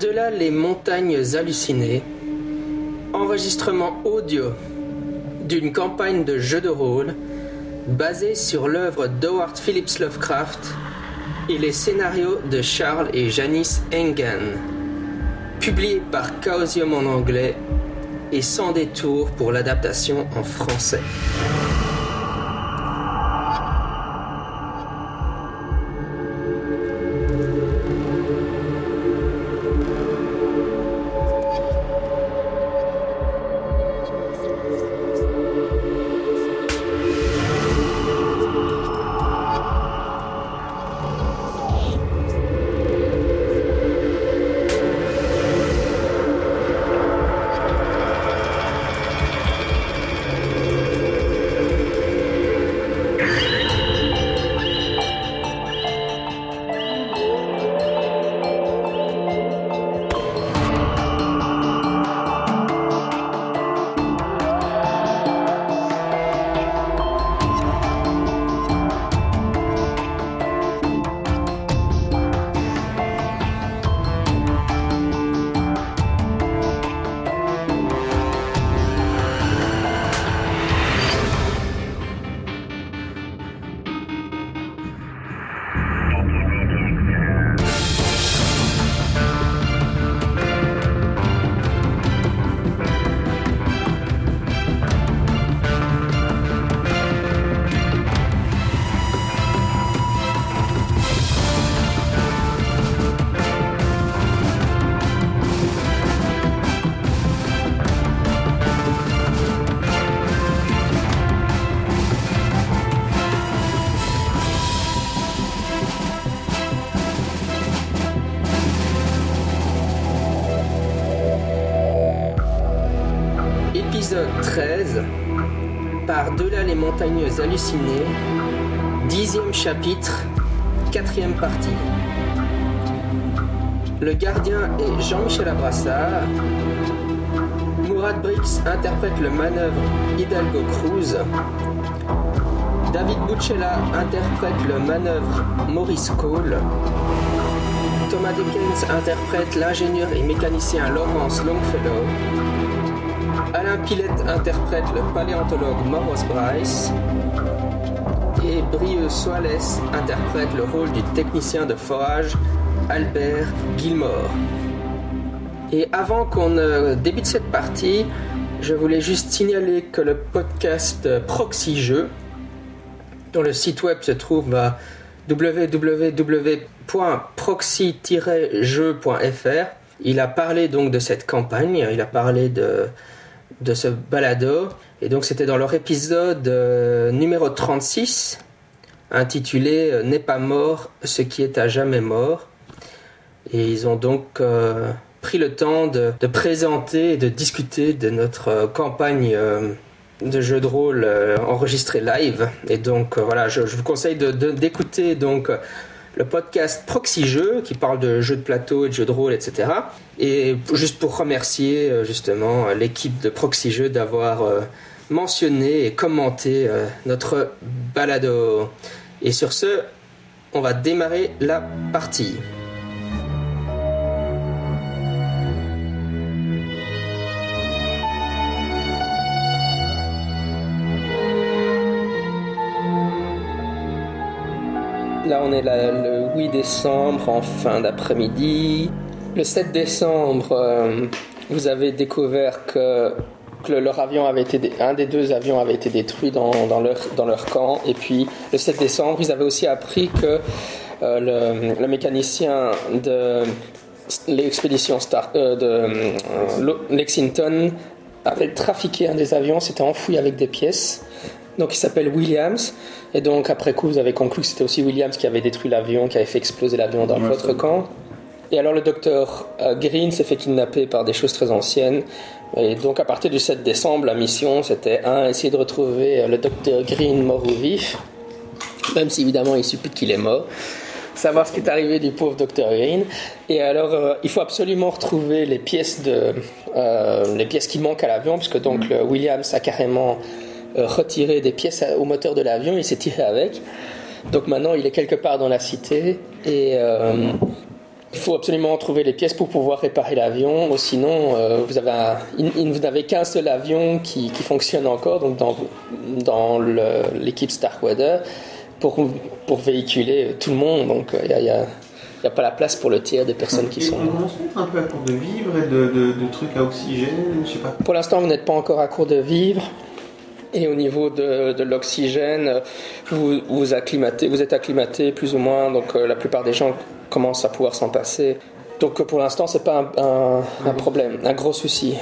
Par-delà les montagnes hallucinées, enregistrement audio d'une campagne de jeu de rôle basée sur l'œuvre d'Howard Phillips Lovecraft et les scénarios de Charles et Janice Engan, publié par Chaosium en anglais et sans détour pour l'adaptation en français. Montagnes hallucinées, dixième chapitre, quatrième partie. Le gardien est Jean-Michel Abrassard. Mourad Brix interprète le manœuvre Hidalgo Cruz. David Buccella interprète le manœuvre Maurice Cole. Thomas Dickens interprète l'ingénieur et mécanicien Lawrence Longfellow. Alain Pilette interprète le paléontologue Maurice Bryce. Brieux Soales interprète le rôle du technicien de forage Albert Gilmore. Et avant qu'on ne débute cette partie, je voulais juste signaler que le podcast Proxy Jeux, dont le site web se trouve à www.proxy-jeu.fr, il a parlé donc de cette campagne, il a parlé de, de ce balado, et donc c'était dans leur épisode euh, numéro 36, intitulé euh, N'est pas mort ce qui est à jamais mort. Et ils ont donc euh, pris le temps de, présenter et de discuter de notre euh, campagne de jeu de rôle enregistrée live. Et donc voilà, je, je, vous conseille d'écouter de, donc le podcast Proxy Jeux qui parle de jeux de plateau et de jeux de rôle, etc. Et juste pour remercier justement l'équipe de Proxy Jeux d'avoir mentionné et commenté notre balado. Et sur ce, on va démarrer la partie. Là, on est le 8 décembre, en fin d'après-midi. Le 7 décembre, euh, vous avez découvert que, leur avion avait été, un des deux avions avait été détruit dans, dans, leur, dans leur camp. Et puis, le 7 décembre, ils avaient aussi appris que euh, le, le, mécanicien de l'expédition euh, de euh, Lexington avait trafiqué un des avions, s'était enfoui avec des pièces. Donc il s'appelle Williams. Et donc après coup, vous avez conclu que c'était aussi Williams qui avait détruit l'avion, qui avait fait exploser l'avion dans ouais, votre camp. Et alors le docteur Green s'est fait kidnapper par des choses très anciennes. Et donc à partir du 7 décembre, la mission c'était un, essayer de retrouver le docteur Green mort ou vif. Même si évidemment il suppute qu'il est mort. Savoir ce qui est arrivé du pauvre docteur Green. Et alors euh, il faut absolument retrouver les pièces, de, euh, les pièces qui manquent à l'avion, puisque donc le Williams a carrément euh, retiré des pièces au moteur de l'avion, il s'est tiré avec. Donc maintenant, il est quelque part dans la cité et, euh, Il faut absolument trouver les pièces pour pouvoir réparer l'avion, sinon euh, vous avez un- vous n'avez qu'un seul avion qui, qui fonctionne encore, donc dans, dans l'équipe Starkweather, pour, pour véhiculer tout le monde. Donc euh, il n'y a, il y a- il y a pas la place pour le tiers des personnes qui Et sont. on commence un peu à court de vivres et de, de- de trucs à oxygène, je sais pas. Pour l'instant, vous n'êtes pas encore à court de vivre. Et au niveau de, de l'oxygène, euh, vous, vous, acclimatez, vous êtes acclimaté plus ou moins, donc euh, la plupart des gens commencent à pouvoir s'en passer. Donc pour l'instant, c'est pas un, un- un problème, un gros souci.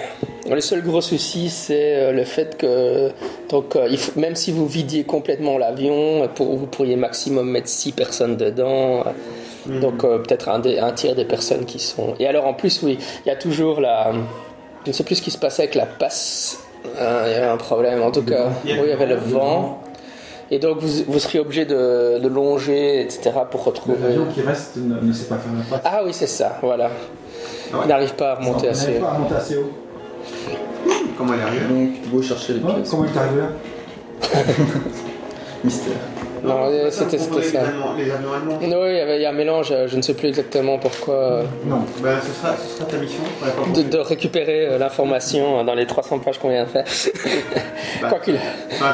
Le seul gros souci, c'est euh, le fait que, donc, euh, il faut- même si vous vidiez complètement l'avion, pour, vous pourriez maximum mettre 6 personnes dedans. euh, donc euh, peut-être un, tiers des personnes qui sont. Et alors en plus, oui, il y a toujours la. Je ne sais plus ce qui se passait avec la passe. Il y avait un problème. En tout cas, oui, il y avait le vent. Et donc vous, vous seriez obligé de, de longer, etc. pour retrouver. L'avion qui reste ne, ne sait pas faire la passe. Ah oui, c'est ça, voilà. Ah ouais. Il n'arrive pas à remonter Non, on assez n'arrive haut. pas à monter assez haut. Comment elle est arrivée? Donc, il faut chercher les Ouais, pièces. comment il est arrivé là? Mystère. Non, c'était- ça. Les, Allemands- les avions allemands. Oui, il y, avait, il y a un mélange, euh, je ne sais plus exactement pourquoi, euh, Non. Ben, ce, sera, ce sera ta mission. de, de récupérer euh, l'information dans les 300 pages qu'on vient de faire. Bah. Quoi qu'il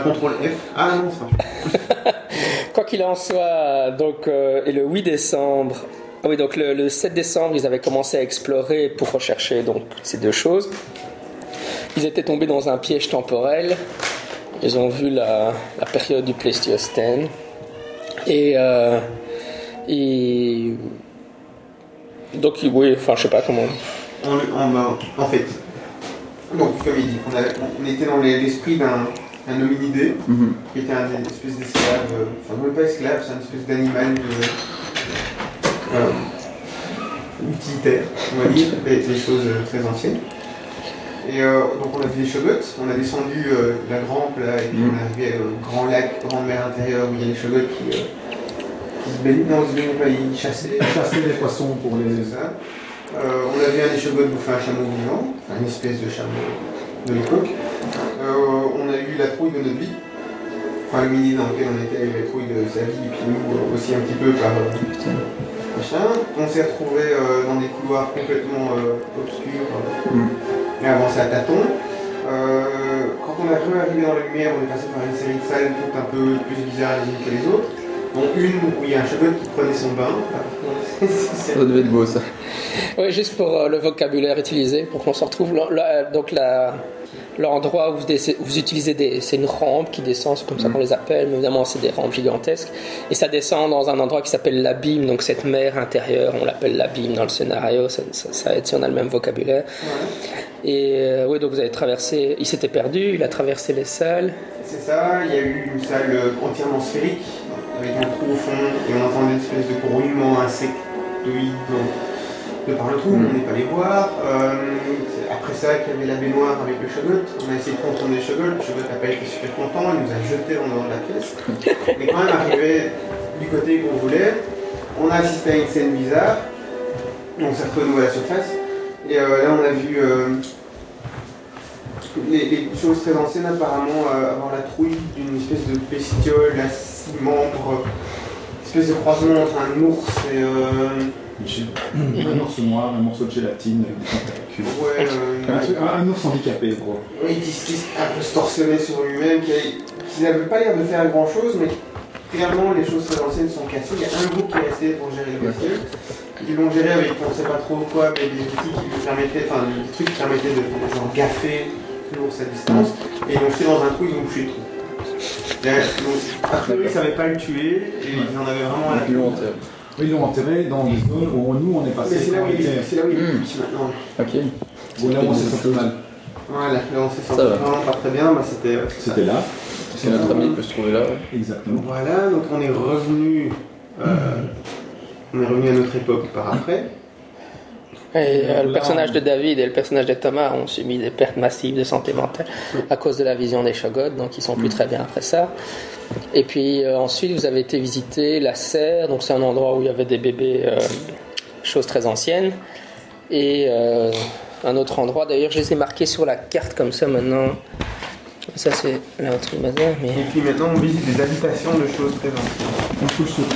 contrôle F. Ah non, ça. Quoi qu'il en soit, donc, euh, et le 8 décembre, ah oui, donc le, le 7 décembre, ils avaient commencé à explorer pour rechercher donc ces deux choses. Ils étaient tombés dans un piège temporel. Ils ont vu la, la période du Pléistocène. Et, euh, et donc, oui, enfin, je sais pas comment. On, ben, en fait, donc, comme il dit, on, avait- on était dans les- l'esprit d'un un hominidé Mhm. qui était un une espèce d'esclave, euh, enfin, même pas esclave, c'est une espèce d'animal de, euh, utilitaire, on va dire, des, des choses très anciennes. Et euh, donc on a vu les Shogots, on a descendu euh, la rampe là, et puis on est arrivé au grand lac, grande mer intérieure où il y a les Shogots qui, euh, qui se baignaient, non, ils se pas, ils chassaient. Chasser les poissons pour les. Ça. On a vu un échegot bouffer un chameau vivant, enfin une espèce de chameau de l'époque. On a eu la trouille de notre vie, enfin le mini dans lequel on était, la trouille de sa vie, et puis nous aussi un petit peu par machin. On s'est retrouvé euh, dans des couloirs complètement euh, obscurs euh, Mm. et avancé à tâtons. Quand on est arrivé dans la lumière, on est passé par une série de salles toutes un peu plus bizarres les unes que les autres. Dont une où il y a un cheval qui prenait son bain. C'est- Ça devait être beau ça. Oui, juste pour euh, le vocabulaire utilisé, pour qu'on se retrouve. Là, là, donc la- l'endroit où vous, utilisez des, c'est une rampe qui descend, c'est comme ça qu'on les appelle, mais évidemment c'est des rampes gigantesques, et ça descend dans un endroit qui s'appelle l'abîme, donc cette mer intérieure, on l'appelle l'abîme dans le scénario, ça, ça, ça aide si on a le même vocabulaire. Et euh, oui, donc vous avez traversé, il s'était perdu, il a traversé les salles. C'est ça, il y a eu une salle entièrement sphérique, avec un trou au fond, et on entendait une espèce de grouillement insectoïde de par le trou, Mm. on n'est pas allé voir. Euh, après ça, qu'il y avait la baignoire avec le chagot, on a essayé de contourner le chagot, le chagot n'a pas été super content, il nous a jeté en dehors de la pièce. Mais quand même arrivé du côté qu'on voulait, on a assisté à une scène bizarre, on s'est retrouvé à la surface, et euh, là on a vu... euh, les, les choses très anciennes apparemment avoir la trouille d'une espèce de bestiole à six membres, espèce de croisement entre un ours et euh, Un ours noir, un morceau de gélatine avec des tentacules. ouais, euh, Un, ours handicapé, gros. oui, qui, qui un peu se torsionnait sur lui-même, qui, qui n'avait pas l'air de faire grand chose, mais clairement les choses très anciennes sont cassées. Il y a un groupe qui est resté pour gérer le bestiole. Ils l'ont géré avec on ne sait pas trop quoi, mais des outils qui lui permettaient, enfin des trucs qui permettaient de genre gaffer l'ours à distance, et ils l'ont jeté dans un trou, ils ont bouché le trou. A priori, ils ne savaient pas le tuer, et ils en avaient vraiment à la Ils l'ont enterré. Ils l'ont enterré dans des zones où nous on est passé. c'est là où il est, c'est là où il est Hmm. petit maintenant. Ok. où là où on s'est senti mal. Voilà, là on s'est Ça senti vraiment pas très bien, bah, c'était. ça. C'était là. Que notre ami peut se trouver là. Exactement. Voilà, donc on est revenu. euh, on est revenu à notre époque par après. Et euh, le Là, personnage on- de David et le personnage de Thomas ont subi des pertes massives de santé mentale à cause de la vision des Shogots, donc ils sont plus très bien après ça. Et puis euh, ensuite, vous avez été visiter la serre, donc c'est un endroit où il y avait des bébés, euh, choses très anciennes. Et euh, un autre endroit, d'ailleurs, je les ai marqués sur la carte comme ça maintenant. Ça, c'est l'autre bazar, mais. Et puis maintenant on visite des habitations de choses très anciennes. On soupe.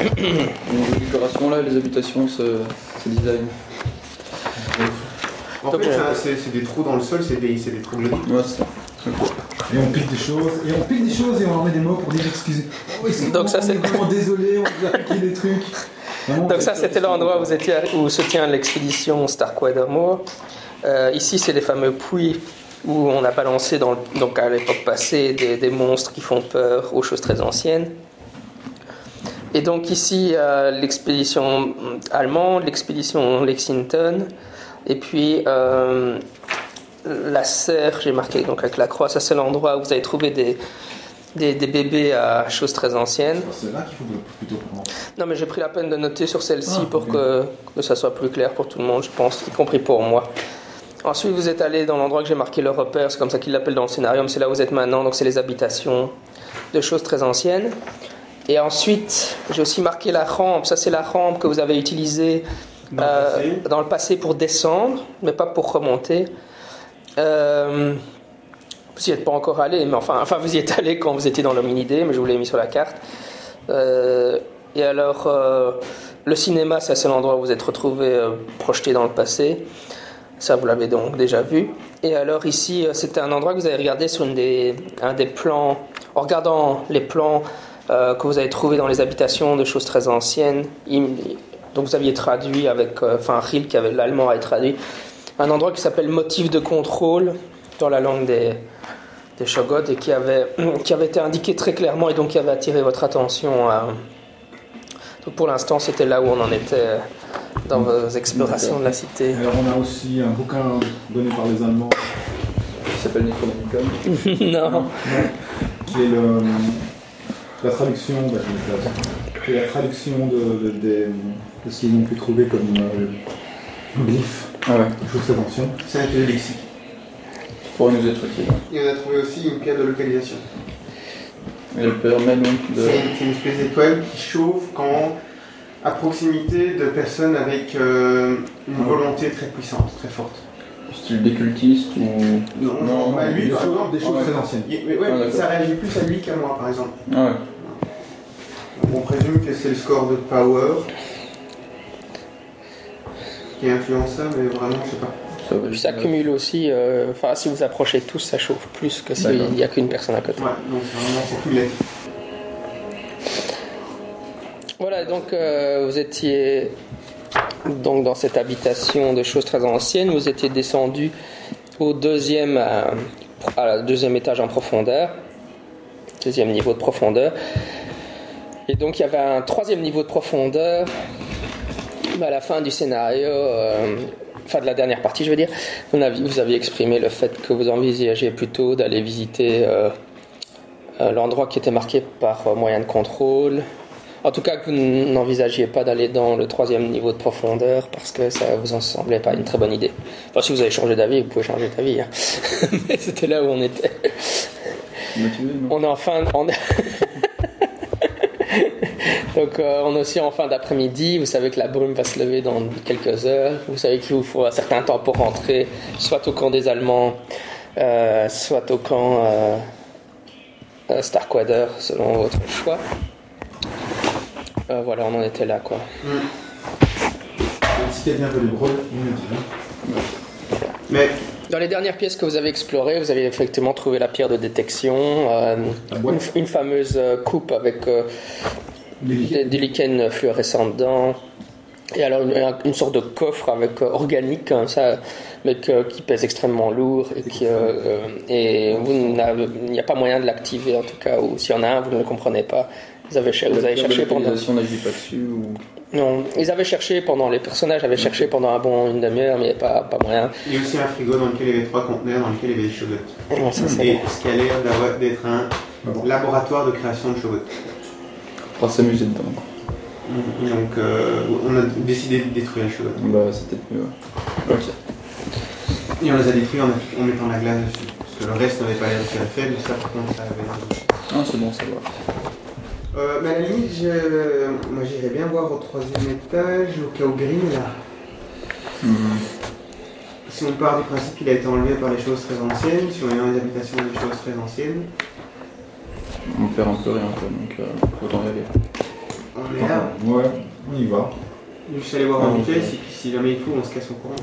Les décorations là, les habitations, ce, ce design. En fait, c'est des trous dans le sol, c'est des, trous globaux. Ouais, c'est ça. Et on pique des choses, et on pique des choses et on en met des mots pour dire excusez. Oh, Donc ça, on c'est- vraiment désolé, on vous a piqué des trucs. Vraiment, Donc ça, c'était l'endroit où, vous étiez, où se tient l'expédition Starkweather Moor. Euh, ici, c'est les fameux puits où on a balancé, dans le- donc à l'époque passée, des, des monstres qui font peur aux choses très anciennes. Et donc ici, euh, l'expédition allemande, l'expédition Lexington, et puis euh, la serre, j'ai marqué donc avec la croix, ça c'est l'endroit où vous avez trouvé des, des, des bébés à choses très anciennes. C'est là qu'il faut plutôt. Non, mais j'ai pris la peine de noter sur celle-ci Ah, pour que, que ça soit plus clair pour tout le monde, je pense, y compris pour moi. Ensuite, vous êtes allé dans l'endroit que j'ai marqué le repère, c'est comme ça qu'il l'appelle dans le scénario, c'est là où vous êtes maintenant, donc c'est les habitations de choses très anciennes. Et ensuite, j'ai aussi marqué la rampe, ça c'est la rampe que vous avez utilisée Dans le euh, passé. dans le passé pour descendre, mais pas pour remonter. Euh, vous n'y êtes pas encore allé, mais enfin, enfin, vous y êtes allé quand vous étiez dans l'hominidé, mais je vous l'ai mis sur la carte. Euh, et alors, le cinéma, ça c'est l'endroit où vous êtes retrouvé projeté dans le passé. Ça, vous l'avez donc déjà vu. Et alors ici, c'était un endroit que vous avez regardé sur une des, un des plans, en regardant les plans euh, que vous avez trouvés dans les habitations de choses très anciennes. donc vous aviez traduit avec, euh, enfin Riel qui avait l'allemand avait traduit, un endroit qui s'appelle motif de contrôle dans la langue des, des Shogots et qui avait, qui avait été indiqué très clairement et donc qui avait attiré votre attention. à- Donc pour l'instant, c'était là où on en était dans vos explorations de la cité. Alors on a aussi un bouquin donné par les Allemands Qui s'appelle Necronomicon. non. qui est le, la traduction, bah, je la traduction de, de, des- de ce qu'ils ont pu trouver comme euh, glyphes, Ah ouais, choses très anciennes. C'est un atelier lexique. pour nous être utile. Et on a trouvé aussi une pierre de localisation. Elle permet donc de. C'est une, c'est une espèce d'étoile qui chauffe quand à proximité de personnes avec euh, une volonté très puissante, très forte. Style des cultistes ou. Non, Non, bah, lui, des par choses, exemple, des choses très anciennes. il- mais ouais, Ah, ça réagit plus à lui qu'à moi, par exemple. Ah ouais. Donc, on présume que c'est le score de Power qui influence ça, mais vraiment, je sais pas. Ça, Puis ça cumule aussi, euh, enfin si vous approchez tous, ça chauffe plus que s'il n'y a qu'une personne à côté. Ouais, donc vraiment. Voilà, donc euh, vous étiez donc dans cette habitation de choses très anciennes, vous étiez descendu au deuxième, euh, deuxième étage en profondeur, deuxième niveau de profondeur. Et donc il y avait un troisième niveau de profondeur à la fin du scénario, euh, enfin de la dernière partie, je veux dire, vous aviez, exprimé le fait que vous envisagez plutôt d'aller visiter euh, l'endroit qui était marqué par moyen de contrôle. En tout cas, que vous n'envisagiez pas d'aller dans le troisième niveau de profondeur parce que ça vous en semblait pas une très bonne idée. Enfin, si vous avez changé d'avis, vous pouvez changer d'avis. hein. Mais c'était là où on était. Motivé, non? On est en fin. On Donc, euh, on est aussi en fin d'après-midi. Vous savez que la brume va se lever dans quelques heures. Vous savez qu'il vous faut un certain temps pour rentrer, soit au camp des Allemands, euh, soit au camp euh, euh, selon votre choix. Euh, voilà, on en était là, quoi. Si quelqu'un veut les brûler, il me dit. hein. Mais Dans les dernières pièces que vous avez explorées, vous avez effectivement trouvé la pierre de détection, euh, une, une fameuse euh, coupe avec euh, des, des lichens fluorescents dedans, et alors une, un- une sorte de coffre avec euh, organique, hein, ça, mais que- qui pèse extrêmement lourd et qui, et vous n'avez- il n'y a pas moyen de l'activer en tout cas, ou s'il y en a un, vous ne le comprenez pas. Vous avez, cher- vous avez cherché pendant. n'agit pas dessus ou. Non, ils avaient cherché pendant les personnages avaient cherché pendant un bon une demi-heure, mais il n'y avait pas, pas moyen. il y a aussi un frigo dans lequel il y avait trois conteneurs, dans lequel il y avait des chogottes. Non, ça, c'est Et bon. ce qui a l'air d'avoir- d'être un Bon. laboratoire de création de chogottes. On pourra s'amuser dedans. Donc euh, on a décidé de détruire les chogottes. Bah, c'est peut-être mieux. ouais. Ok. Et on les a détruits en, en mettant la glace dessus. Parce que le reste n'avait pas l'air de faire effet, mais ça par contre ça avait l'air de- Ah, c'est bon, ça va. Euh, mais à la limite, je- moi j'irais bien voir au troisième étage, au cas où Green là. Hmm. Si on part du principe qu'il a été enlevé par les choses très anciennes, si on est dans les habitations des choses très anciennes, On perd un peu rien, quoi, donc euh, autant y aller. On est là. Ouais, on y va. Je suis allé voir un pièce et puis si jamais il faut, on se casse au courant.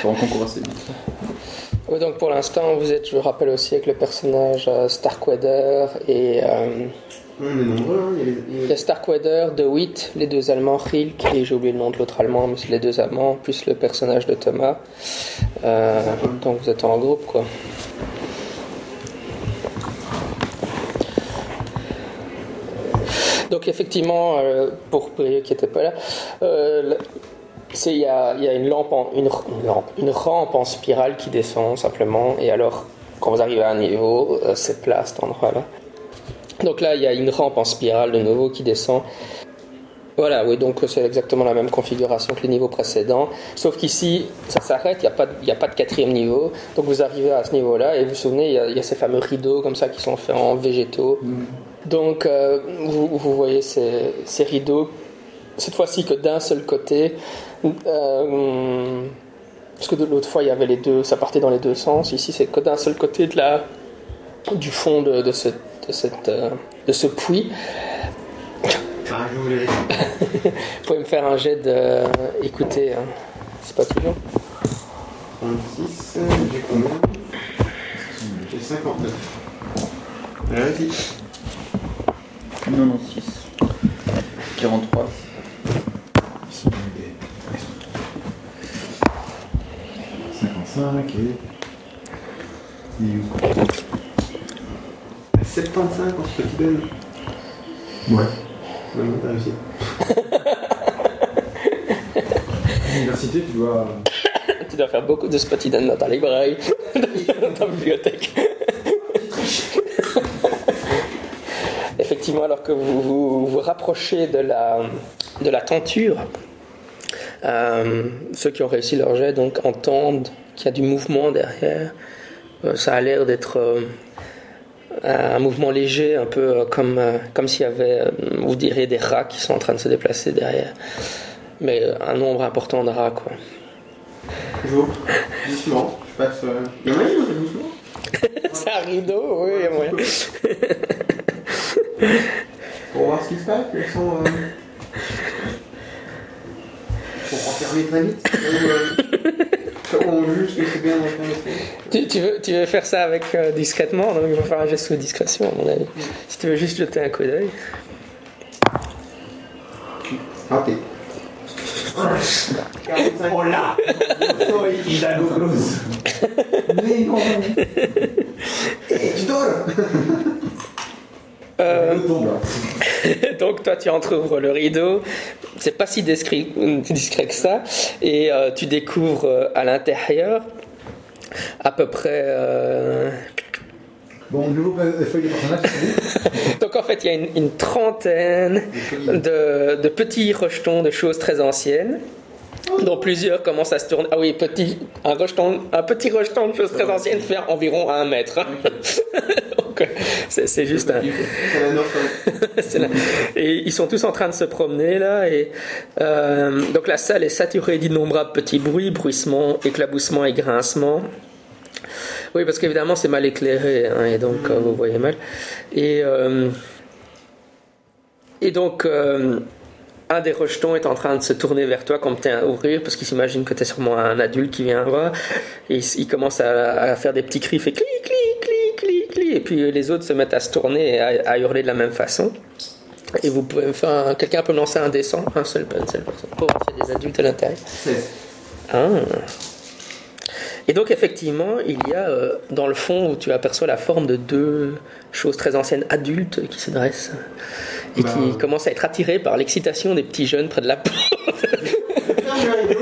Pour un concours assez. Oui, donc pour l'instant, vous êtes, je vous rappelle aussi, avec le personnage euh, Starkweather et. euh, On est nombreux, hein. Il y a les- il y il a y a Starkweather, De Witt, les deux Allemands, Rilk, et j'ai oublié le nom de l'autre Allemand, mais c'est les deux Allemands, plus le personnage de Thomas. Euh, donc vous êtes en groupe, quoi. Donc effectivement, euh, pour ceux qui n'étaient pas là, euh, c'est- il y a, il y a une, lampe en- une, une lampe, une rampe en spirale qui descend simplement, et alors quand vous arrivez à un niveau, euh, c'est plat cet endroit-là. Donc là, il y a une rampe en spirale de nouveau qui descend. Voilà, oui, donc c'est exactement la même configuration que les niveaux précédents. Sauf qu'ici, ça s'arrête, il n'y a, pas de- y a pas de quatrième niveau. Donc vous arrivez à ce niveau-là et vous vous souvenez, il y, a, il y a ces fameux rideaux comme ça qui sont faits en végétaux. Donc euh, vous, vous voyez ces, ces rideaux, cette fois-ci que d'un seul côté. Euh, parce que de l'autre fois, il y avait les deux, ça partait dans les deux sens. Ici, c'est que d'un seul côté de la, du fond de, de, cette, de, cette, euh, de ce puits. Ah, voulais. Vous pouvez me faire un jet de. Écoutez, hein, c'est pas toujours. 36, j'ai combien? J'ai 59. Allez, vas-y. 96. 43. Ici, on est des- 55 et. où 75 en ce petit ben. Ouais. Non, non, t'as réussi. À l'université, tu dois. Tu dois faire beaucoup de spotty dans ta librairie, dans ta bibliothèque. Effectivement, alors que vous vous, vous rapprochez de la, de la tenture, euh, ceux qui ont réussi leur jet donc entendent qu'il y a du mouvement derrière. Euh, ça a l'air d'être euh, un mouvement léger, un peu euh, comme, comme s'il y avait, vous direz, des rats qui sont en train de se déplacer derrière. Mais un nombre important de rats, quoi. J'ouvre. Doucement. Je passe. Il y a une, doucement C'est un rideau, oui, il y a moyen. Pour voir ce qui se passe, ils sont. Euh... Pour enfermer très vite. On juge que c'est bien Tu, tu veux, tu veux faire ça avec euh, discrètement, donc il faut faire un geste de discrétion, à mon avis. Si tu veux juste jeter un coup d'œil. Raté. 45. Oh là Il a grosse. Mais non tu dors Euh, donc toi, tu entrouvres le rideau. C'est pas si discret, discret que ça. Et euh, tu découvres euh, à l'intérieur à peu près... Bon, nouveau pa- feuille de personnage, c'est Donc en fait, il y a une, une trentaine de, de petits rejetons de choses très anciennes, dont plusieurs commencent à se tourner. Ah oui, petit, un, rejeton, un petit rejeton de choses très anciennes fait environ un mètre. Donc, c'est juste un. Et ils sont tous en train de se promener là. Et euh, donc la salle est saturée d'innombrables petits bruits, bruissements, éclaboussements et grincements. Oui, parce qu'évidemment c'est mal éclairé, hein, et donc euh, vous voyez mal. Et, euh, et donc un des rejetons est en train de se tourner vers toi comme tu à ouvrir, parce qu'il s'imagine que tu es sûrement un adulte qui vient voir. Et il, commence à, à faire des petits cris, il fait cli, cli, cli, cli, cli. Et puis les autres se mettent à se tourner et à, à hurler de la même façon. Et vous pouvez un- Quelqu'un peut me lancer un dessin, un seul, une seule personne, y a des adultes à l'intérieur. 16. Ah. Et donc effectivement, il y a euh, dans le fond où tu aperçois la forme de deux choses très anciennes adultes qui se dressent et Bah, qui commencent à être attirées par l'excitation des petits jeunes près de la porte. Ferme le rideau,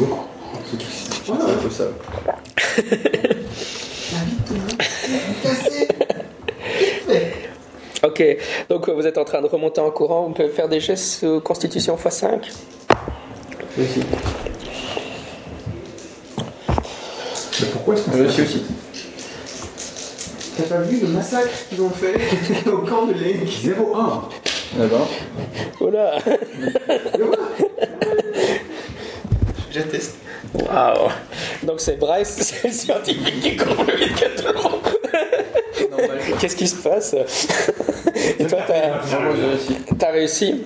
Donc, ceux qui C'est un peu ça. cassé. ok, donc euh, vous êtes en train de remonter en courant, vous pouvez faire des gestes sous constitution x5. Merci. Mais pourquoi est-ce qu'on Je fait aussi aussi. T'as pas vu le massacre qu'ils ont fait au camp de Lake 0-1 Là-bas. Oh J'atteste. Waouh Donc c'est Bryce, c'est le scientifique qui court plus vite que tout le monde. Qu'est-ce qui se passe? Et toi, t'as réussi.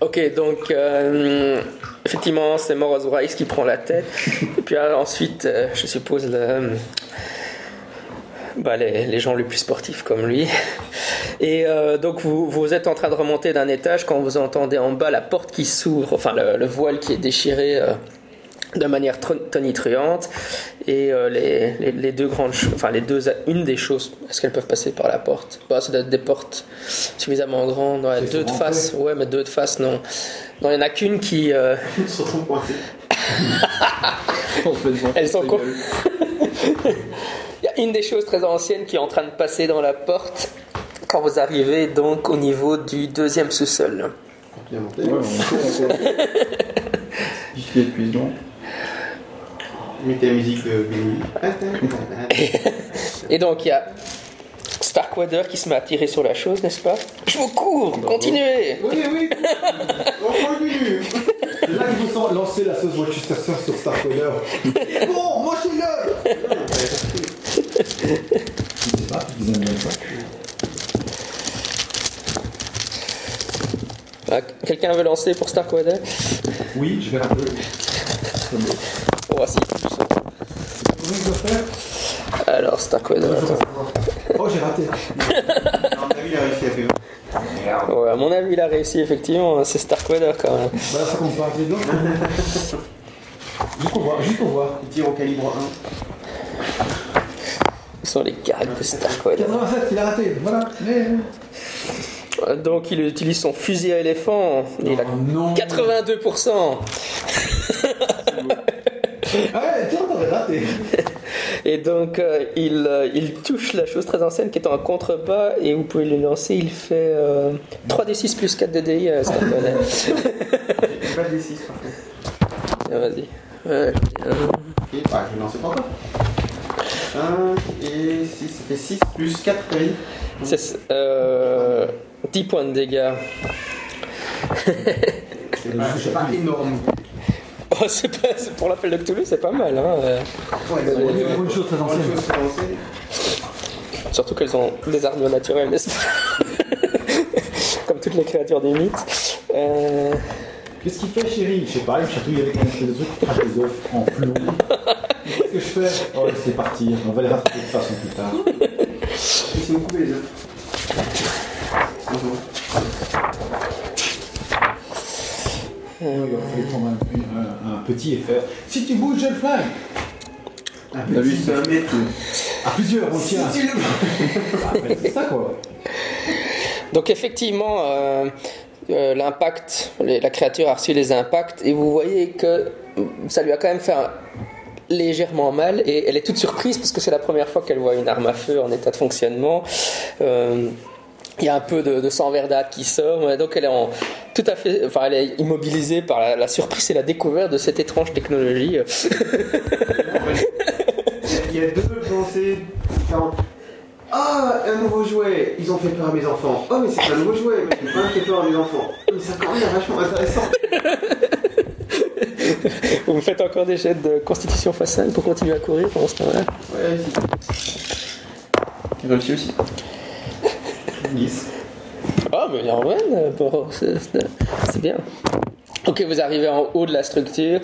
Ok, donc euh, effectivement, c'est Morose Rice qui prend la tête. Et puis euh, ensuite, euh, je suppose, le- bah, les, les gens les plus sportifs comme lui. Et euh, donc, vous, vous êtes en train de remonter d'un étage quand vous entendez en bas la porte qui s'ouvre, enfin le, le voile qui est déchiré. euh, de manière tonitruante et euh, les, les, les deux grandes choses, enfin les deux, une des choses, est-ce qu'elles peuvent passer par la porte? Bah, Ça doit être des portes suffisamment grandes, ouais, Elles deux sont de face, ouais, mais deux de face, non. Non, il n'y en a qu'une qui, euh, fait des Elles sont une des choses très anciennes qui est en train de passer dans la porte quand vous arrivez donc au niveau du deuxième sous-sol. Bien monté. Ouais, on musique. Et donc il y a Starkweather qui se met à tirer sur la chose, n'est-ce pas? Je vous cours, continuez Oui, oui. On continue. C'est là qu'il faut san- lancer la sauce Worcestershire sur Starkweather. bon, moi je suis là Je sais pas, ils aiment bien ça. Ah, Quelqu'un veut lancer pour Starkweather Oui, je vais un peu. On va s'y Comment je dois faire Alors Starkweather, attends. Oh, j'ai raté. À mon avis, il a réussi à faire. Ouais, à mon avis, il a réussi effectivement, hein, c'est Starkweather quand même. Bah ça compte pas avec les autres. Juste pour voir, juste pour voir. Il tire au calibre 1. Sont les caractères de Starkweather. 87, il a raté. Voilà. Mais... Euh, Donc il utilise son fusil à éléphant, il a Oh non. 82%. Ah ouais, tiens, t'avais raté. Et donc euh, il, euh, il touche la chose très ancienne qui est en contrebas et vous pouvez le lancer, il fait euh, 3d6 plus 4 de DI à. J'ai pas de D6 par contre. Tiens, Vas-y. Ouais, euh, bah, je vais lancer pas encore. 5 et 6, ça fait 6 plus 4 oui. c'est euh, 10 points de dégâts. C'est pas, c'est pas énorme. Oh, c'est pas, c'est pour l'appel de Cthulhu, c'est pas mal. Hein. Ouais, On est pour une chose très ancienne. chose très ancienne. Surtout qu'elles ont des armes naturelles, n'est-ce pas? Comme toutes les créatures des mythes. Euh, Qu'est-ce qu'il fait, chérie? Je sais pas, il me chatouille avec un espèce de truc qui crache des œufs en plomb. Qu'est-ce que je fais Oh, laissez partir. On va les rattraper de toute façon plus tard. Ils sont coupés les œufs. Bonjour. Oh, il va falloir prendre un, un- un petit et faire. Si tu bouges, je le flingue Un T'as vu petit ça mètre. À plusieurs, on tient. Si tu le- Ah, C'est ça quoi. Donc effectivement, euh, euh, l'impact, la créature a reçu les impacts et vous voyez que ça lui a quand même fait un- légèrement mal et elle est toute surprise parce que c'est la première fois qu'elle voit une arme à feu en état de fonctionnement. Euh, il y a un peu de, sang verdâtre qui sort, donc elle est tout à fait, enfin elle est immobilisée par la, surprise et la découverte de cette étrange technologie. Il y a deux différents. Ah, un nouveau jouet Ils ont fait peur à mes enfants. Oh, mais c'est un nouveau jouet, mais pas un fait peur à mes enfants. Mais ça quand même vachement intéressant. Vous me faites encore des jets de constitution face 5 pour continuer à courir pendant ce temps-là. Ouais, si. Il réussit aussi. 10. Ah, mais Norman, euh, bon, c'est c'est- c'est bien. Ok, vous arrivez en haut de la structure.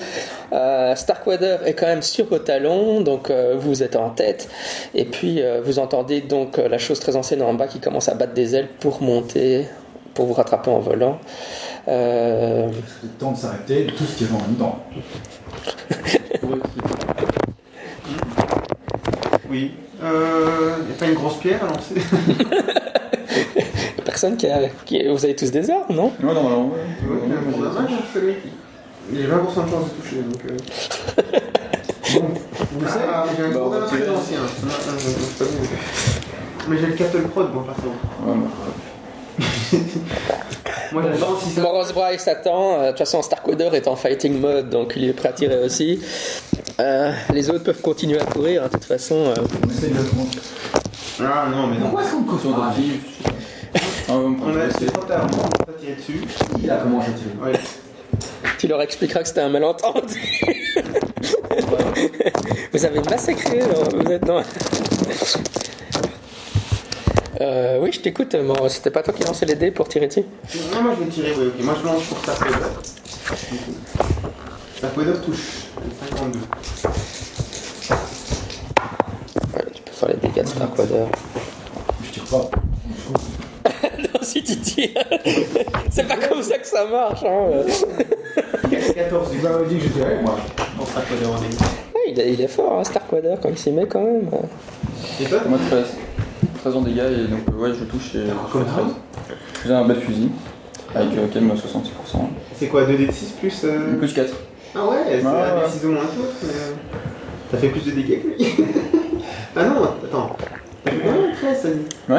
Euh, Starkweather est quand même sur vos talons, donc euh, vous êtes en tête. Et puis euh, vous entendez donc euh, la chose très ancienne en bas qui commence à battre des ailes pour monter, pour vous rattraper en volant. Euh, C'est le temps de s'arrêter de tout ce qui est en dedans. Oui. Euh. Y a pas une grosse pierre à lancer personne qui a, qui- Vous avez tous des armes, non? Ouais. Tu vois, il Il a 20% de chance de toucher, donc. Euh... Bon, vous le savez Ah, j'ai un Bah, gros tirer. très ancien. Non, non, non, pas bien. Mais j'ai le Cattle Prod, moi, par contre. Ouais, ouais. Moi, j'adore si ça. Moros Bryce attend. Euh, De toute façon, Starkweather est en fighting mode, donc il est prêt à tirer aussi. Euh, les autres peuvent continuer à courir, hein, de toute façon. euh. On essaie de le prendre. Ah, non, mais non. Pourquoi est-ce qu'on cause. Ah, on On a pas tirer dessus. Il a commencé à tirer. Ouais. Tu leur expliqueras que c'était un malentendu. vous avez massacré, vous êtes dans... Euh, oui, je t'écoute. Bon, C'était pas toi qui lançais les dés pour tirer dessus Non, moi je vais tirer, oui, ok. Moi je lance pour Starkweather. Starkweather touche. 52. Ouais, tu peux faire les dégâts de Starkweather. Je tire pas. non, si tu tires. C'est pas comme ça que ça marche. Hein. 14 Tu m'avais dit que je tirais, moi. pour Starkweather en dégâts. Ouais, il, est, il est fort, hein, Starkweather, quand il s'y met quand même. Et toi? Moi 13. 13 en dégâts et donc euh, ouais je touche et je fais 13. Je faisais un bas de fusil avec euh, quand même 66%. C'est quoi 2d6 plus. euh, Plus 4. Ah ouais, c'est Ouais, un ouais. d6 au moins que l'autre. mais, euh, T'as fait plus de dégâts que lui. ah non, attends. T'as fait combien 13 ça dit Ouais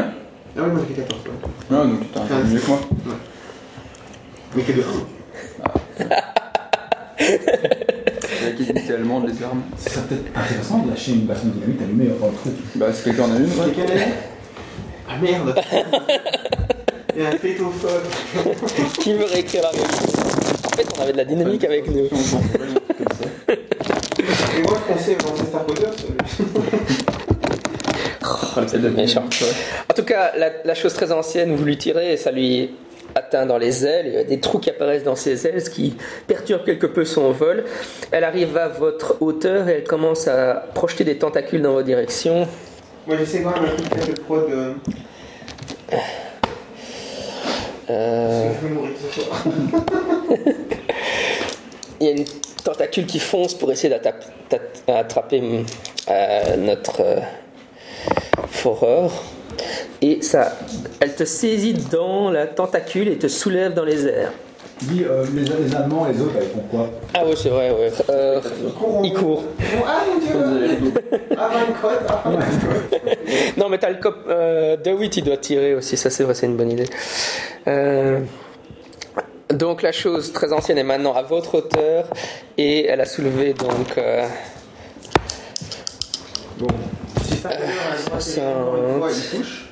Ah ouais, moi j'ai fait 14. Ouais. Ouais donc t'as un peu mieux que moi. Mais que de 1. C'est la qualité allemande les armes. Ce serait peut-être intéressant de lâcher une bâton de dynamite allumée dans le truc. Bah si quelqu'un en a une, ouais. Quelqu'un l'a dit Ah merde Il y a un folle. Qui veut réécrire la règle En fait, on avait de la dynamique avec nous. Et moi je pensais lui. Ah, c'est de Méchant. En tout cas, la, la chose très ancienne, vous lui tirez et ça lui atteint dans les ailes. Il y a des trous qui apparaissent dans ses ailes, ce qui perturbe quelque peu son vol. Elle arrive à votre hauteur et elle commence à projeter des tentacules dans votre direction. Moi j'essaie quand même un truc de prod. Euh... Euh, Je vais mourir ce soir. il y a une tentacule qui fonce pour essayer d'attraper hum, euh, notre euh, foreur. Et ça, elle te saisit dans la tentacule et te soulève dans les airs. Dis, euh, les, les Allemands, les autres, ils font quoi Ah ouais, c'est vrai, ouais. Euh, il court. Oh, ah mon dieu Ah, Ah, Non, mais t'as le cop. Euh, DeWitt, il doit tirer aussi, ça c'est vrai, c'est une bonne idée. Euh, donc la chose très ancienne est maintenant à votre hauteur et elle a soulevé donc. euh, Bon. Si ça, tirer encore une fois, il touche.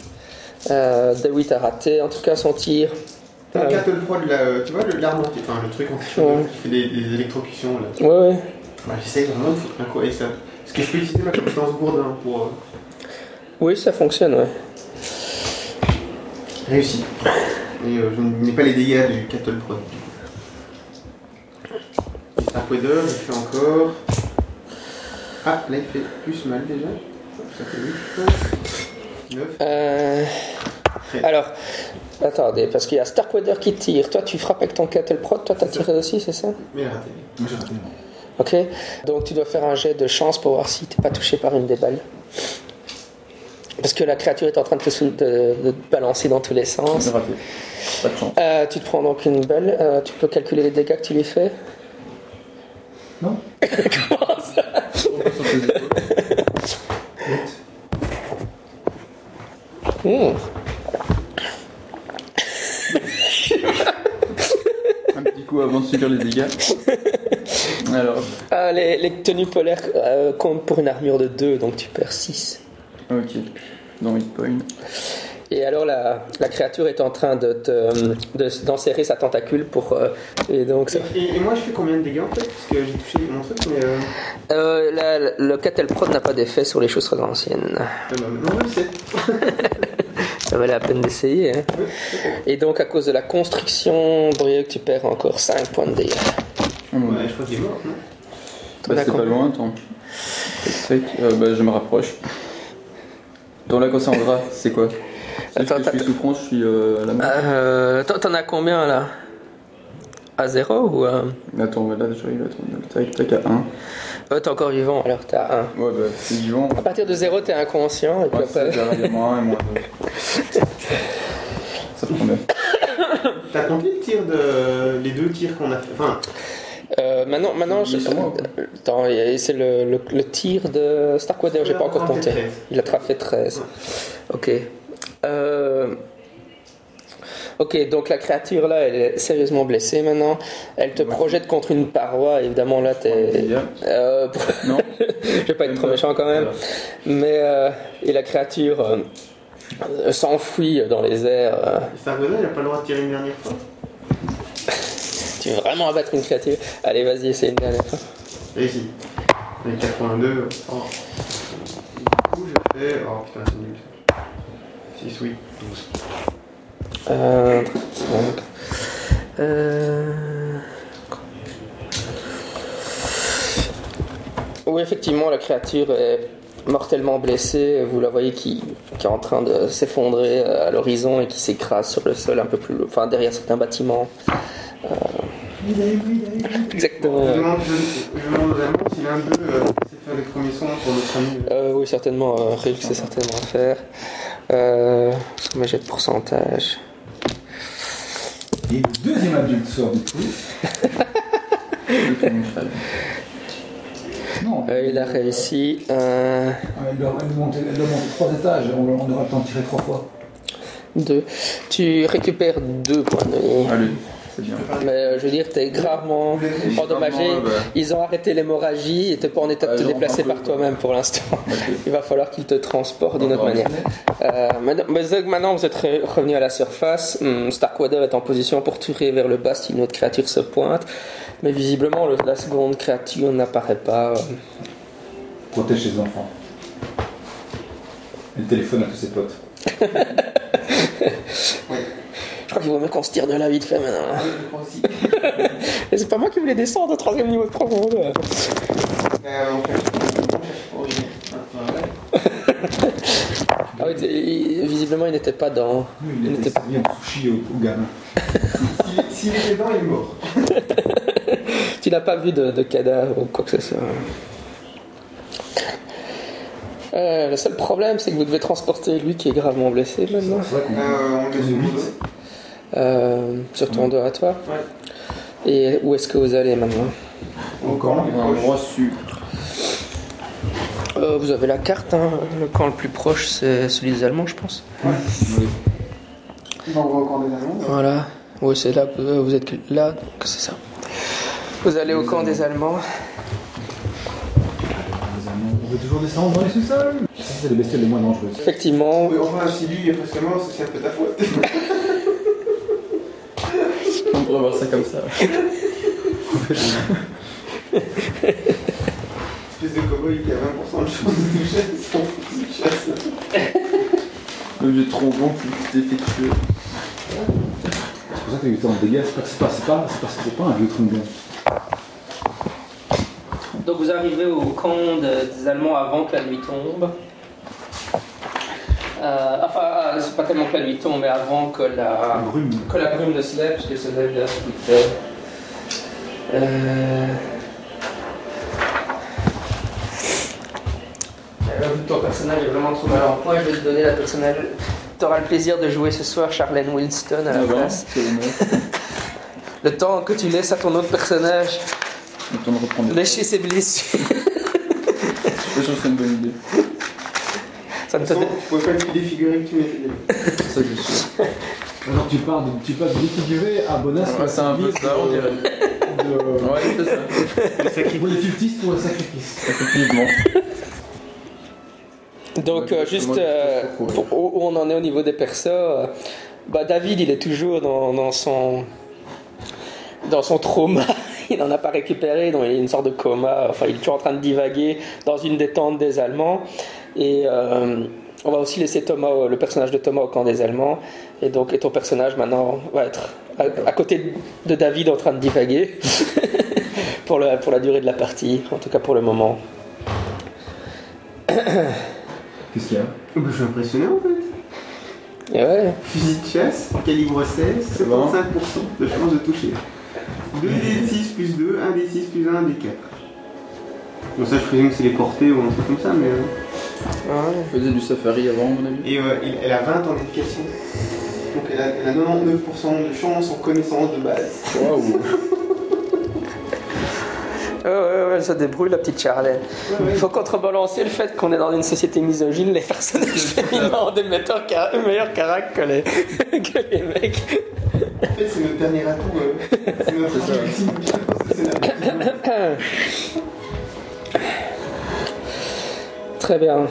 euh, DeWitt a raté en tout cas son tir. Ton Euh, cattle prod, là, tu vois, le- l'arme enfin le truc Ouais. qui fait des, des électrocutions là. Ouais, ouais. Bah, j'essaie vraiment de foutre un coup avec ça. Est-ce que je peux utiliser ma compétence gourdin pour. euh, Oui, ça fonctionne, ouais. Réussi. Et euh, je n'ai pas les dégâts du cattle prod. Et Starkweather, il fait encore. Ah, là il fait plus mal déjà. Ça fait 8. 9. Euh, alors, attendez, parce qu'il y a Starkweather qui tire. Toi, tu frappes avec ton Cattle Prod. Toi, t'as tiré aussi, c'est ça Mais raté. Ok. Donc, tu dois faire un jet de chance pour voir si t'es pas touché par une des balles. Parce que la créature est en train de te, sou- de- de te balancer dans tous les sens. Raté. Pas de chance. Euh, tu te prends donc une balle. Euh, tu peux calculer les dégâts que tu lui fais. Non Comment ça passe sur tes épaules. Hmm. Un petit coup avant de subir les dégâts. Alors, Ah, les, les tenues polaires euh, comptent pour une armure de 2, donc tu perds 6. ok. Dans hit point. Et alors la, la créature est en train de te- de- d'enserrer sa tentacule pour euh, et donc ça. Et, et moi je fais combien de dégâts en fait? Parce que j'ai touché mon truc, mais. Euh... Euh, la- le Cattle Prod n'a pas d'effet sur les choses très anciennes. Ah bah maintenant je le sais. Ça valait la peine d'essayer. hein. Et donc à cause de la constriction, Brieuc, tu perds encore 5 points de dégâts. Ouais, je crois qu'il est mort, non? Bah, c'est pas loin, attends. Euh, bah, je me rapproche. Dans la Cassandra, c'est quoi? C'est Attends, que je suis attends. souffrant, je suis euh, à la main. Euh, T'en as combien là? À 0 ou à... Attends, là, j'arrive à tac, tac, à 1. Euh, T'es encore vivant, alors t'as 1. Ouais, bah, c'est vivant. À partir de 0, t'es inconscient. Et puis Ouais, c'est après... derrière moins 1 et moins 2. Ça promet. T'as compté le tir de. les deux tirs qu'on a fait? Enfin, Euh, maintenant, maintenant je... Attends, c'est le, le, le tir de Starkweather, j'ai pas encore Il a compté. fait 13. Il a fait 13. Ok. Euh, Ok, donc la créature là, elle est sérieusement blessée maintenant. Elle te Ouais. projette contre une paroi, évidemment là, t'es. Euh, Non je vais pas être trop méchant quand même. Voilà. Mais. euh, et la créature euh, euh, s'enfuit dans les airs. euh. Starkweather, il a pas le droit de tirer une dernière fois. Tu veux vraiment abattre une créature? Allez, vas-y, essaye une dernière fois. Réussi. Avec 82. Oh. Du coup, je fais. Oh putain, c'est nul. 6, oui. 12. Euh, euh, Oui, effectivement, la créature est mortellement blessée. Vous la voyez qui, qui est en train de s'effondrer à l'horizon et qui s'écrase sur le sol un peu plus, enfin derrière certains bâtiments. Euh, Exactement. Je demande, je, je demande vraiment si l'un d'eux euh, sait faire les premiers soins pour notre ami. Euh, oui, certainement. Euh, Rilk sait certainement faire. Euh, mes jets de pourcentage. Et deuxième adulte sort du cheval. Non, Euh, il a réussi. Euh, Elle doit, elle doit monter, elle doit monter trois étages, on, on aura le temps de tirer trois fois. deux. Tu récupères deux points de vie. Allez, bien. Mais euh, je veux dire, t'es gravement endommagé. Ouais, bah, Ils ont arrêté l'hémorragie et t'es pas en état de te ont déplacer par toi-même pour l'instant. Il va falloir qu'ils te transportent d'une autre manière. Euh, maintenant, mais maintenant, vous êtes re- revenu à la surface. Hum, Starkweather est en position pour tirer vers le bas si une autre créature se pointe. Mais visiblement, le- la seconde créature n'apparaît pas. euh. Protège ses enfants. Elle téléphone à tous ses potes. Je crois qu'il vaut mieux qu'on se tire de là vite fait maintenant. Ah, je crois aussi. Et c'est pas moi qui voulais descendre au troisième niveau de profondeur. Euh. Ah. Ah oui, il- visiblement, il n'était pas dans. Oui, Il il n'était était servi un sushi au, au gamin. S'il- S'il est dedans, il est mort. Tu n'as pas vu de, de cadavre ou quoi que ce soit. Euh, le seul problème, c'est que vous devez transporter lui qui est gravement blessé maintenant. C'est vrai qu'on Euh, sur ton dos à toi. Ouais. Et où est-ce que vous allez maintenant? Au camp, sûr. Euh, Vous avez la carte, hein. le camp le plus proche c'est celui des Allemands, je pense. Oui. On envoie au camp des Allemands. Voilà. Oui, c'est là que euh, vous êtes là, donc c'est ça. Vous allez au camp des Allemands. On veut toujours descendre dans les sous-sols. C'est les bestioles les moins dangereuses. Effectivement, Oui, enfin, si lui est mort, c'est un peu ta faute. On pourrait voir ça comme ça. Espèce de cowboy qui a 20% de chance de toucher son fusil de chasse. Le vieux trombon plus défectueux. C'est pour ça que 8 ans de dégâts, c'est pas, c'est pas, c'est pas, c'est pas, c'est pas un vieux trombon. Donc vous arrivez au camp de- des Allemands avant que la nuit tombe. Euh, enfin, ah, c'est pas tellement que la nuit tombe, mais avant que la, brume. que la brume ne se lève, parce qu'elle se lève là terre. Euh... Vu que ton personnage est vraiment trop mal en point, je vais te donner la personnage. Tu auras le plaisir de jouer ce soir Charlène Winston à la Ah place. c'est. Le temps que tu laisses à ton autre personnage lécher ses blessures. Je sûr que c'est une bonne idée. Ça ne te façon, pas lui défigurer que tu je suis. Alors tu parles de, tu passes de défiguré à bonasse. Ouais, c'est un peu ça, on dirait. De, Ouais, c'est ça. pour les cultistes ou un sacrifice. Effectivement. Donc, Ouais, euh, juste euh, pour- où où on en est au niveau des persos, euh, bah, David, il est toujours dans, dans son dans son trauma. Il n'en a pas récupéré, donc il est une sorte de coma. Enfin, il est toujours en train de divaguer dans une des tentes des Allemands. Et euh, on va aussi laisser Thomas, le personnage de Thomas au camp des Allemands. Et donc, et ton personnage maintenant va être à, à côté de David en train de divaguer pour, la, pour la durée de la partie, en tout cas pour le moment. Qu'est-ce qu'il y a? Je suis impressionné en fait. Et ouais. Fusil de chasse, calibre 16, 75% de chance de toucher. 2d6 plus 2, 1d6 plus 1, 1d4. Bon, ça, je présume que c'est les portées ou un truc comme ça, mais. Euh, On faisait du safari avant, mon avis. Et euh, il- elle a 20 en éducation. Donc elle a, elle a 99% de chance en connaissance de base. Waouh. Ouais, ouais, ouais, elle se débrouille, la petite Charlène. Ouais, ouais. Il faut contrebalancer le fait qu'on est dans une société misogyne, les personnages féminins ont des meilleurs, car- meilleurs caractères que les, que les mecs. En fait, c'est notre dernier atout. euh, c'est notre ça. ultime. Très bien.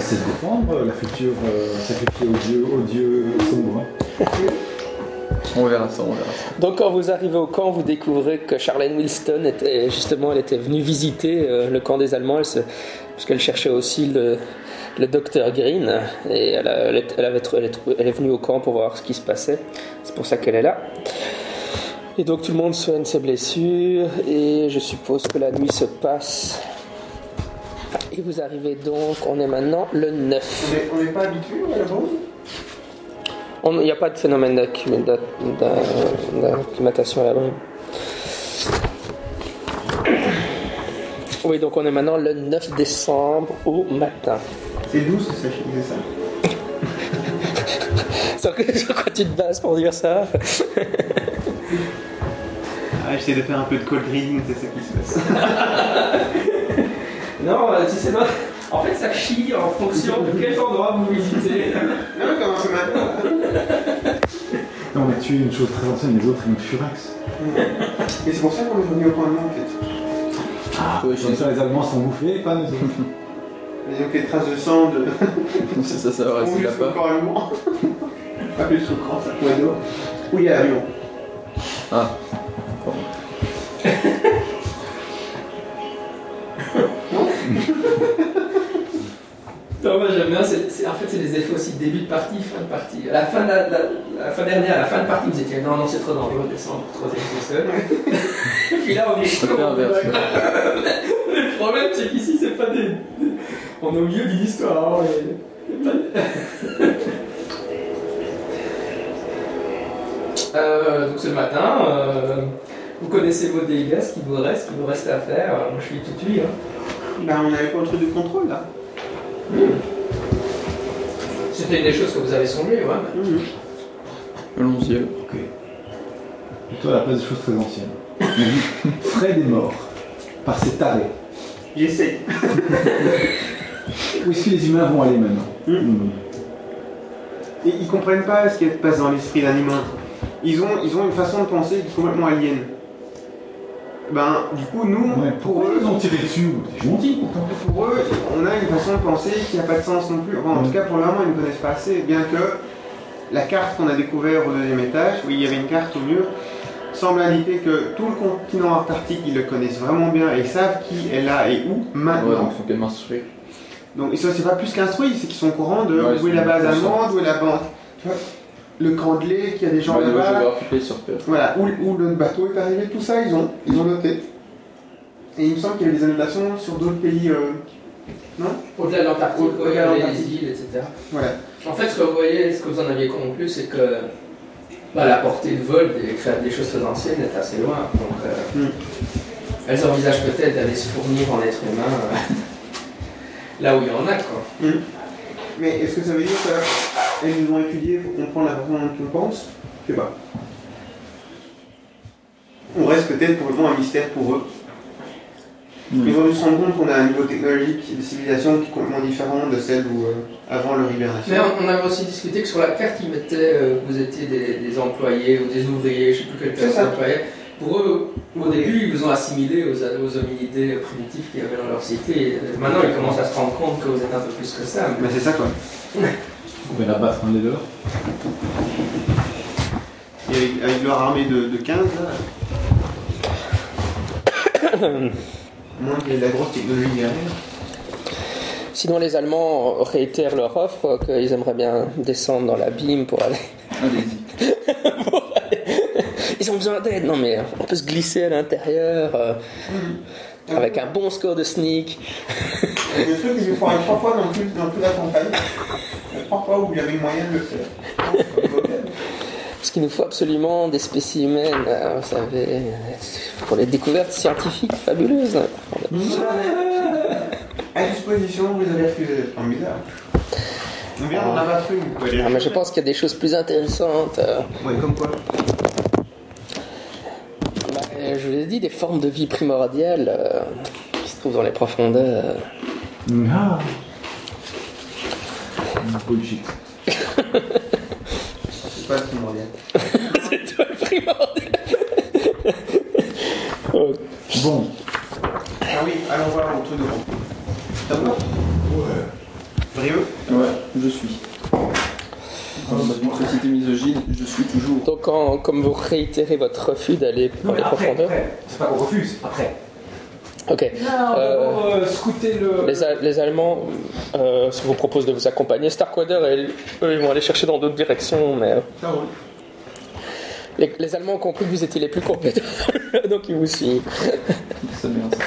Se défendre, euh, la future euh, sacrifiée au dieu, au dieu sombre. On verra ça, on verra ça. Donc quand vous arrivez au camp, vous découvrez que Charlène Wilston était justement, elle était venue visiter euh, le camp des Allemands, elle se- parce qu'elle cherchait aussi le- le docteur Green et elle, a- elle est, elle avait trou- elle est trou- elle est venue au camp pour voir ce qui se passait. C'est pour ça qu'elle est là. Et donc tout le monde soigne ses blessures et je suppose que la nuit se passe. Et vous arrivez donc, on est maintenant le 9. On est- On n'est pas habitué à la On- Il n'y a pas de phénomène d'acclimatation à la brume. Oui, donc on est maintenant le 9 décembre au matin. C'est douce que ça disait ça. Sur quoi tu te bases pour dire ça? Ah, j'essaie de faire un peu de cold reading, c'est ce qui se passe. Non, si c'est pas... En fait, ça chie en fonction de quel endroit vous visitez. Non, comme un peu maintenant. Non, on a tué une chose très ancienne, les autres, ils ont furax. Et c'est pour ça qu'on est revenu au point de en fait. Ouais, Comme ça, les Allemands sont bouffés, pas nous autres. Les traces de sang de. C'est ça, ça va On rester jusqu'au là-bas. corps allemand. Pas plus au corps, ça d'eau. Oui, il y a l'avion. Non, moi j'aime bien, c'est, en fait c'est des effets aussi début de partie, fin de partie. À la fin, de la, la- la fin dernière, à la fin de partie, vous étiez non, non, c'est trop dangereux, descendre, troisième sous-sol. Puis là, on est. Le problème, c'est qu'ici, c'est pas des. On est au milieu d'une histoire. hein, et- Euh, donc le matin. euh, vous connaissez vos dégâts, ce qu'il vous reste, ce qu'il vous reste à faire. Moi, je suis tout de hein. Bah, on avait pas le truc de contrôle là. C'était une des choses que vous avez songé, ouais. Mhm. Allons-y alors. Et toi, à la place des choses très anciennes. Fred est mort par ces tarés. J'essaie. Où est-ce que les humains vont aller maintenant Hmm. Hmm. Et ils comprennent pas ce qui se passe dans l'esprit d'un humain. Ils ont, ils ont une façon de penser qui est complètement alien. Ben, du coup, nous, Ouais, pour eux, ils ont tiré dessus C'est gentil pourtant. pour eux, on a une façon de penser qui n'a pas de sens non plus. Enfin, en tout cas, pour le moment, ils ne connaissent pas assez. Bien que la carte qu'on a découverte au deuxième étage, où il y avait une carte au mur, semble indiquer que tout le continent antarctique, ils le connaissent vraiment bien et savent qui est là et où Ouais, maintenant. donc ils sont même instruits. Donc, ils sont- c'est pas plus qu'instruits, c'est qu'ils sont au courant de Ouais, où est ils la sont base allemande, où est la bande. Le camp de lait, qu'il y a des gens là-bas. Voilà, où, où le bateau est arrivé, tout ça, ils ont, ils ont noté. Et il me semble qu'il y avait des annotations sur d'autres pays. euh, Non? Au-delà de l'Antarctique, Au- ouais, les îles, etc. Voilà. En fait, ce que vous voyez, ce que vous en aviez conclu, c'est que bah, la portée de vol des, cré- des choses très anciennes est assez loin. Donc, euh, Mm. elles envisagent peut-être d'aller se fournir en être humain euh, là où il y en a, quoi. Mais est-ce que ça veut dire qu'elles nous ont étudiés pour comprendre la façon dont on pense Je sais pas. On reste peut-être pour le moment un mystère pour eux. Mm. Ils ont dû se rendre compte qu'on a un niveau technologique de civilisation qui est complètement différent de celle où, euh, avant leur hibernation. Mais on, on avait aussi discuté que sur la carte, ils mettaient euh, que vous étiez des, des employés ou des ouvriers, je ne sais plus classe ça. d'employés. Pour eux, au début, ils vous ont assimilé aux, aux hominidés primitifs qu'il y avait dans leur cité. Maintenant, ils commencent à se rendre compte que vous êtes un peu plus que ça. Mais c'est ça quoi. On va la battre un des leurs. Et avec, avec leur armée de, de 15 là. Moins de la grosse technologie derrière. Sinon, les Allemands réitèrent leur offre qu'ils aimeraient bien descendre dans l'abîme pour aller. Allez-y. Ils ont besoin d'aide. Non, mais on peut se glisser à l'intérieur euh, avec un bon score de sneak. Il y a des trucs que j'ai fait trois fois dans, tout- dans toute la campagne. Il y trois fois où j'avais le moyen de le faire. Parce qu'il nous faut absolument des spécimens, euh, vous savez, pour les découvertes scientifiques fabuleuses. À disposition, vous avez refusé en bizarre. On vient d'en abattre une. aller mais je pense qu'il y a des choses plus intéressantes. euh, Ouais, comme quoi je vous l'ai dit, des formes de vie primordiales euh, qui se trouvent dans les profondeurs. Ah Bullshit. C'est pas le primordial. C'est toi le primordial. Bon, Ah oui, allons voir le truc de groupe. D'accord Ouais. Brieux? Ouais, je suis. Dans une société misogyne, je suis toujours. Donc, quand- comme vous réitérez votre refus d'aller dans les profondeurs, C'est pas qu'on refuse, après. Ok. Euh, euh, scouter le. Les, A- les Allemands euh, vous proposent de vous accompagner. Starkweather, et eux, ils vont aller chercher dans d'autres directions, mais euh, roule. les, les Allemands ont compris que vous étiez les plus compétents, donc ils vous suivent. C'est bien ça.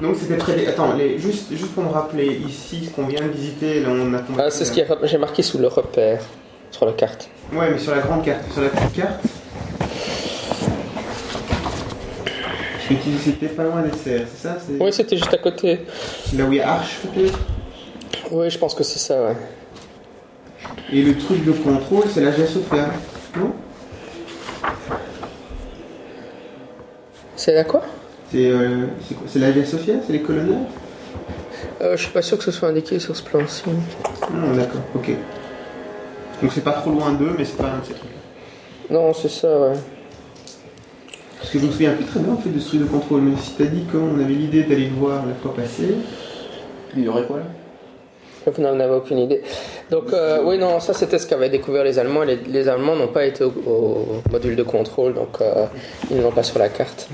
Donc c'était des. Attends, les... juste, juste pour me rappeler, ici, ce qu'on vient de visiter, là on a Ah, c'est ce qui est- j'ai marqué sous le repère sur la carte. Ouais, mais sur la grande carte, sur la petite carte. Que c'était pas loin des serres, c'est ça. Oui, c'était juste à côté. Là où il y a Arche peut-être? Oui, je pense que c'est ça, ouais. Et le truc de contrôle, c'est la Sophia. Non? C'est à quoi? C'est euh, la Sophia C'est les colonnettes euh, Je suis pas sûr que ce soit indiqué sur ce plan-ci. Non, d'accord, ok. Donc c'est pas trop loin d'eux, mais c'est pas un de ces trucs. Non, c'est ça, ouais. Parce que je me souviens plus très bien en fait de ce truc de contrôle, mais si t'as dit qu'on avait l'idée d'aller le voir la fois passée. Il y aurait quoi là? Vous n'en avez aucune idée. Donc, euh, oui, non, ça c'était ce qu'avaient découvert les Allemands. Les, les Allemands n'ont pas été au, au module de contrôle, donc euh, ils ne l'ont pas sur la carte.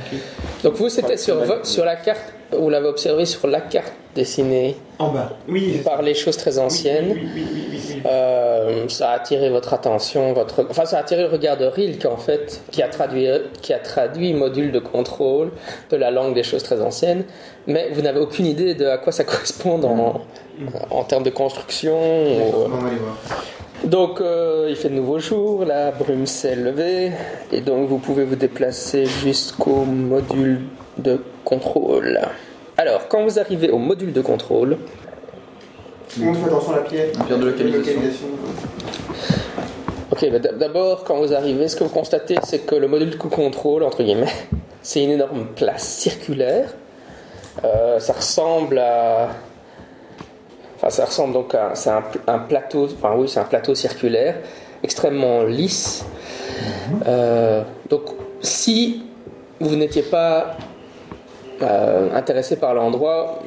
Donc, vous, c'était sur, sur la carte, vous l'avez observé sur la carte dessinée En bas. Oui, par les choses très anciennes. Oui, oui, oui, oui, oui. Euh, ça a attiré votre attention, votre, enfin ça a attiré le regard de Rilke en fait, qui a traduit, qui a traduit module de contrôle de la langue des choses très anciennes, mais vous n'avez aucune idée de à quoi ça correspond en, en termes de construction. Ou- on. Donc euh, il fait de nouveau jour, la brume s'est levée, et donc vous pouvez vous déplacer jusqu'au module de contrôle. Alors, quand vous arrivez au module de contrôle, monde fait attention à la pierre. La pierre de localisation. Ok, bah d'abord, quand vous arrivez, ce que vous constatez, c'est que le module de contrôle, entre guillemets, c'est une énorme place circulaire. Euh, ça ressemble à. Enfin, ça ressemble donc à. C'est un, pl- un plateau. Enfin, oui, c'est un plateau circulaire, extrêmement lisse. Euh, donc, si vous n'étiez pas euh, intéressé par l'endroit,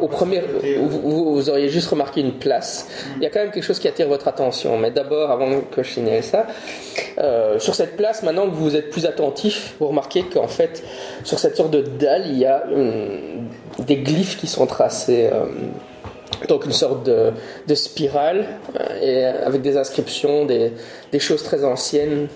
au premier, vous, auriez juste remarqué une place. Il y a quand même quelque chose qui attire votre attention. Mais d'abord, avant que je signale ça, euh, sur cette place, maintenant que vous êtes plus attentif, vous remarquez qu'en fait, sur cette sorte de dalle, il y a hum, des glyphes qui sont tracés. euh, donc une sorte de, spirale euh, et avec des inscriptions, des choses très anciennes.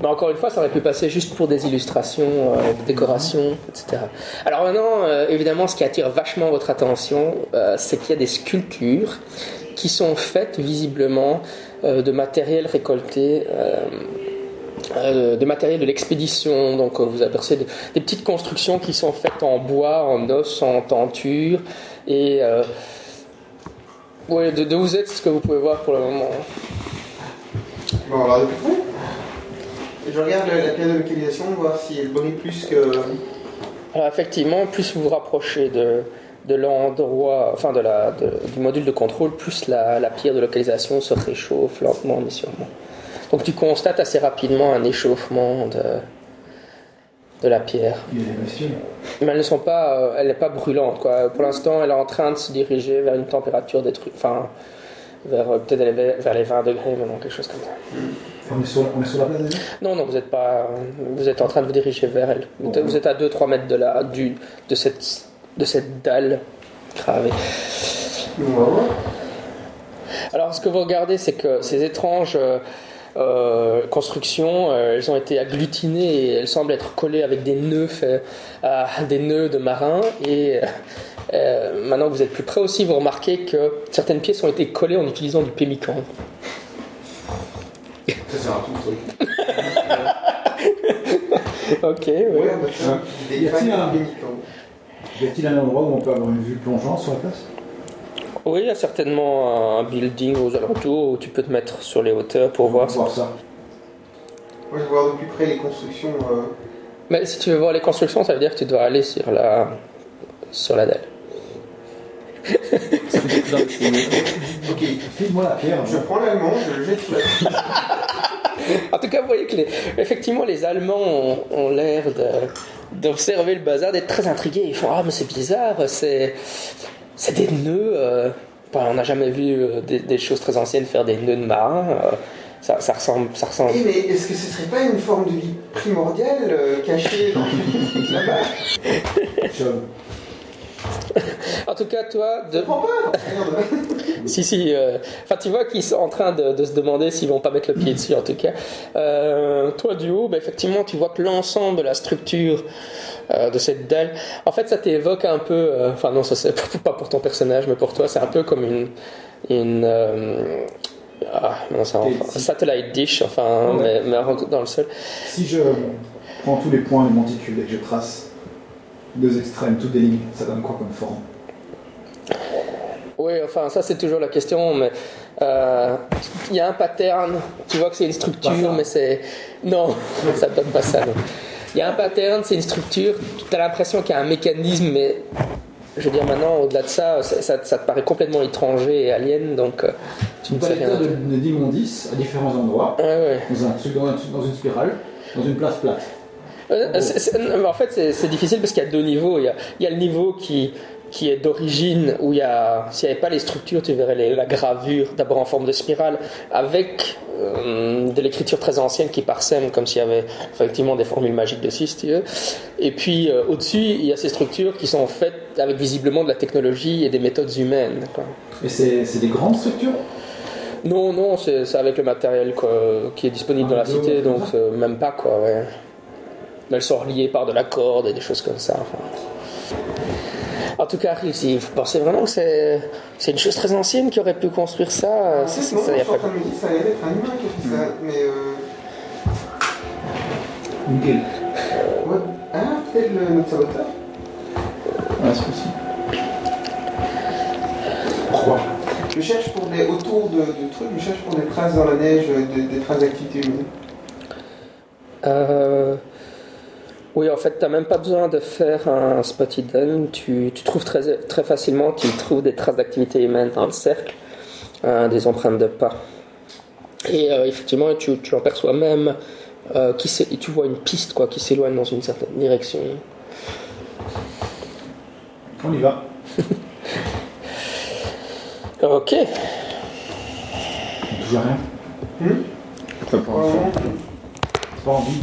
Mais encore une fois, ça aurait pu passer juste pour des illustrations, euh, des décorations, etc. Alors maintenant, euh, évidemment, ce qui attire vachement votre attention, euh, c'est qu'il y a des sculptures qui sont faites visiblement euh, de matériel récolté. de matériel de l'expédition, donc vous apercevez des, petites constructions qui sont faites en bois, en os, en tenture, et euh, ouais, de, de vous êtes, ce que vous pouvez voir pour le moment. Bon, on va regarder plus près. Je regarde la, pierre de localisation, voir si elle brille plus que. Alors effectivement, plus vous vous rapprochez de, de l'endroit, enfin de la, de- du module de contrôle, plus la, la pierre de localisation se réchauffe lentement mais sûrement. Donc tu constates assez rapidement un échauffement de, de la pierre. Mais elles ne sont pas, euh, elle n'est pas brûlante quoi. Pour l'instant, elle est en train de se diriger vers une température des trucs, enfin vers euh, peut-être aller vers, les 20 degrés maintenant, quelque chose comme ça. On est sur, on est sur la place déjà? Non, non, vous êtes pas, vous êtes en train de vous diriger vers elle. Vous êtes- Vous êtes à 2-3 mètres de la, du, de cette, de cette dalle va voir. Alors, ce que vous regardez, c'est que ces étranges euh, euh, constructions, euh, elles ont été agglutinées et elles semblent être collées avec des nœuds faits à des nœuds de marins. Et euh, euh, maintenant que vous êtes plus près aussi, vous remarquez que certaines pièces ont été collées en utilisant du pémican. Ça sert à tout ce truc. Ok, oui. Ouais, bah, Y a-t-il un- pénitents. Y a-t-il un endroit où on peut avoir une vue plongeante sur la place? Oui, il y a certainement un building aux alentours où tu peux te mettre sur les hauteurs pour voir. voir ça. Moi, je vais voir de plus près les constructions. euh, Mais si tu veux voir les constructions, ça veut dire que tu dois aller sur la, sur la dalle. Ok, File-moi la pierre. je prends l'allemand, je le jette sur la En tout cas, vous voyez que les, effectivement, les Allemands ont, ont l'air de- d'observer le bazar, d'être très intrigués. Ils font Ah, mais c'est bizarre, c'est, c'est des nœuds. euh, enfin, on n'a jamais vu euh, des, des choses très anciennes faire des nœuds de marins. euh, ça, ça ressemble. Ça ressemble. Mais est-ce que ce serait pas une forme de vie primordiale euh, cachée dans- là-bas. En tout cas, toi, de... Si, si. euh, Enfin, tu vois qu'ils sont en train de, de se demander s'ils vont pas mettre le pied dessus, en tout cas. Euh, toi, du haut, bah, effectivement, tu vois que l'ensemble de la structure euh, de cette dalle, en fait, ça t'évoque un peu. Enfin, non, ça c'est pas pour ton personnage, mais pour toi, c'est un peu comme une. une ah, non, enfin, satellite dish, enfin, Ouais. mais, mais dans le sol. Si je prends tous les points du monticule et que je trace deux extrêmes, toutes des lignes, ça donne quoi comme forme? Oui, enfin, ça c'est toujours la question, mais euh, il y a un pattern, tu vois que c'est une structure, mais c'est. Non, ça ne donne pas ça. Il y a un pattern, c'est une structure, tu as l'impression qu'il y a un mécanisme, mais je veux dire maintenant, au-delà de ça, ça, ça- ça te paraît complètement étranger et alien, donc euh, tu ne sais rien. De, de d'immondices à différents endroits, ouais. truc, dans, un- dans une spirale, dans une place plate. Euh, en fait, c'est difficile parce qu'il y a deux niveaux. Il y a, il y a le niveau qui, qui est d'origine, où il y a, s'il n'y avait pas les structures, tu verrais les- la gravure, d'abord en forme de spirale, avec euh, de l'écriture très ancienne qui parsème, comme s'il y avait effectivement des formules magiques dessus, si tu veux. Et puis euh, au-dessus, il y a ces structures qui sont faites avec visiblement de la technologie et des méthodes humaines. quoi. Et c'est, des grandes structures? Non, non, c'est avec le matériel quoi, qui est disponible dans la dos, cité, donc même pas quoi, ouais. Mais elles sont reliées par de la corde et des choses comme ça. enfin. En tout cas, si vous pensez vraiment que c'est c'est une chose très ancienne qui aurait pu construire ça, euh, En c'est- fait, c'est- non, ça je y a suis en pas. train de me dire ça allait être un humain qui a fait ça, mais euh... Nickel. ouais. Ah, peut-être le, notre saboteur Ouais, c'est possible. Pourquoi Je cherche pour des... autour de, de trucs, je cherche pour des traces dans la neige, euh, des, des traces d'activité humaine. Euh, Oui, en fait, tu n'as même pas besoin de faire un spot hidden. Tu, tu trouves très, très facilement qu'il trouve des traces d'activité humaine dans le cercle, euh, des empreintes de pas. Et euh, effectivement, tu, tu en perçois même euh, qui tu vois une piste quoi, qui s'éloigne dans une certaine direction. On y va. Ok. Toujours rien? Pas. Vraiment. Pas envie.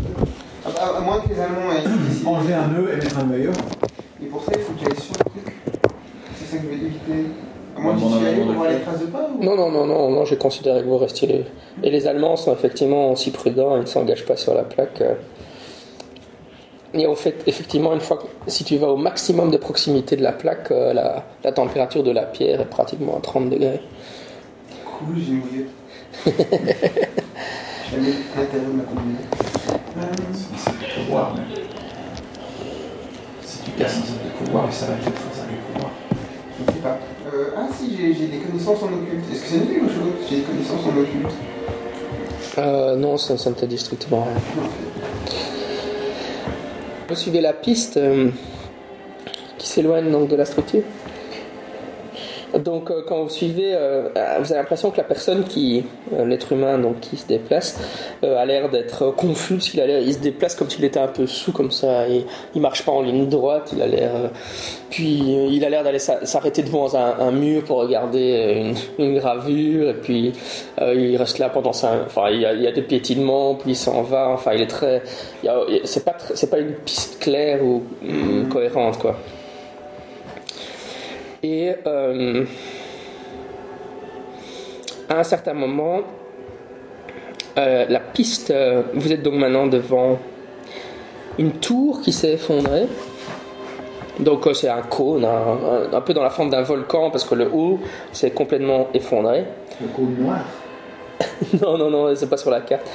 À, moins que les Allemands aient décidé. Enlever un nœud et mettre un meilleur. Et pour ça, il faut que j'aille sur le truc. C'est ça que je vais éviter. À moins que mon j'y suis ami, allé pour voir les traces de pas ou... Non, non, non, non, non j'ai considéré que vous restiez. Et les Allemands sont effectivement aussi prudents, ils ne s'engagent pas sur la plaque. euh. Et en fait, effectivement, une fois que, si tu vas au maximum de proximité de la plaque, euh, la, la température de la pierre est pratiquement à 30 degrés. Cool, j'ai mets à l'intérieur de ma combinaison. C'est pouvoirs, mais. Si tu casses un cercle de et ça va être un de pouvoir. Je sais pas. Euh, ah si, j'ai des connaissances en occulte. Est-ce que ça nous dit quelque chose? J'ai des connaissances en occulte. Euh, non, ça, ça ne te dit strictement rien. Vous suivez la piste euh, qui s'éloigne donc de la structure? Donc euh, quand vous suivez, euh, euh, vous avez l'impression que la personne qui, euh, l'être humain donc qui se déplace, a l'air d'être confus. parce qu'il a l'air- il se déplace comme s'il était un peu sous comme ça. Il marche pas en ligne droite. Il a l'air, puis il a l'air d'aller s'a- s'arrêter devant un, un mur pour regarder une, une gravure. Et puis il reste là pendant ça. Enfin, il y, a, il y a des piétinements, puis il s'en va. Enfin, il est très. C'est pas, c'est pas une piste claire ou hum, cohérente quoi. Et euh, à un certain moment, euh, la piste, euh, vous êtes donc maintenant devant une tour qui s'est effondrée. Donc c'est un cône, un, un- un peu dans la forme d'un volcan parce que le haut s'est complètement effondré. Le cône noir. Non, non, non, c'est pas sur la carte.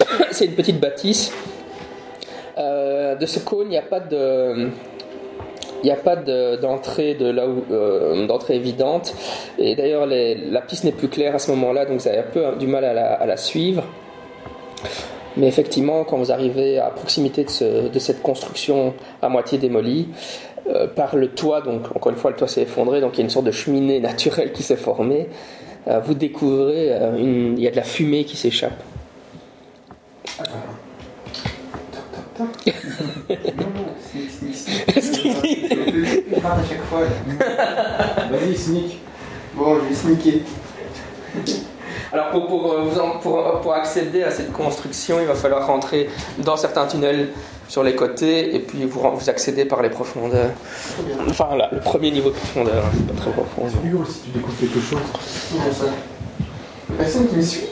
c'est une petite bâtisse. Euh, de ce cône, il n'y a pas de. Il n'y a pas de- d'entrée de, là où euh, d'entrée évidente. Et d'ailleurs la piste n'est plus claire à ce moment-là donc vous avez un peu du mal à la, à la suivre. Mais effectivement quand vous arrivez à proximité de, ce- de cette construction à moitié démolie euh, par le toit donc encore une fois le toit s'est effondré donc il y a une sorte de cheminée naturelle qui s'est formée euh, vous découvrez une- il y a de la fumée qui s'échappe Non, non, sneak, sneak, sneak. À chaque fois. Vas-y, sneak. Bon, je vais sneaker. Alors pour, pour, euh, vous en- pour, pour accéder à cette construction, il va falloir rentrer dans certains tunnels sur les côtés et puis vous, vous accédez par les profondeurs. Enfin là, le premier niveau de profondeur, hein, c'est pas très profond. Hurle si tu découvres quelque chose. Personne qui me suit.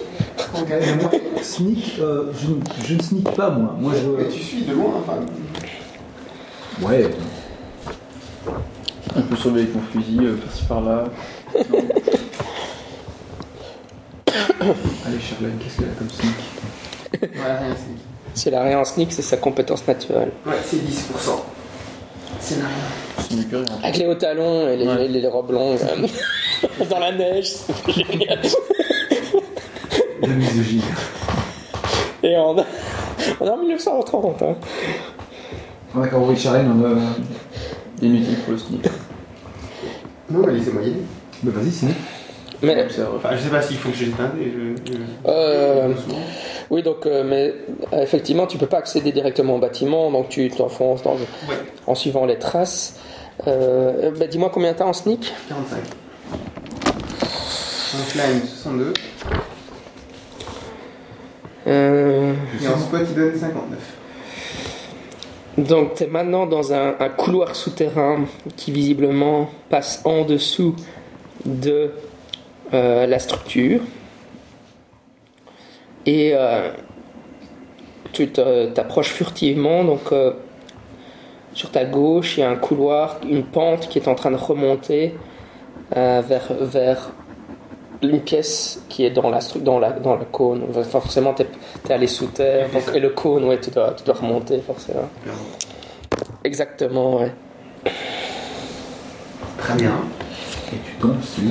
Mais sneak, euh, je, ne- je ne sneak pas moi. Moi Mais je. tu suis de loin, enfin. Ouais. On peut surveiller avec mon fusil, euh, par-ci par-là. Non. Allez Charlène, qu'est-ce qu'elle a comme sneak? Voilà, rien, c'est. Si elle a rien en sneak, c'est sa compétence naturelle. Ouais, c'est 10%. C'est rien. C'est mieux que rien. Avec les hauts talons et les, Ouais. les- les robes longues euh, dans la neige, c'est génial. La misogyne. Et on, on est en 1930. Hein. D'accord, oui, Charlène, on a. Inutile pour le sneak. Non, mais laissez-moi y aller. Bah vas-y, sneak. Mais. Enfin, je sais pas s'il faut que je un. Je. Euh, oui, donc, euh, mais euh, effectivement, tu peux pas accéder directement au bâtiment, donc tu t'enfonces dans, Ouais, en suivant les traces. Euh, bah, Dis-moi combien t'as en sneak? 45. En flying, 62. Euh, Et en squat, il donne 59. Donc, tu es maintenant dans un, couloir souterrain qui visiblement passe en dessous de euh, la structure. Et euh, tu t'approches furtivement. Donc, euh, sur ta gauche, il y a un couloir, une pente qui est en train de remonter vers, vers une pièce qui est dans la, dans la, dans le cône. Forcément, tu es, allé sous terre. donc- et le cône, ouais, tu dois, tu dois remonter, forcément. Exactement, ouais. Très bien. Et tu tombes sur.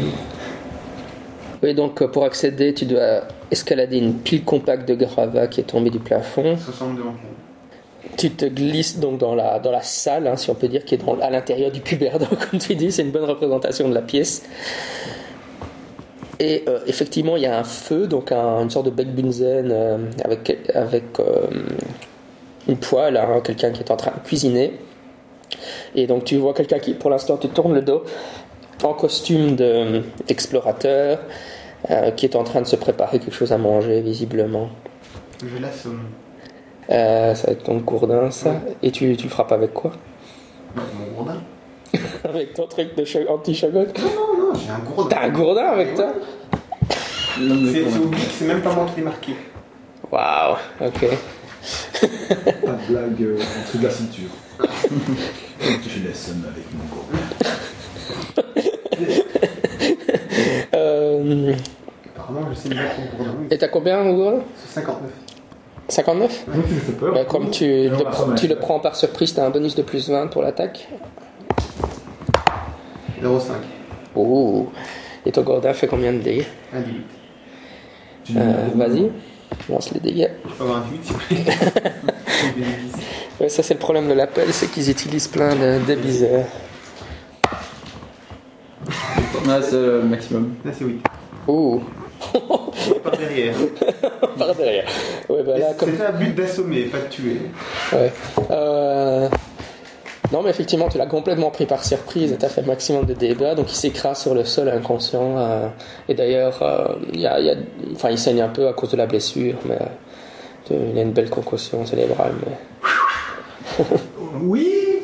Oui, donc euh, pour accéder, tu dois escalader une pile compacte de gravats qui est tombée du plafond. 62 en flying. Tu te glisses donc dans la, dans la salle, hein, si on peut dire, qui est dans, à l'intérieur du cuberdon, comme tu dis. C'est une bonne représentation de la pièce. Et euh, effectivement, il y a un feu, donc un- une sorte de bec bunzen euh, avec, avec euh, une poêle, hein, quelqu'un qui est en train de cuisiner. Et donc tu vois quelqu'un qui, pour l'instant, te tourne le dos en costume de- d'explorateur, qui est en train de se préparer quelque chose à manger, visiblement. Je l'assomme. Ça va être ton gourdin, ça. Et tu, tu le frappes avec quoi? Mon gourdin Avec ton truc de anti-shogun Non, non, j'ai un gourdin. T'as un gourdin avec toi C'est c'est oblique, c'est même pas moi qui l'ai marqué. Waouh, ok. Pas de blague euh, en dessous de la ceinture. je laisse avec mon gourdin. Euh, Apparemment, je sais battre au gourdin. et t'as combien mon gourdin? C'est 59. 59 Moi, tu me fais peur. Bah, Comme tu, le, tu le prends par surprise, t'as un bonus de plus 20 pour l'attaque. 0,5. Oh Et ton gourdin fait combien de dégâts? Un 18. Tu me Euh, Vas-y, lance les dégâts. Je peux avoir un 8 s'il vous plaît. J'ai des 10. Ouais, ça c'est le problème de l'appel, c'est qu'ils utilisent plein de, bizarres. Ah, c'est le maximum. Là, c'est 8. Ouh, Par derrière. par derrière. Ouais, bah là, comme C'était un but d'assommer, pas de tuer. Ouais. Euh, Non, mais effectivement, tu l'as complètement pris par surprise et tu as fait le maximum de dégâts, donc il s'écrase sur le sol inconscient. euh, Et d'ailleurs, euh, il, y a- il y a- enfin, il saigne un peu à cause de la blessure, mais euh, il a une belle concussion cérébrale. Mais... Oui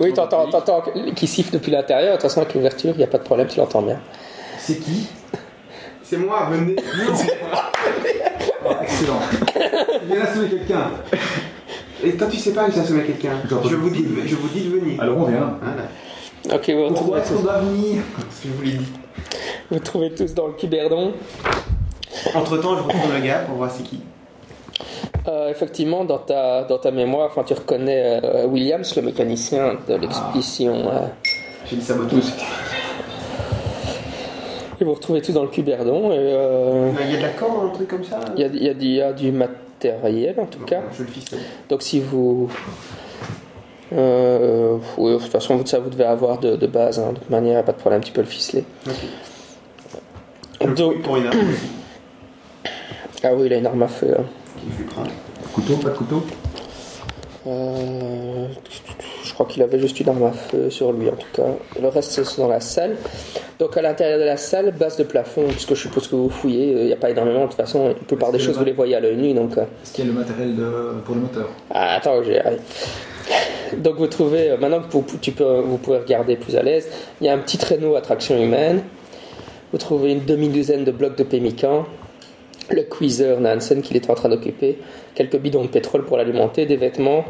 Oui, t'entends, t'entends qu'il siffle depuis l'intérieur, de toute façon, avec l'ouverture, il n'y a pas de problème, tu l'entends bien. C'est qui? C'est moi, venez. Ah, Excellent. Il vient d'assommer quelqu'un. Et quand tu sais pas que j'ai assommé quelqu'un, Genre, je vous dis, de- je vous dis de venir. Alors on vient. Voilà. Ok, vous Pourquoi retrouvez, est-ce qu'on tous, doit venir Ce que je vous l'ai dit. vous trouvez tous dans le cuberdon. Entre temps, je retourne le gars pour voir c'est qui. Euh, effectivement, dans ta, dans ta mémoire, enfin, tu reconnais euh, Williams, le mécanicien de l'expédition. euh, J'ai dit ça va Tous. et vous retrouvez tous dans le cuberdon. Et, euh, Il y a de la corde, un truc comme ça Il y, a, il y a du- il y a du matériel en tout cas. Je le ficelle. Donc si vous... Euh, oui, de toute façon, ça vous devez avoir de, de base. hein. De toute manière, pas de problème, tu peux le ficeler. Donc- fouille pour une arme. aussi. Ah oui, il a une arme à feu. hein. Couteau, pas de couteau? Euh, crois qu'il avait juste une arme à feu sur lui en tout cas. Le reste c'est dans la salle. Donc à l'intérieur de la salle, base de plafond, puisque je suppose que vous fouillez, il n'y a pas énormément, de toute façon, la plupart des choses vous les voyez à l'œil nu. Donc, euh, Est-ce qu'il y a le matériel de- pour le moteur ah, attends, j'ai. Donc vous trouvez, euh, maintenant que vous, tu peux, vous pouvez regarder plus à l'aise, il y a un petit traîneau à traction humaine. Vous trouvez une demi-douzaine de blocs de pémican, le Quizer Nansen qu'il était en train d'occuper, quelques bidons de pétrole pour l'alimenter, des vêtements,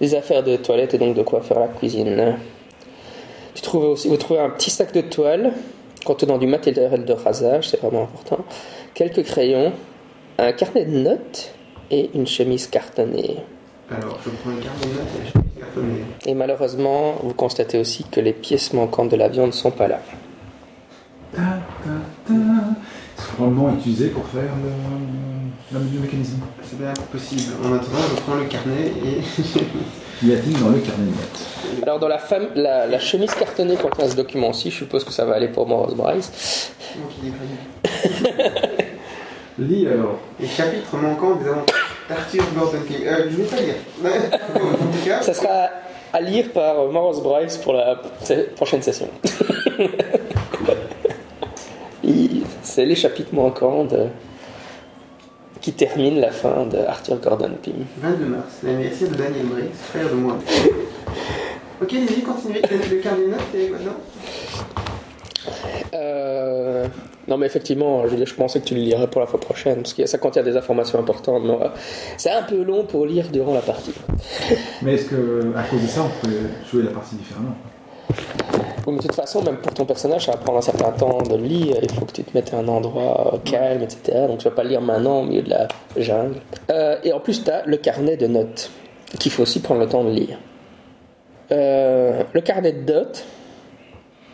des affaires de toilette et donc de quoi faire la cuisine. Tu trouves aussi, vous trouvez un petit sac de toile contenant du matériel de rasage, c'est vraiment important, quelques crayons, un carnet de notes et une chemise cartonnée. Alors, je prends une carte de notes et la chemise cartonnée. Et malheureusement, vous constatez aussi que les pièces manquantes de l'avion ne sont pas là. Ta, ta, ta. Probablement utilisé pour faire le, le mécanisme. C'est bien possible. En attendant, je prends le carnet et. Y a-t-il dans le carnet de notes Alors dans la, la, la chemise cartonnée contient ce document aussi, je suppose que ça va aller pour Morris Bryce. Donc, il est prévu. Lis alors. Les chapitres manquants des aventures d'Arthur Gordon King. Euh, je vais pas lire. Ça sera à lire par Morris Bryce pour la prochaine session. C'est les chapitres manquants de- qui terminent la fin de Arthur Gordon Pym. 22 mars, l'anniversaire de Daniel Briggs, frère de moi. Ok, Lily, continuez avec le carnet de notes et maintenant. Euh, non mais effectivement, je, je pensais que tu le lirais pour la fois prochaine, parce que ça contient des informations importantes, mais euh, c'est un peu long pour lire durant la partie. Mais est-ce que, à cause de ça, on peut jouer la partie différemment? Oui, de toute façon, même pour ton personnage, ça va prendre un certain temps de le lire, il faut que tu te mettes à un endroit euh, calme, etc. Donc tu vas pas le lire maintenant au milieu de la jungle. Euh, et en plus, tu as le carnet de notes, qu'il faut aussi prendre le temps de lire. Euh, le carnet de notes,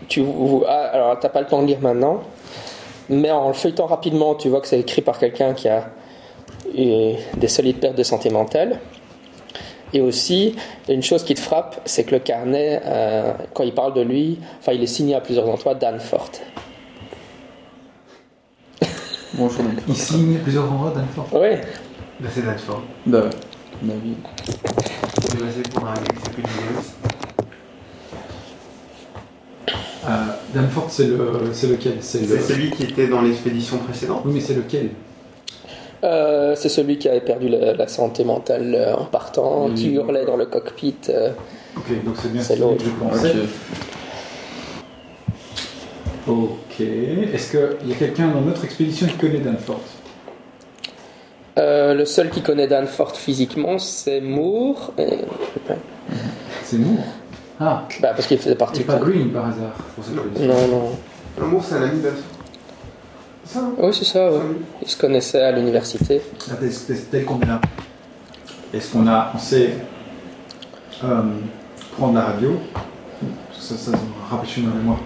tu, ah, alors t'as pas le temps de lire maintenant, mais en le feuilletant rapidement, tu vois que c'est écrit par quelqu'un qui a des solides pertes de santé mentale. Et aussi, une chose qui te frappe, c'est que le carnet, euh, quand il parle de lui, enfin, il est signé à plusieurs endroits, Danforth. Bonjour. Il signe plusieurs endroits d'Anfort. Oui, Bah, c'est Danford. Bah, ouais, ma vie. On est basé pour un gars qui s'appelle Williams. Euh, Danfort, c'est le, c'est lequel? C'est le. C'est celui qui était dans l'expédition précédente. Oui, mais c'est lequel? Euh, c'est celui qui avait perdu la, la santé mentale euh, en partant, Oui. qui hurlait dans le cockpit. euh. Ok, donc c'est bien celui l'autre. que je pensais. Ok. Est-ce qu'il y a quelqu'un dans notre expédition qui connaît Danfort Euh, le seul qui connaît Danforth physiquement, c'est Moore. Et- ouais. C'est nous Ah, Bah, parce qu'il faisait partie c'est pas de... Green par hasard pour cette Non. expédition. Non, non. L'amour, c'est un ami d'Anford. Ça, hein Oui, c'est ça, ouais. Ils se connaissaient à l'université. Ah, Tel qu'on est là. Est-ce qu'on a, on sait euh, prendre la radio? Ça, ça me rappelle ma mémoire.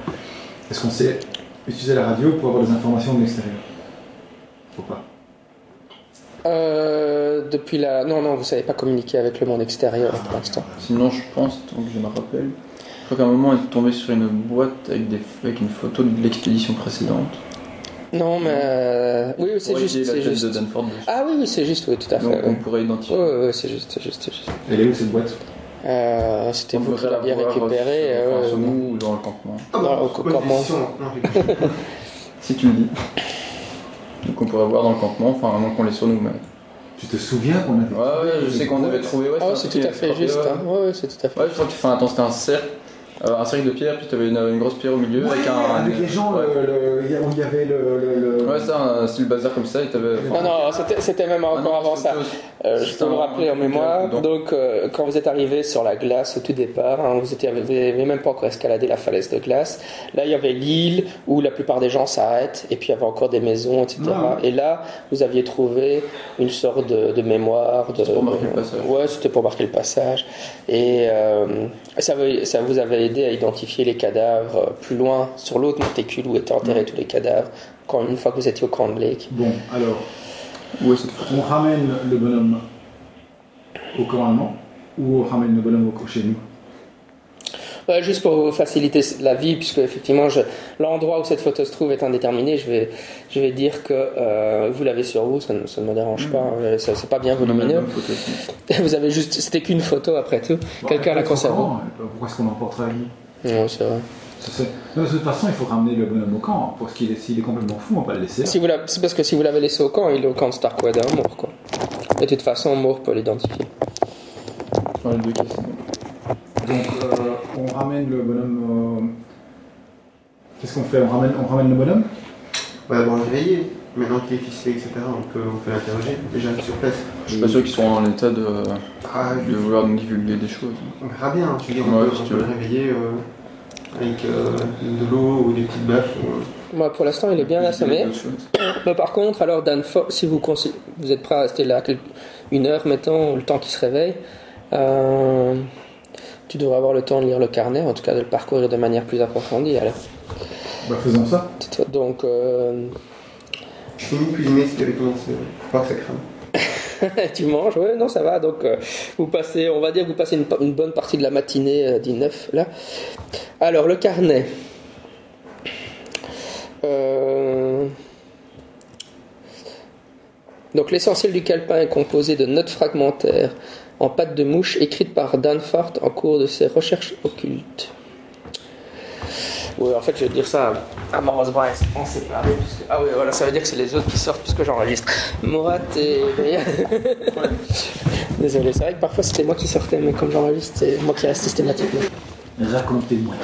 Est-ce qu'on sait utiliser la radio pour avoir des informations de l'extérieur? Faut pas? Euh, depuis la... Non, non, vous savez pas communiquer avec le monde extérieur pour l'instant. Sinon, je pense, donc je me rappelle, je crois qu'à un moment, on est tombé sur une boîte avec, des, avec une photo de l'expédition précédente. Non, mais... euh, Oui, oui, c'est juste, c'est de Danford. Ah oui, oui, c'est juste, oui, tout à fait. Donc, on pourrait identifier. oui, oui, c'est juste, c'est juste, c'est juste. Elle est où cette boîte? Euh, C'était vous qui l'aviez voir, récupéré. euh, euh, nous ou dans le campement. Ah Non, au bonne comment décision. Non, je rigole. Si tu le dis. Donc on pourrait voir dans le campement, enfin à moins qu'on les sur nous. Mais... Tu te souviens qu'on avait Ouais, ouais, je sais qu'on avait trouvé. Ouais, Ah, un c'est tout à fait juste. ouais. hein. Ouais, ouais, c'est tout à fait. Ouais, je crois que enfin, attends, c'était un cercle, euh, un cercle de pierre, puis tu avais une, une grosse pierre au milieu avec un. avec les gens, Ouais, le- le- il y avait le. le- le- ouais ça, un style bazar comme ça, et t'avais. Non, non, c'était- c'était même Ah encore non, avant ça. aussi- Euh, je peux vous rappeler en mémoire. Donc, euh, quand vous êtes arrivé sur la glace au tout départ, hein, vous n'avez même pas encore escaladé la falaise de glace. Là, il y avait l'île où la plupart des gens s'arrêtent, et puis il y avait encore des maisons, etc. Ah. Et là, vous aviez trouvé une sorte de, de mémoire. De, C'était pour marquer le passage. Ouais, c'était pour marquer le passage. Et euh, ça, vous- ça vous avait à identifier les cadavres euh, plus loin, sur l'autre monticule où étaient enterrés Mm. tous les cadavres, quand, une fois que vous étiez au Grand Lake. Bon, alors, Ouais, cette photo. on ramène le bonhomme au commandement ou on ramène le bonhomme au chez nous? Ouais, juste pour vous faciliter la vie, puisque effectivement, l'endroit où cette photo se trouve est indéterminé, je vais, je vais dire que euh, vous l'avez sur vous, ça ne, ça ne me dérange pas, ça- c'est pas bien volumineux. Vous avez juste, c'était qu'une photo après tout. Bon, Quelqu'un l'a après, conservé. comment, euh, Pourquoi est-ce qu'on emporterait nous Non, c'est vrai. Ça, c'est- Non, De toute façon, il faut ramener le bonhomme au camp. Parce qu'il est, s'il est complètement fou, on va pas le laisser. Si c'est parce que si vous l'avez laissé au camp, il est au camp de Starkweather mort, quoi. Et de toute façon, mort peut l'identifier. Donc, euh, on ramène le bonhomme. euh, Qu'est-ce qu'on fait? On ramène, on ramène le bonhomme? On va d'abord le réveiller. Maintenant qu'il est ficelé, etc., on peut, on peut l'interroger déjà sur place. Je suis pas sûr qu'ils sont en état de, Ah, de vouloir nous divulguer des choses. On verra bien, hein. tu dis, on Ouais, peut, si on tu peut le veux. réveiller euh, avec euh, de l'eau ou des petites baffes. ou- Moi, pour l'instant, il est bien assommé. Mais par contre, alors Danforth, si vous, vous êtes prêt à rester là une heure, mettons, le temps qu'il se réveille, euh, tu devrais avoir le temps de lire le carnet, en tout cas de le parcourir de manière plus approfondie. Alors. Bah, faisons ça. Donc, euh, Je finis de cuisiner ce qui avait commencé. Faut pas que ça crame. tu manges, ouais, non, ça va. Donc, euh, vous passez, on va dire que vous passez une, pa- une bonne partie de la matinée euh, 19 là. Alors, le carnet. Euh, Donc, l'essentiel du calepin est composé de notes fragmentaires en pâte de mouche écrites par Danforth en cours de ses recherches occultes. Oui, en fait, je vais dire ça à Morose Bryce en séparé. puisque- Ah oui, voilà, ça veut dire que c'est les autres qui sortent puisque j'enregistre. Morat et. Désolé, c'est vrai que parfois c'était moi qui sortais, mais comme j'enregistre, c'est moi qui reste systématiquement. Racontez-moi.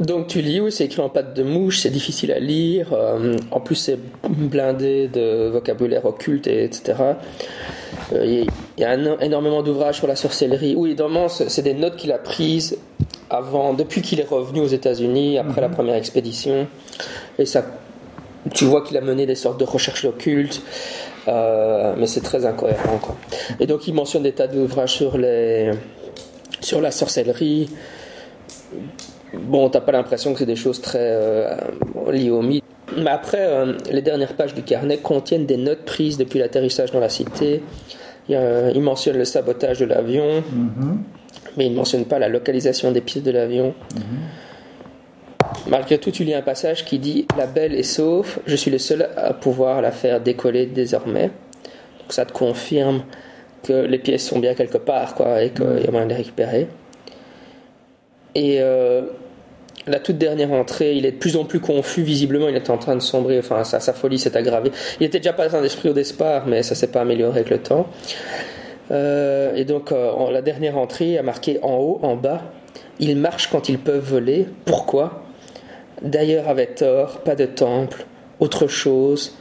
Donc tu lis, oui, c'est écrit en pâte de mouche, c'est difficile à lire. euh, en plus, c'est blindé de vocabulaire occulte, et, etc. Euh, Il y a un- énormément d'ouvrages sur la sorcellerie. Oui, évidemment, c'est des notes qu'il a prises avant, depuis qu'il est revenu aux États-Unis, après la première expédition. Et ça, tu vois qu'il a mené des sortes de recherches occultes. euh, mais c'est très incohérent. Quoi. Et donc, il mentionne des tas d'ouvrages sur, les, sur la sorcellerie. Bon, t'as pas l'impression que c'est des choses très euh, liées au mythe. Mais après, euh, les dernières pages du carnet contiennent des notes prises depuis l'atterrissage dans la cité. Il, il mentionne le sabotage de l'avion, Mhm. mais il ne mentionne pas la localisation des pièces de l'avion. Malgré tout, tu lis un passage qui dit La belle est sauf, je suis le seul à pouvoir la faire décoller désormais. Donc ça te confirme que les pièces sont bien quelque part, quoi, et qu'il y a moyen de les récupérer. Et euh, la toute dernière entrée, il est de plus en plus confus, visiblement, il est en train de sombrer, enfin, sa, sa folie s'est aggravée. Il était déjà pas un esprit au départ, mais ça s'est pas amélioré avec le temps. Euh, et donc, euh, la dernière entrée a marqué en haut, en bas. Ils marchent quand ils peuvent voler. Pourquoi? D'ailleurs, avait tort, pas de temple, autre chose.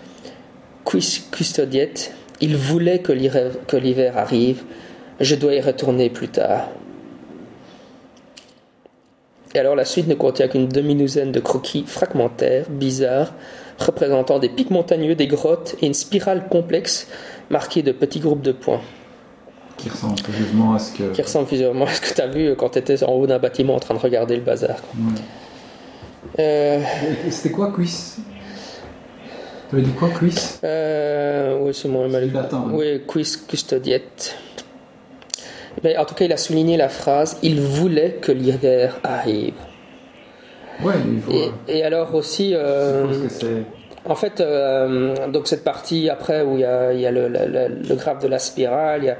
Quis custodiet, il voulait que l'hiver arrive. Je dois y retourner plus tard. Et alors la suite ne contient qu'une demi-douzaine de croquis fragmentaires, bizarres, représentant des pics montagneux, des grottes et une spirale complexe marquée de petits groupes de points, Qui ressemble curieusement à ce que. qui ressemblent physiquement à ce que tu as vu quand tu étais en haut d'un bâtiment en train de regarder le bazar. Euh, C'était quoi, quiz T'avais dit quoi, quiz euh, oui, c'est moins mal. C'est latin, hein. Custodiet. Mais en tout cas, il a souligné la phrase Il voulait que l'hiver arrive. Ouais, il faut. Et, et alors aussi. euh. En fait, euh, donc cette partie après où il y a, il y a le, le- graphe de la spirale, il y a,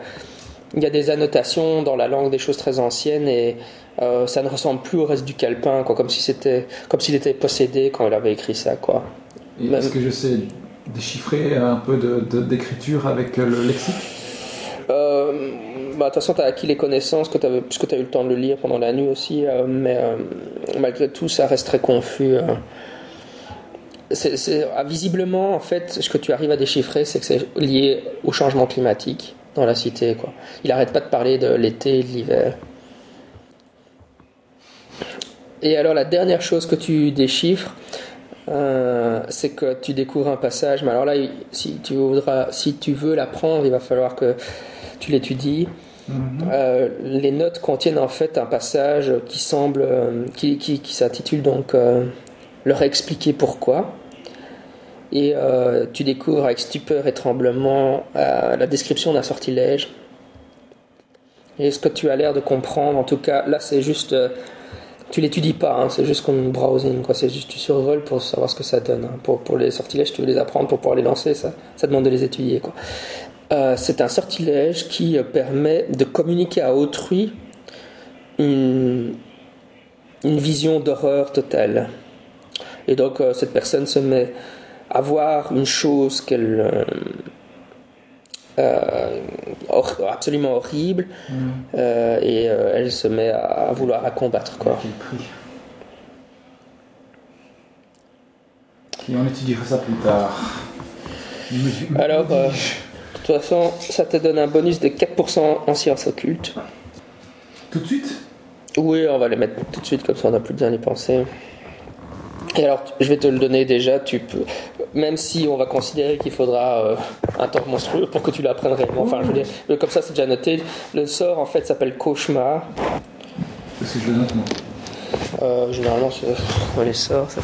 il y a des annotations dans la langue des choses très anciennes et euh, ça ne ressemble plus au reste du calepin, quoi, comme si c'était, comme s'il était possédé quand il avait écrit ça, quoi. Même- Est-ce que je sais déchiffrer un peu de- de- d'écriture avec le lexique? Euh, bah, de toute façon, tu as acquis les connaissances que puisque tu as eu le temps de le lire pendant la nuit aussi, euh, mais euh, malgré tout, ça reste très confus. euh. C'est- ah, visiblement, en fait, ce que tu arrives à déchiffrer, c'est que c'est lié au changement climatique dans la cité. Quoi. Il arrête pas de parler de l'été et de l'hiver. Et alors, la dernière chose que tu déchiffres, c'est que tu découvres un passage. Mais alors là, si tu, voudras, si tu veux l'apprendre, il va falloir que tu l'étudies. Euh, les notes contiennent en fait un passage qui semble, euh, qui, qui, qui s'intitule donc euh, leur expliquer pourquoi. Et tu découvres avec stupeur et tremblement la description d'un sortilège Et ce que tu as l'air de comprendre, en tout cas, là c'est juste. tu l'étudies pas, hein, c'est juste comme browsing, quoi. C'est juste tu survoles pour savoir ce que ça donne. hein. Pour, pour les sortilèges, tu veux les apprendre pour pouvoir les lancer, ça, ça demande de les étudier, quoi. Euh, c'est un sortilège qui euh, permet de communiquer à autrui une, une vision d'horreur totale. Et donc euh, cette personne se met à voir une chose qu'elle euh, absolument horrible euh, et euh, elle se met à, à vouloir la combattre quoi. Et on étudiera ça plus tard. Alors. De toute façon, ça te donne un bonus de 4% en sciences occultes. Tout de suite? Oui, on va les mettre tout de suite comme ça on n'a plus besoin d'y penser. Et alors, je vais te le donner déjà, tu peux, même si on va considérer qu'il faudra euh, un temps monstrueux pour que tu l'apprennes réellement, enfin je veux dire, comme ça c'est déjà noté, le sort en fait s'appelle cauchemar, que je le note moi. Euh, généralement les sorts, ça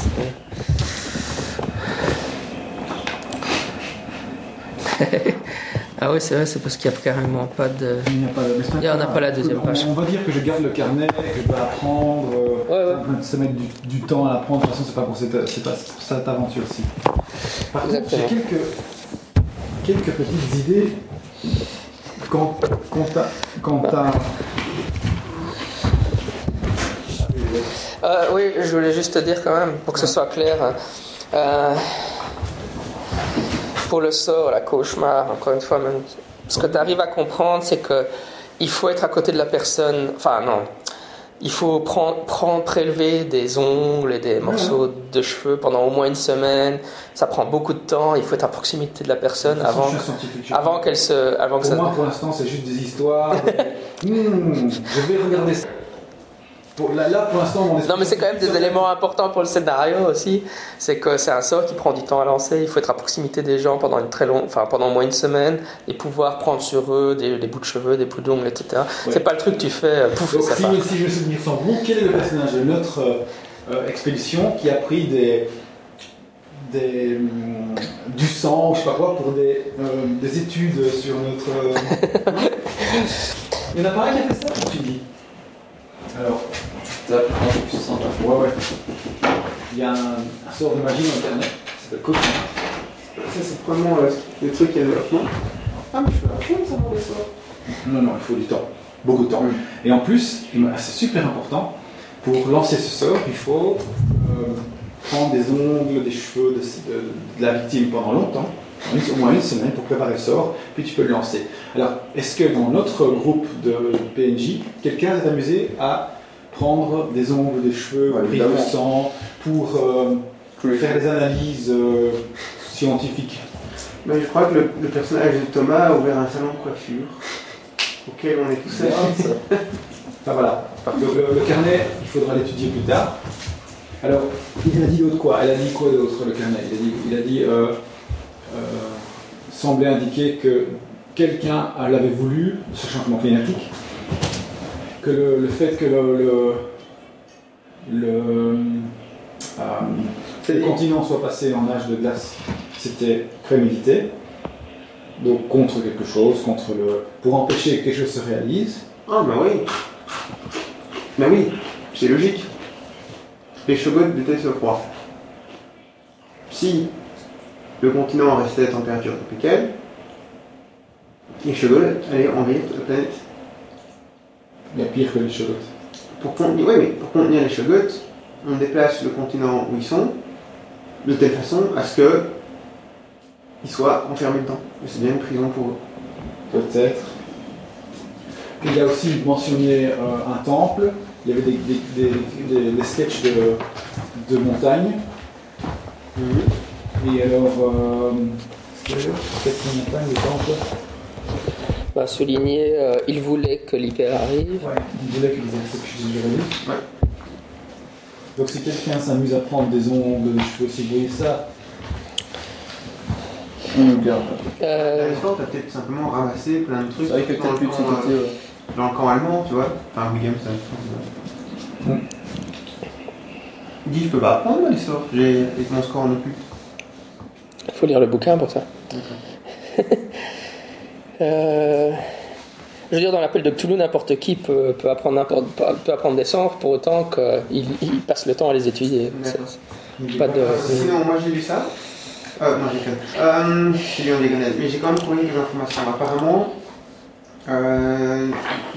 c'est... ah oui c'est vrai, c'est parce qu'il n'y a carrément pas de... Il n'y a pas, en a grave. pas la deuxième on, page. On va dire que je garde le carnet, que je dois apprendre. euh, Ouais, ouais. ça met du, du temps à l'apprendre. De toute façon, c'est pas pour cette, c'est pas pour cette aventure-ci. Par contre, j'ai quelques, quelques petites idées à. Quant à... Euh, oui, je voulais juste te dire quand même, pour que ce soit clair, euh, pour le sort, la cauchemar, encore une fois, même, ce que tu arrives à comprendre, c'est que il faut être à côté de la personne, enfin non, il faut prendre, prendre, prélever des ongles et des morceaux de cheveux pendant au moins une semaine, ça prend beaucoup de temps, il faut être à proximité de la personne avant, qu'elle se... Avant que Pour ça... moi, pour l'instant, c'est juste des histoires. Hmm, je vais regarder ça. Pour, là, là, pour l'instant, esprit- Non, mais c'est quand même des éléments importants pour le scénario aussi. C'est que c'est un sort qui prend du temps à lancer. Il faut être à proximité des gens pendant une très longue, enfin pendant au moins une semaine et pouvoir prendre sur eux des, des bouts de cheveux, des bouts d'ongles, etc. C'est pas le truc que tu fais, euh, pouf, Donc, ça si, part. si je me souviens sans vous, quel est le personnage de notre euh, euh, expédition qui a pris des, des, hum, du sang, ou je sais pas quoi, pour des, euh, des études sur notre. euh, Il y en a pas un qui a fait ça, tu dis? Alors, un plus ouais, ouais. Il y a un, un sort de magie dans internet qui s'appelle Cauchemar. Ça, c'est vraiment euh, le truc et le développement. Ah, mais je peux apprendre ça, mon sort. Non, non, il faut du temps. Beaucoup de temps. Et en plus, c'est super important, pour lancer ce sort, il faut euh, prendre des ongles, des cheveux de, de- de la victime pendant longtemps, au moins une semaine pour préparer le sort, puis tu peux le lancer. Alors, est-ce que dans notre groupe de PNJ, quelqu'un s'est amusé à prendre des ongles, des cheveux, Ouais, pris sang, pour euh, faire des analyses euh, scientifiques? Mais je crois que le, le personnage de Thomas a ouvert un salon de coiffure auquel on est tous allés. Enfin voilà. Donc le, le carnet, il faudra l'étudier plus tard. Alors, il a dit d'autre quoi? Elle a dit quoi d'autre le carnet? Il a dit, il a dit euh, semblait indiquer que quelqu'un l'avait voulu, ce changement climatique, que le, le fait que le, le, le, euh, le continent soit passé en âge de glace, c'était prémédité. Donc contre quelque chose, contre le, pour empêcher que quelque chose se réalise. Ah, bah oui. Bah oui, c'est logique. Les Shogots détestent le froid. Si le continent restait à température tropicale, les Shogots allaient envahir toute la planète. Il y a pire que les Shogots. Pour contenir, ouais, mais pour contenir les Shogots, on déplace le continent où ils sont de telle façon à ce que ils soient enfermés dedans. Et C'est bien une prison pour eux. Peut-être. Il a aussi mentionné euh, un temple. Il y avait des, des, des, des- sketchs de, de montagne. Et alors, euh, qu'est-ce que c'est une montagne, le temple Bah, souligner, euh, il voulait que l'hiver arrive. Ouais, il voulait que les insectes je l'ai lu. Ouais. Donc si quelqu'un s'amuse à prendre des ongles, des cheveux, si vous voyez ça, On le garde. Euh, À l'histoire, t'as peut-être simplement ramassé plein de trucs C'est vrai que plus de côté. euh, ouais. dans le camp allemand, tu vois. Enfin, William, ça. Mm. Il dit, je peux pas apprendre sorts. J'ai avec mon score en occulte. Il faut lire le bouquin pour ça. Euh, Je veux dire, dans l'appel de Cthulhu, n'importe qui peut, peut apprendre, n'importe- peut apprendre des sorts pour autant qu'il il passe le temps à les étudier. Pas de- Sinon, moi j'ai lu ça. Euh, non, j'ai euh, J'ai lu en diagonale, mais j'ai quand même trouvé des informations. Apparemment, euh,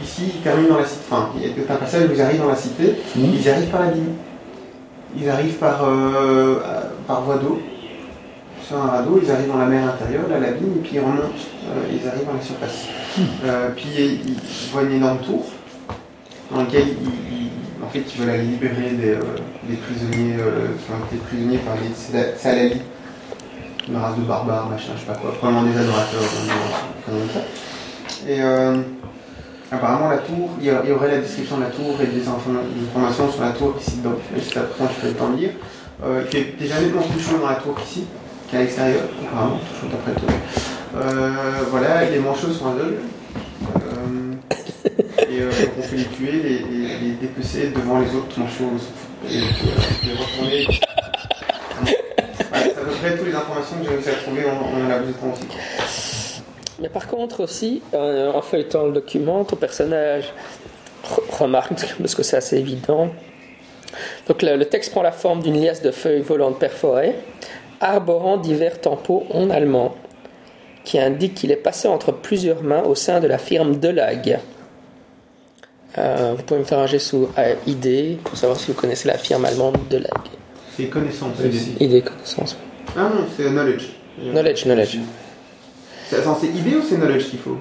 ici, ils terminent dans la cité. Enfin, il y a tout un passage où ils arrivent dans la cité. Mhm. Ils arrivent par la ligne. Ils arrivent par, euh, par voie d'eau. Sur un radeau, ils arrivent dans la mer intérieure, la labine, et puis ils remontent. Euh, ils arrivent à la surface. Euh, puis ils, voient une énorme tour dans laquelle ils, ils- en fait, ils veulent aller libérer des, euh, des prisonniers, enfin, des prisonniers par des Sala- Salali, une race de barbares, machin, je sais pas quoi, probablement des adorateurs, comme ça. Et apparemment, la tour, il y aurait la description de la tour et des, informa- des informations sur la tour ici dedans. Juste après, je fais le temps de lire. Euh, il fait déjà nettement plus chaud dans la tour qu'ici, qu'à l'extérieur, apparemment, tout chaud après tout. Euh, voilà, les manchots sont aveugles. Euh, et euh, on peut les tuer, les, les, les dépecer devant les autres manchots et puis, euh, les retourner. Voilà, c'est à peu près toutes les informations que j'ai réussi à trouver en, en laps de temps aussi. Mais par contre aussi, euh, en feuilletant le document, ton personnage re- remarque, parce que c'est assez évident, donc le texte prend la forme d'une liasse de feuilles volantes perforées, arborant divers tempos en allemand, qui indique qu'il est passé entre plusieurs mains au sein de la firme Delag. Euh, vous pouvez me faire un jet sous euh, ID pour savoir si vous connaissez la firme allemande Delag. C'est connaissance. Ici. ID, connaissance. Ah non, c'est knowledge. Knowledge, knowledge. C'est attends, c'est idée ou c'est knowledge qu'il faut?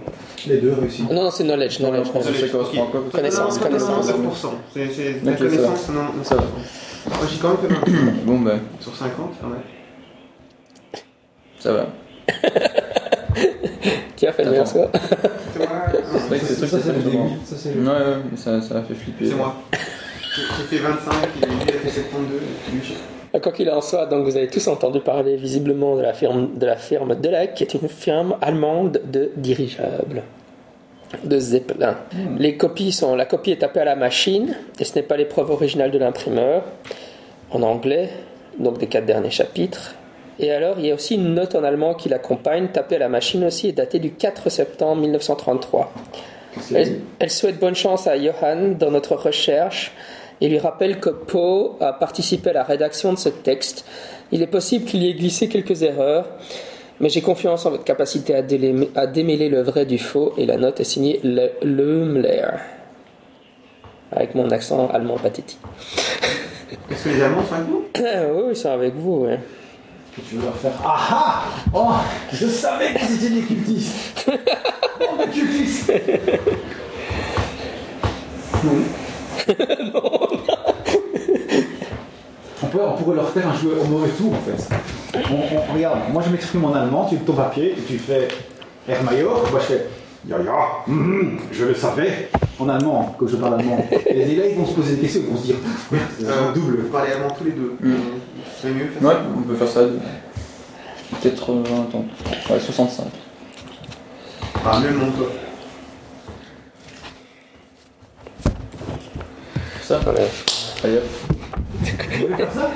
Les deux réussis. Non, non, c'est knowledge, knowledge. Non, knowledge. quoi Connaissance, Non, non, non, connaissance. non, 9%. C'est c'est la Ok, ça connaissance, non, non, Ça va. Moi j'ai quand même fait 20% Bon, ben, sur 50, quand même. Ça va. Qui a fait le meilleur score C'est moi C'est vrai que c'est Ça, ça, Ouais, ça, fait flipper. C'est moi. J'ai fait 25 et lui il a fait 72. et lui, j'ai- Quoi qu'il en soit, donc vous avez tous entendu parler visiblement de la firme de la firme Delac, qui est une firme allemande de dirigeables, de Zeppelin. Les copies sont, la copie est tapée à la machine, et ce n'est pas l'épreuve originale de l'imprimeur, en anglais, donc des quatre derniers chapitres. Et alors, il y a aussi une note en allemand qui l'accompagne, tapée à la machine aussi, et datée du 4 septembre 1933. Elle, elle souhaite bonne chance à Johan dans notre recherche et lui rappelle que Poe a participé à la rédaction de ce texte. Il est possible qu'il y ait glissé quelques erreurs, mais j'ai confiance en votre capacité à, délé- à démêler le vrai du faux et la note est signée Le Leumler. Avec mon accent allemand pathétique. Est-ce que les Allemands sont avec nous oui, ils sont avec vous. ouais. Tu veux leur faire Ah ah Oh Je savais que c'était des cultistes Oh, des cultistes On, peut, on pourrait leur faire un jeu au mauvais tour en fait. On, on- regarde, moi je m'exprime en allemand, tu ton papier et tu fais Herr Major, moi je fais Ya ya, mhm, je le savais en allemand, comme je parle allemand. Et là ils vont se poser des questions, ils vont se dire Merde, c'est un Euh, double. Vous parlez allemand tous les deux. Mm. C'est mieux faire Ouais, ça on peut faire ça. 80, attends. Ouais, 65. Ah, mieux mon toi. Ça Attendez, Allez hop. Ça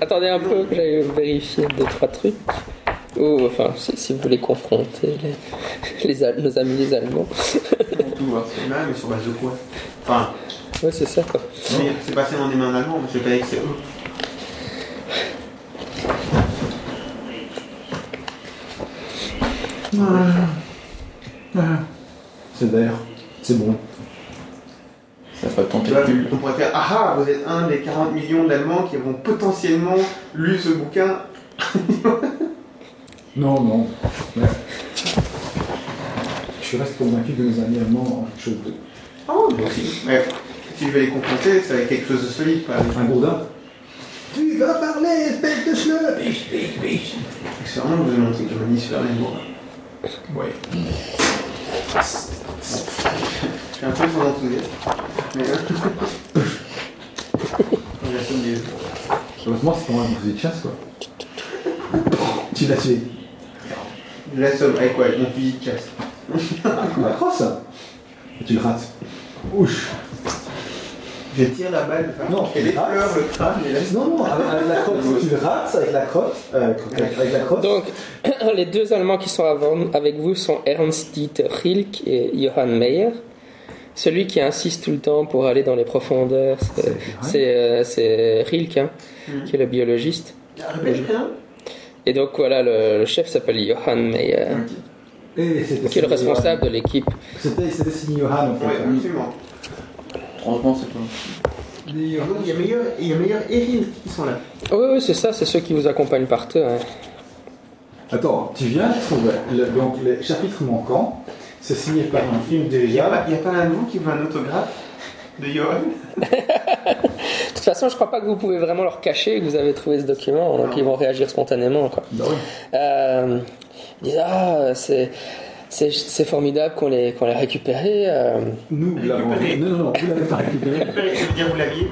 attendez, un peu que j'aille vérifier deux, trois trucs. Ou enfin, si, si vous voulez confronter les, les Al- nos amis les Allemands. On tout voir. C'est mal, mais sur base de quoi? Enfin, Ouais, c'est ça quoi. c'est passé dans des mains allemandes, je sais pas que c'est eux. C'est d'ailleurs, c'est bon. Ça vois, calcul. on pourrait faire Ah ah, vous êtes un des 40 millions d'Allemands qui vont potentiellement lu ce bouquin. Non, non. Je reste convaincu que nos amis allemands ont quelque chose de... Oh, moi aussi. Mais si je vais les confronter, c'est avec quelque chose de solide, pas avec Un gourdin Tu vas parler, espèce de schleu Biche, biche, biche Sûrement, vous avez montré que je manie super bien lourd. Oui. Je suis un peu trop enthousiaste. Mais Quand j'assume des. Heureusement, c'est quand même un fusil de chasse, quoi. Tu l'as tué. Je l'assomme avec quoi? Avec mon fusil de chasse. La crosse tu le rates. Ouch Je tire la balle, enfin, Non, elle effleure le crâne et là, Non, non, avec, la crotte, tu le rates avec la crotte. euh, avec, avec la crotte. Donc, les deux Allemands qui sont avant- avec vous sont Ernst Dieter Rilke et Johann Meyer. Celui qui insiste tout le temps pour aller dans les profondeurs, c'est- Johann. euh, Rilke, hein, Mhm. qui est le biologiste. Prénom Et donc voilà, le, le chef s'appelle Johann Meyer, qui est le responsable de Johann. l'équipe. C'était c'était signé Johan en fait. Oui, hein. Franchement, c'est Donc il y a meilleur, il y a meilleur Rilke qui sont là. Oui, oui, c'est ça, c'est ceux qui vous accompagnent partout. hein. Attends, tu viens de trouver. le- donc les chapitres manquants, c'est signé par un film Il n'y a, pas- déjà. il y a pas un de vous qui veut un autographe de Johan De toute façon, je crois pas que vous pouvez vraiment leur cacher que vous avez trouvé ce document, donc Non. ils vont réagir spontanément. Quoi. Bah oui. Euh, ils disent Ah, c'est. C'est c'est formidable qu'on l'ait qu'on l'ait récupéré. euh. Nous l'avons. Récupéré. Non, non, vous l'avez pas récupéré. Dire vous l'aviez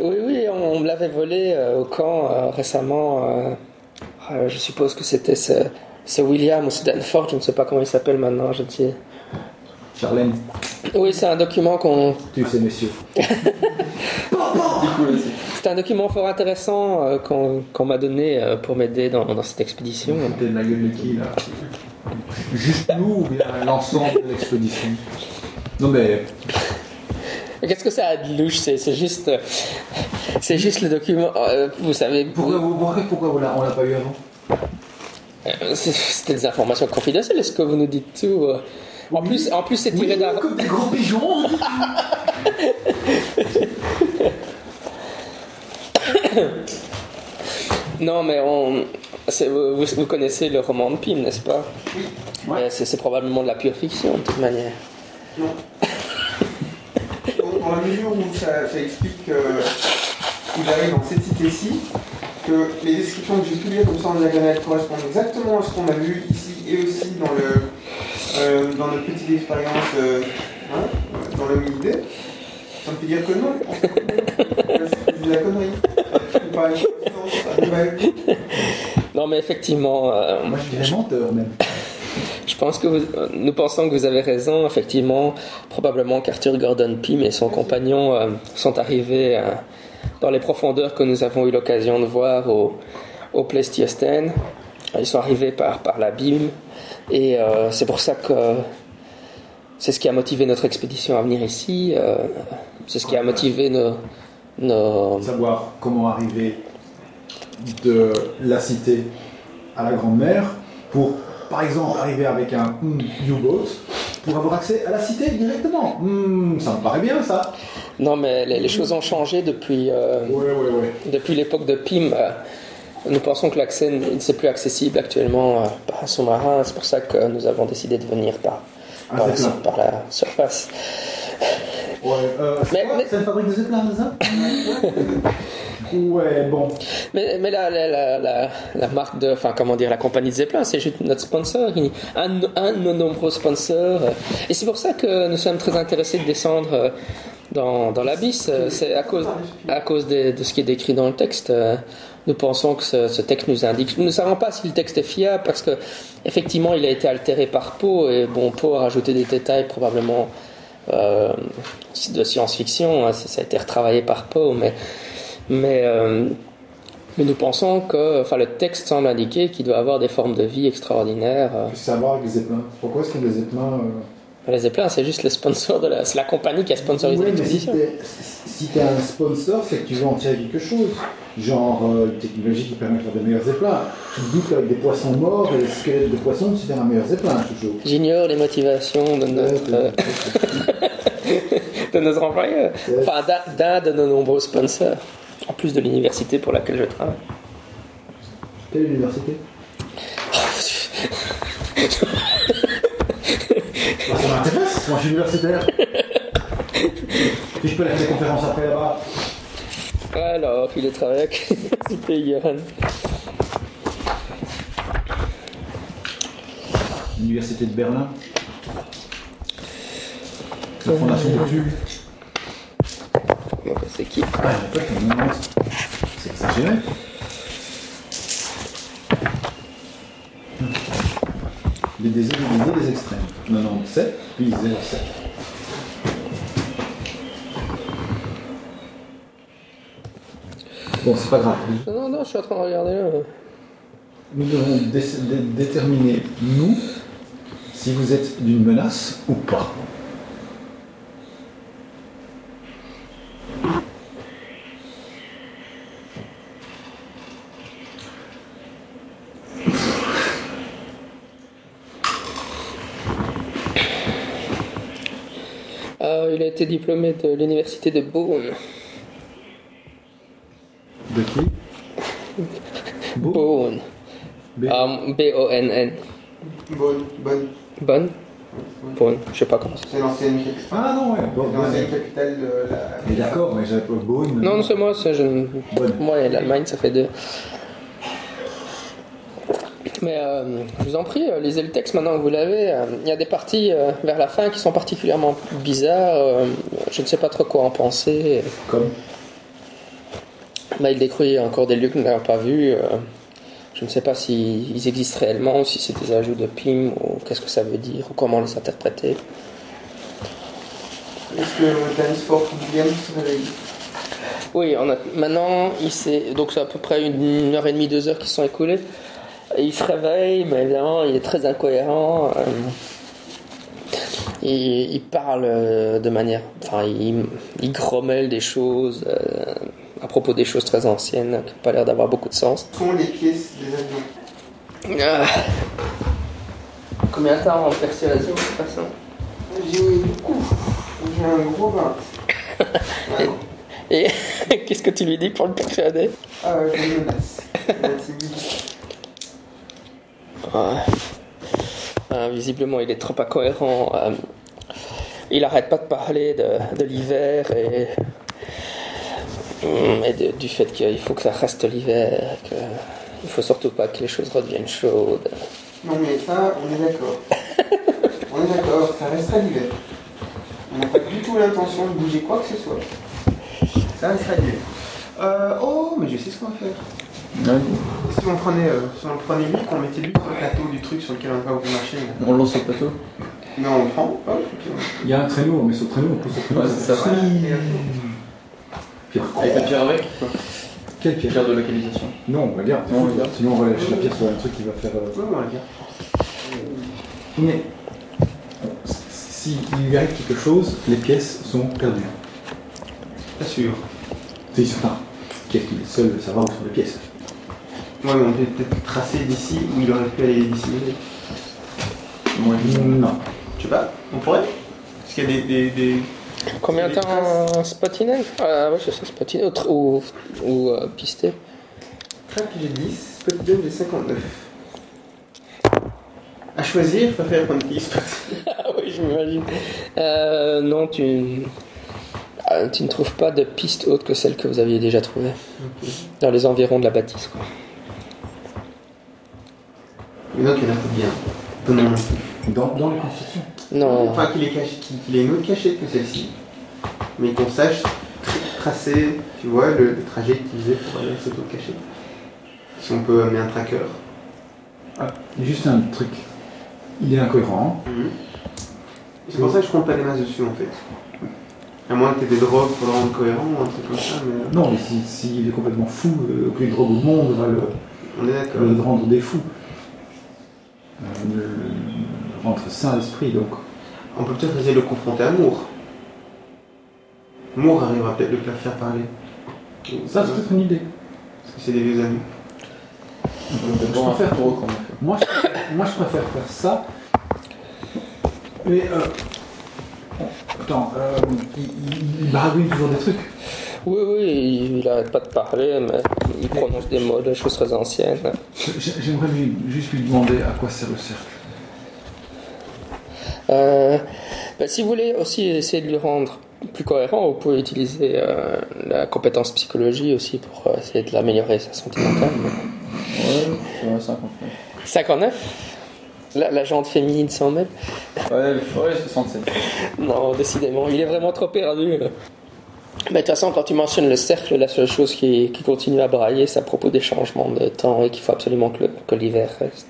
Oui, oui, on me l'avait volé euh, au camp euh, récemment. euh, euh, je suppose que c'était ce, ce William ou Stanford, je ne sais pas comment il s'appelle maintenant. Je ne sais. Charlène, Oui, c'est un document qu'on. tu sais, là, c'est. C'est un document fort intéressant euh, qu'on qu'on m'a donné euh, pour m'aider dans, dans cette expédition. C'était de la gueule de qui là Juste nous ou bien l'ensemble de l'expédition Non mais. Qu'est-ce que ça a de louche? C'est c'est juste. euh, C'est juste le document. euh, vous savez. Pourquoi, vous- pourquoi, pourquoi on l'a- pas eu avant? Euh, C'était des informations confidentielles. Est-ce que vous nous dites tout En plus, en plus, c'est tiré d'un. comme des gros pigeons Non, mais on. Vous, connaissez le roman de Pym, n'est-ce pas? Oui. Euh, C'est c'est probablement de la pure fiction, de toute manière. Non. Dans la mesure où ça, ça explique qu'il arrive dans cette cité-ci, que les descriptions que j'ai publiées comme ça en diagonale correspondent exactement à ce qu'on a vu ici et aussi dans, le, euh, dans notre petite expérience euh, hein, dans le idée, ça me fait dire que non. C'est de la connerie. Non, mais effectivement, euh, Moi je dirais menteur même. je pense que vous- nous pensons que vous avez raison. Effectivement, probablement qu'Arthur Gordon Pym et son compagnon euh, sont arrivés euh, dans les profondeurs que nous avons eu l'occasion de voir au, au Pléistocène. Ils sont arrivés par, par l'abîme et euh, c'est pour ça que c'est ce qui a motivé notre expédition à venir ici. c'est ce qui a motivé nos, Savoir comment arriver de la cité à la Grande Mer pour, par exemple, arriver avec un U-boat pour avoir accès à la cité directement. Hmm, ça me paraît bien ça. Non, mais les, les choses ont changé depuis, euh, Ouais, ouais, ouais. depuis l'époque de Pym. euh, nous pensons que l'accès n'est plus accessible actuellement euh, par un sous-marin. C'est pour ça que nous avons décidé de venir par, Ah, par, la, Zeppelin. sur- par la surface. Ouais, euh, Mais- mais- fabrique de Zeppelin, c'est ça Ouais, bon. Mais, mais la, la, la, marque de, enfin comment dire, la compagnie de Zeppelin, c'est juste notre sponsor, un, un de nos nombreux sponsors. Et c'est pour ça que nous sommes très intéressés de descendre euh, dans, dans l'abysse. euh, C'est à cause, à cause de, de ce qui est décrit dans le texte. euh, Nous pensons que ce, ce texte nous indique. Nous ne savons pas si le texte est fiable parce que effectivement il a été altéré par Poe et bon Poe a rajouté des détails probablement euh, de science-fiction. hein, ça, a été retravaillé par Poe, mais mais euh, nous pensons que, le texte semble indiquer qu'il doit avoir des formes de vie extraordinaires. euh. Les Pourquoi est-ce que les Zeppelins. Les Zeppelin, c'est juste le sponsor de la, c'est la compagnie qui a sponsorisé Ouais, mais si t'es si t'es un sponsor, c'est que tu veux en tirer quelque chose. Genre euh, une technologie qui permet de faire des meilleurs zeppelins. Tu te doutes qu'avec des poissons morts et des squelettes de poissons, tu fais un meilleur zeppelin toujours. J'ignore les motivations de notre, euh, de nos employeurs. Enfin, d'un- d'un de nos nombreux sponsors. En plus de l'université pour laquelle je travaille. Quelle université Bah, Ça m'intéresse, moi je suis universitaire. Puis je peux aller faire des conférences après là-bas. Alors, il est travaillé avec l'université Johan. L'université de Berlin. La fondation de Tulle. Donc, c'est qui? Demande. C'est exagéré. les déséliminés des extrêmes. Maintenant, 7, puis 0,7. Bon, c'est pas grave. Non, non, je suis en train de regarder. Nous devons déterminer, nous, si vous êtes d'une menace ou pas. Été diplômé de l'université de Bonn. De qui? Beau Bonn. B- Ah, B-O-N-N. Bonne, bonne? Bonn Bonn, je sais pas comment ça. C'est l'ancienne capitale. Ah non, ouais. Bon, L'ancienne capitale de la. Mais d'accord, mais pas Beaune. Non, non, c'est moi, ça, je... Moi et l'Allemagne, ça fait deux. Mais euh, je vous en prie, euh, lisez le texte maintenant que vous l'avez. Euh, Il y a des parties euh, vers la fin qui sont particulièrement bizarres. euh, je ne sais pas trop quoi en penser. Comme Bah, il décrit encore des lieux que nous n'avons pas vus. euh, je ne sais pas s'ils existent réellement, ou si c'est des ajouts de PIM, ou qu'est-ce que ça veut dire, ou comment les interpréter. Est-ce que le Times Williams Oui, on a, maintenant, il s'est, donc c'est à peu près une heure et demie, deux heures qui sont écoulées. Et il se réveille, mais évidemment, il est très incohérent. euh, il, il parle euh, de manière. Enfin, il, il grommelle des choses euh, à propos des choses très anciennes qui n'ont pas l'air d'avoir beaucoup de sens. sont les pièces des avions? Ah. Combien de temps en persuasion de toute façon? J'ai ouf, j'ai un gros 20. Et qu'est-ce que tu lui dis pour le persuader? Ah, je me menace. Euh, visiblement, il est trop incohérent. Euh, il arrête pas de parler de, de l'hiver et, et de- du fait qu'il faut que ça reste l'hiver, qu'il faut surtout pas que les choses redeviennent chaudes. Non, mais ça, on est d'accord. on est d'accord, ça restera l'hiver. On n'a pas du tout l'intention de bouger quoi que ce soit. Ça restera l'hiver. Euh, oh, mais je sais ce qu'on va faire. Ouais. Si on prenait, euh, si on prenait lui, qu'on mettait lui sur le plateau du truc sur lequel on va vous marcher. là. On lance le plateau Non, on le prend, hop, et puis on- Il y a un traîneau, mais sur le traîneau, on pousse le traîneau. Ouais, c'est ça. Et hop. Pierre. Avec la pierre avec Quelle pierre Pierre de localisation. Non, on la garde. Non, on la garde. Sinon, on va lâcher la pierre sur un truc qui va faire. euh, Ouais, on la garde. Mais s'il lui arrive quelque chose, les pièces sont perdues. Pas sûr. C'est certain. Qui est le seul à savoir où sont les pièces? Ouais, mais on peut peut-être tracer d'ici où il aurait pu aller dissimuler. Moi, Non. Je sais pas, on pourrait Parce qu'il y a des. des, des... Combien de temps Spottinel Ah ouais, c'est ça, Spottinel. Ou, ou, ou euh, pisté. Track, j'ai 10, Spot Jump, j'ai 59. À choisir, je préfère prendre 10. Ah oui, j'imagine. Euh, non, tu, ah, tu ne trouves pas de piste autre que celle que vous aviez déjà trouvée. Dans les environs de la bâtisse. Quoi. Mais donc, il y en a pas bien. Non. Dans, dans les. Non, Enfin, qu'il ait, caché, qu'il qu'il ait une autre cachette que celle-ci. Mais qu'on sache tr- tracer, tu vois, le, le trajet utilisé pour aller à cette autre cachette. Si on peut amener un tracker. Ah, juste un truc. Il est incohérent. C'est pour ça que je compte pas des masses dessus en fait. À moins que tu des drogues pour le rendre cohérent ou un truc comme ça, mais Non, mais s'il si, est complètement fou, euh, aucune drogue au monde va le, on est d'accord. le rendre des fous. Rendre sain d'esprit, donc. On peut peut-être essayer de le confronter à Moore. Moore arrivera peut-être de le faire parler. Ça, c'est peut-être une idée. Parce que c'est des vieux amis. Je préfère- pour eux, quand même. Moi je, moi, je préfère faire ça. Mais, euh, attends, euh, il, il, il baragouine toujours des trucs. Oui, oui, il arrête pas de parler, mais il prononce des mots, des choses très anciennes. J'ai- J'aimerais juste lui demander à quoi sert le cercle. Euh, bah, si vous voulez aussi essayer de lui rendre plus cohérent, vous pouvez utiliser euh, la compétence psychologie aussi pour euh, essayer de l'améliorer, sa santé mentale. Ouais, ouais, 59. 59 la, la jante féminine s'en mêle Ouais, ouais, 67. Non, décidément, il est vraiment trop perdu. Mais de toute façon, quand tu mentionnes le cercle, la seule chose qui, qui continue à brailler, c'est à propos des changements de temps et qu'il faut absolument que, le- que l'hiver reste.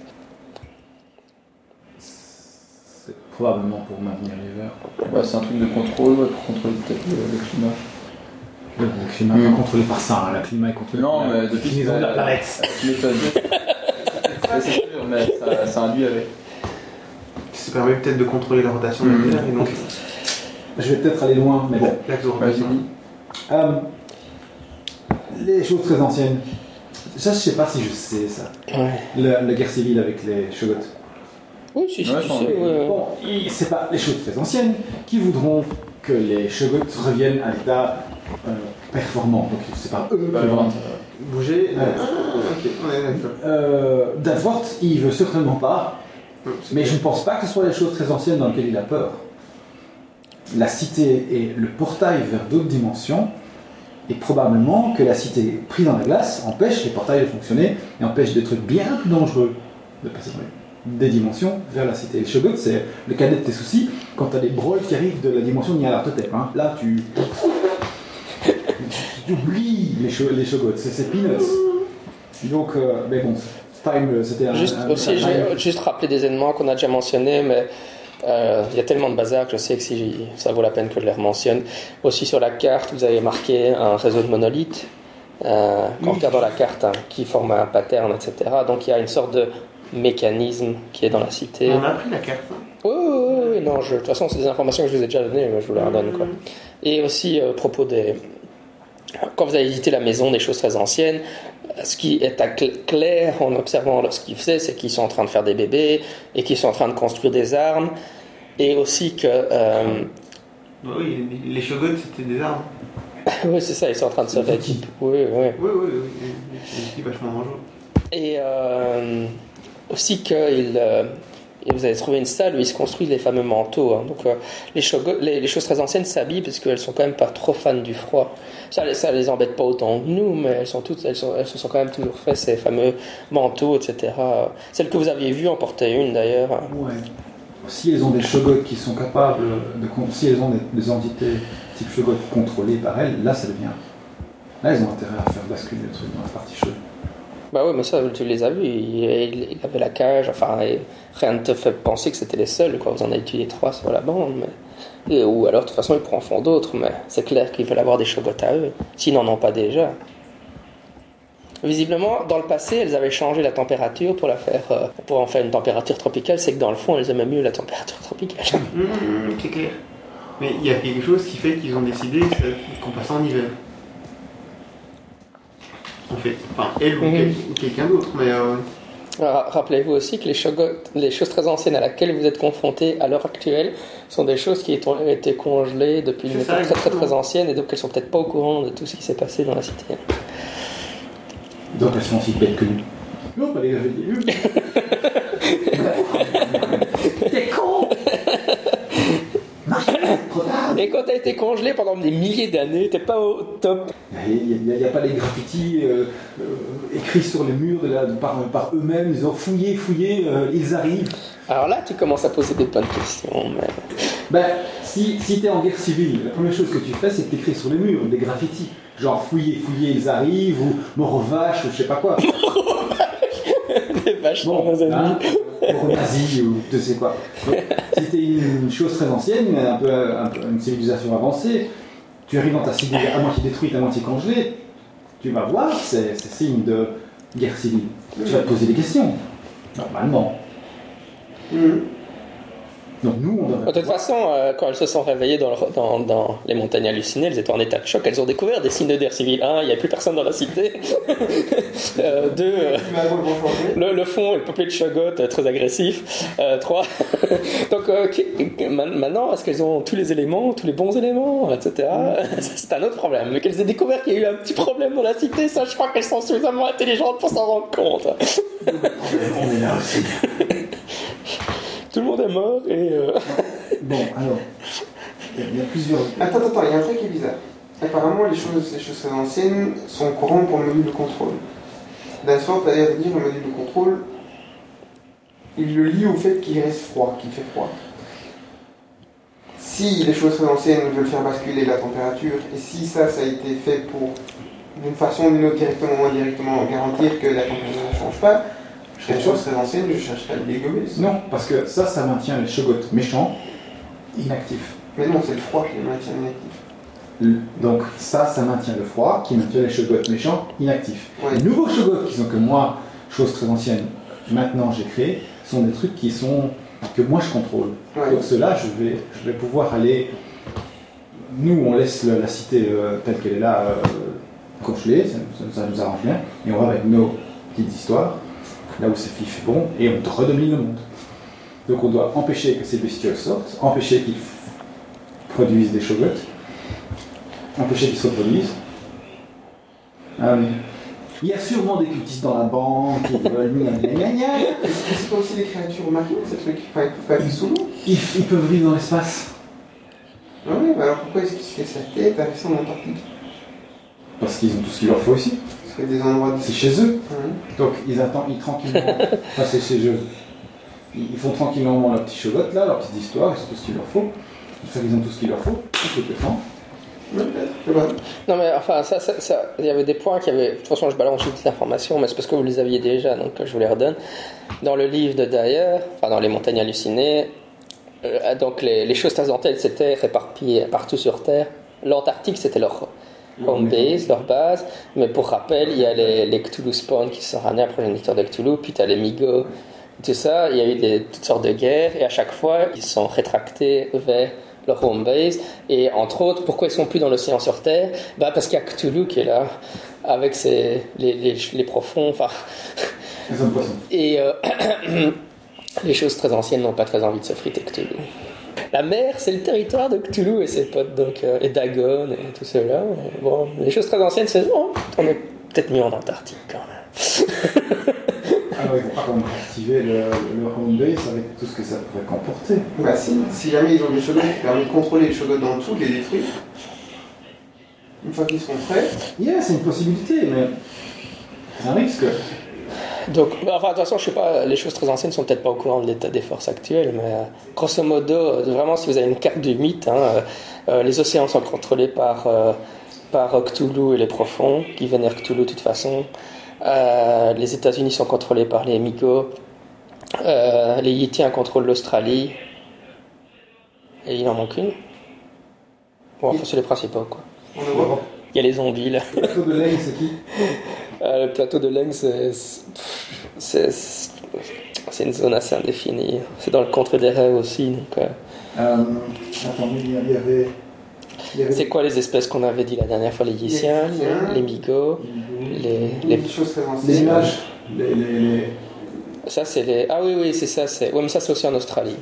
C'est probablement pour maintenir l'hiver. Ouais, c'est un truc de contrôle, ouais, pour contrôler peut-être le, le climat. Le climat est Hmm. contrôlé par ça, hein, le climat est contrôlé Non, par la mais depuis déclinaison de la planète. C'est sûr, mais ça, ça induit avec. Ça permet peut-être de contrôler la rotation de la Terre et donc Je vais peut-être aller loin, mais bon. l'axe de Vas-y, rotation. Euh, les choses très anciennes. Ça, je sais pas si je sais ça. Ouais. La, la guerre civile avec les Shogots. Oui, si, si, Ouais, tu je sais, ouais. Bon, c'est pas les choses très anciennes qui voudront que les Shogots reviennent à l'état euh, performant. Donc, c'est pas eux Bah, qui vont. vraiment. Bouger. Ah. Euh, Davort, il veut certainement pas, c'est mais je ne pense pas que ce soit les choses très anciennes dans lesquelles il a peur. La cité est le portail vers d'autres dimensions, et probablement que la cité prise dans la glace empêche les portails de fonctionner et empêche des trucs bien plus dangereux de passer dans les- des dimensions vers la cité. Les Shogots, c'est le cadet de tes soucis quand tu as des brawls qui arrivent de la dimension de Nyarlathotep. Hein. Là, tu. tu oublies les, cho- les Shogots, c'est peanuts. Donc, euh, mais bon, Time, euh, c'était un. Juste, un- aussi, un- juste rappeler des éléments qu'on a déjà mentionnés, mais euh, il y a tellement de bazar que je sais que si ça vaut la peine que je les rementionne. Aussi sur la carte, vous avez marqué un réseau de monolithes. Euh, quand on regarde dans la carte, hein, qui forme un pattern, etc. Donc il y a une sorte de mécanisme qui est dans la cité. On a pris la carte. hein? Oui, oui, oui, oui, non, je- de toute façon, c'est des informations que je vous ai déjà données, mais je vous les redonne. Quoi. Et aussi, euh, propos des. Quand vous avez visité la maison des choses très anciennes, ce qui est clair en observant ce qu'ils faisaient, c'est qu'ils sont en train de faire des bébés et qu'ils sont en train de construire des armes. Et aussi que. euh, Bah oui, les- Shogots c'était des armes. oui, c'est ça, ils sont en train de se rééquiper. Oui, oui. Oui, oui, oui. Vachement dangereux. Et euh, aussi que il, euh, et vous avez trouvé une salle où ils se construisent les fameux manteaux. hein. Donc euh, les, les, les choses très anciennes s'habillent parce qu'elles sont quand même pas trop fans du froid. Ça, les- ça les embête pas autant que nous, mais elles sont toutes, elles, sont, elles se sont quand même toujours fait ces fameux manteaux, etc. Celle que vous aviez vue en portait une d'ailleurs. Ouais. Si elles ont des Shogots qui sont capables de. Si elles ont des, des entités type Shogot contrôlées par elles, là, ça devient. Là, elles ont intérêt à faire basculer le truc dans la partie chaude. Bah oui, mais ça, tu les as vus. Il, il- il avait la cage, enfin, rien ne te fait penser que c'était les seuls. Quoi. Vous en avez tué trois sur la bande. Mais... et- ou alors, de toute façon, ils pourront en faire d'autres. Mais c'est clair qu'ils veulent avoir des chocottes à eux, s'ils n'en ont pas déjà. Visiblement, dans le passé, elles avaient changé la température pour la faire, euh, pour en faire une température tropicale. C'est que dans le fond, elles aimaient mieux la température tropicale. Hum, c'est clair. Mais il y a quelque chose qui fait qu'ils ont décidé qu'on passe en hiver. En fait, enfin, elle ou, quel- ou quelqu'un d'autre, mais euh, Rappelez-vous aussi que les, choses très anciennes à laquelle vous êtes confrontés à l'heure actuelle sont des choses qui ont été congelées depuis une époque très très très ancienne et donc elles sont peut-être pas au courant de tout ce qui s'est passé dans la cité. Donc, elles sont aussi bêtes que nous. Non, pas les réveiller. T'es con Trop tard Et quand t'as été congelé pendant des milliers d'années, t'es pas au top. Il n'y a, pas les graffitis euh, euh, écrits sur les murs de la- de- par, par eux-mêmes. Ils ont fouillé, fouillé, euh, ils arrivent. Alors là, tu commences à poser des bonnes questions. Mais... Ben, si, si t'es en guerre civile, la première chose que tu fais, c'est t'écris sur les murs des graffitis. Genre fouillé, fouillé, ils arrivent, ou mort aux vaches, ou je sais pas quoi. des vaches Bon, nos ennemis. hein, ou je sais quoi. T'es une chose très ancienne, un une civilisation avancée, tu arrives dans ta cité à moitié détruite, à moitié congelée, tu vas voir, c'est c'est signe de guerre civile. Tu vas te poser des questions, normalement. hum, Donc nous, on devrait... De toute façon, euh, quand elles se sont réveillées dans, le- dans, dans les montagnes hallucinées, elles étaient en état de choc. Elles ont découvert des signes de guerre civile. Un, il n'y a plus personne dans la cité. Euh, deux, euh, le, le fond est peuplé de chogottes euh, très agressifs. Trois. Donc maintenant, est-ce qu'elles ont tous les éléments, tous les bons éléments, etc. Ça, C'est un autre problème. Mais qu'elles aient découvert qu'il y a eu un petit problème dans la cité, ça, je crois qu'elles sont suffisamment intelligentes pour s'en rendre compte. On est là aussi. Tout le monde est mort et. euh, Bon, alors, il y a- plusieurs... Attends, attends, il y a un truc qui est bizarre. Apparemment, les choses, les choses très anciennes sont au courant pour le module de contrôle. Dassault a l'air de dire le module de contrôle, il le lie au fait qu'il reste froid, qu'il fait froid. Si les choses très anciennes veulent faire basculer la température, et si ça, ça a été fait pour, d'une façon ou d'une autre, directement ou indirectement, garantir que la température ne change pas, je les choses très anciennes, je chercherais à dégommer. Non, parce que ça, ça maintient les shogots méchants inactifs. Mais non, c'est le froid qui les maintient inactifs. Donc ça, ça maintient le froid, qui maintient les shogots méchants inactifs. Ouais. Les nouveaux shogots qui sont que moi, chose très ancienne, maintenant j'ai créé, sont des trucs qui sont que moi je contrôle. Ouais. Donc cela, je vais, je vais pouvoir aller. Nous, on laisse la cité euh, telle qu'elle est là, euh, congelée, ça, ça- ça nous arrange bien, et on va avec nos petites histoires, là où c'est fif et bon, et on te redomine le monde. Donc on doit empêcher que ces bestioles sortent, empêcher qu'ils produisent des shogots, empêcher qu'ils se reproduisent. Euh, il y a sûrement des cultistes dans la bande qui veulent C'est pas aussi des créatures marines, ces trucs Enfin, ils peuvent pas vivre sous l'eau. Ils, ils peuvent vivre dans l'espace. Ouais, bah alors pourquoi est-ce qu'il se fait sa tête à rester en Antarctique? Parce qu'ils ont tout ce qu'il leur faut aussi. C'est des endroits de. C'est chez eux. Hein. Donc ils attendent, ils tranquillement. enfin, c'est chez eux. Ils ils font tranquillement leur petit chocolat là, leur petite histoire, ils ont tout ce qu'il leur faut. Qu'ils ont tout ce qu'il leur faut, ils pas. Non, mais enfin, ça, ça, ça- il y avait des points qui avaient. De toute façon, je balance toutes les informations, mais c'est parce que vous les aviez déjà, donc je vous les redonne. Dans le livre de Dyer, enfin, dans Les Montagnes Hallucinées, euh, donc les, les choses transcendantales s'étaient réparties partout sur Terre. L'Antarctique, c'était leur home base, leur base. Mais pour rappel, il y a les, les Cthulhu Spawn qui sont ramenés, un progéniteur de Cthulhu, puis tu as les Migo, tout ça. Il y a eu des, toutes sortes de guerres, et à chaque fois, ils sont rétractés vers leur home base. Et entre autres, pourquoi ils sont plus dans l'océan sur Terre? Bah Parce qu'il y a Cthulhu qui est là, avec ses, les, les, les profonds. Enfin, et euh, les choses très anciennes n'ont pas très envie de se friter Cthulhu. La mer, c'est le territoire de Cthulhu et ses potes, donc, euh, et Dagon et tout cela. Et bon, les choses très anciennes, c'est oh, on est peut-être mieux en Antarctique quand même. Alors ils vont pas quand même activer le, le home base avec tout ce que ça pourrait comporter. Bah si, si jamais ils ont des shogots qui permettent de contrôler les shogots dans tout, de les détruire. Une fois qu'ils seront prêts, Yeah, c'est une possibilité, mais c'est un risque. Donc, bah, enfin, de toute façon, je sais pas, les choses très anciennes sont peut-être pas au courant de l'état des forces actuelles, mais euh, grosso modo, euh, vraiment, si vous avez une carte du mythe, hein, euh, euh, les océans sont contrôlés par, euh, par euh, Cthulhu et les profonds, qui vénèrent Cthulhu de toute façon. Euh, les États-Unis sont contrôlés par les Migos. Euh, les Yétiens contrôlent l'Australie. Et il en manque une. Bon, enfin, c'est les principaux, quoi. Il y a les zombies, là. C'est qui? Euh, le plateau de Leng, c'est, une zone assez indéfinie. C'est dans le contre des rêves aussi. Donc, euh, euh, avait. C'est quoi les espèces qu'on avait dit la dernière fois Les Yétiens, Les les, Migos, les, Les les- choses très les anciennes. images. Les, Ça, c'est les. Ah oui, oui, c'est ça. C'est... Ouais, mais ça, c'est aussi en Australie.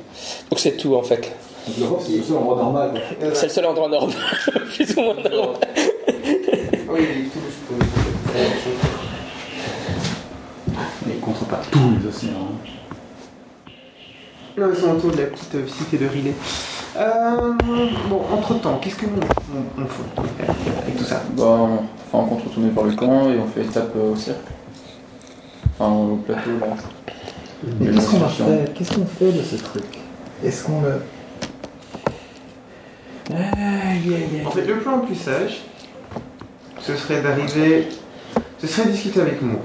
Donc, c'est tout en fait. C'est le seul endroit normal. Euh, C'est le seul endroit normal, plus ou moins normal. Ah oui, les Cthulhu, je peux- Mais ils contre pas tous les océans. hein. Non, ils sont autour de la petite euh, cité de Riley. Euh, bon, entre temps, qu'est-ce que nous on, on fait avec tout ça Bah, on, enfin, on compte retourner par le camp et on fait étape euh, au cercle. Enfin, au plateau là. Mais qu'est-ce qu'on fait Qu'est-ce qu'on fait de ce truc Est-ce qu'on le. Ah, yeah, yeah, En fait, le plan le plus sage, ce serait d'arriver. Ce serait de discuter avec Moore.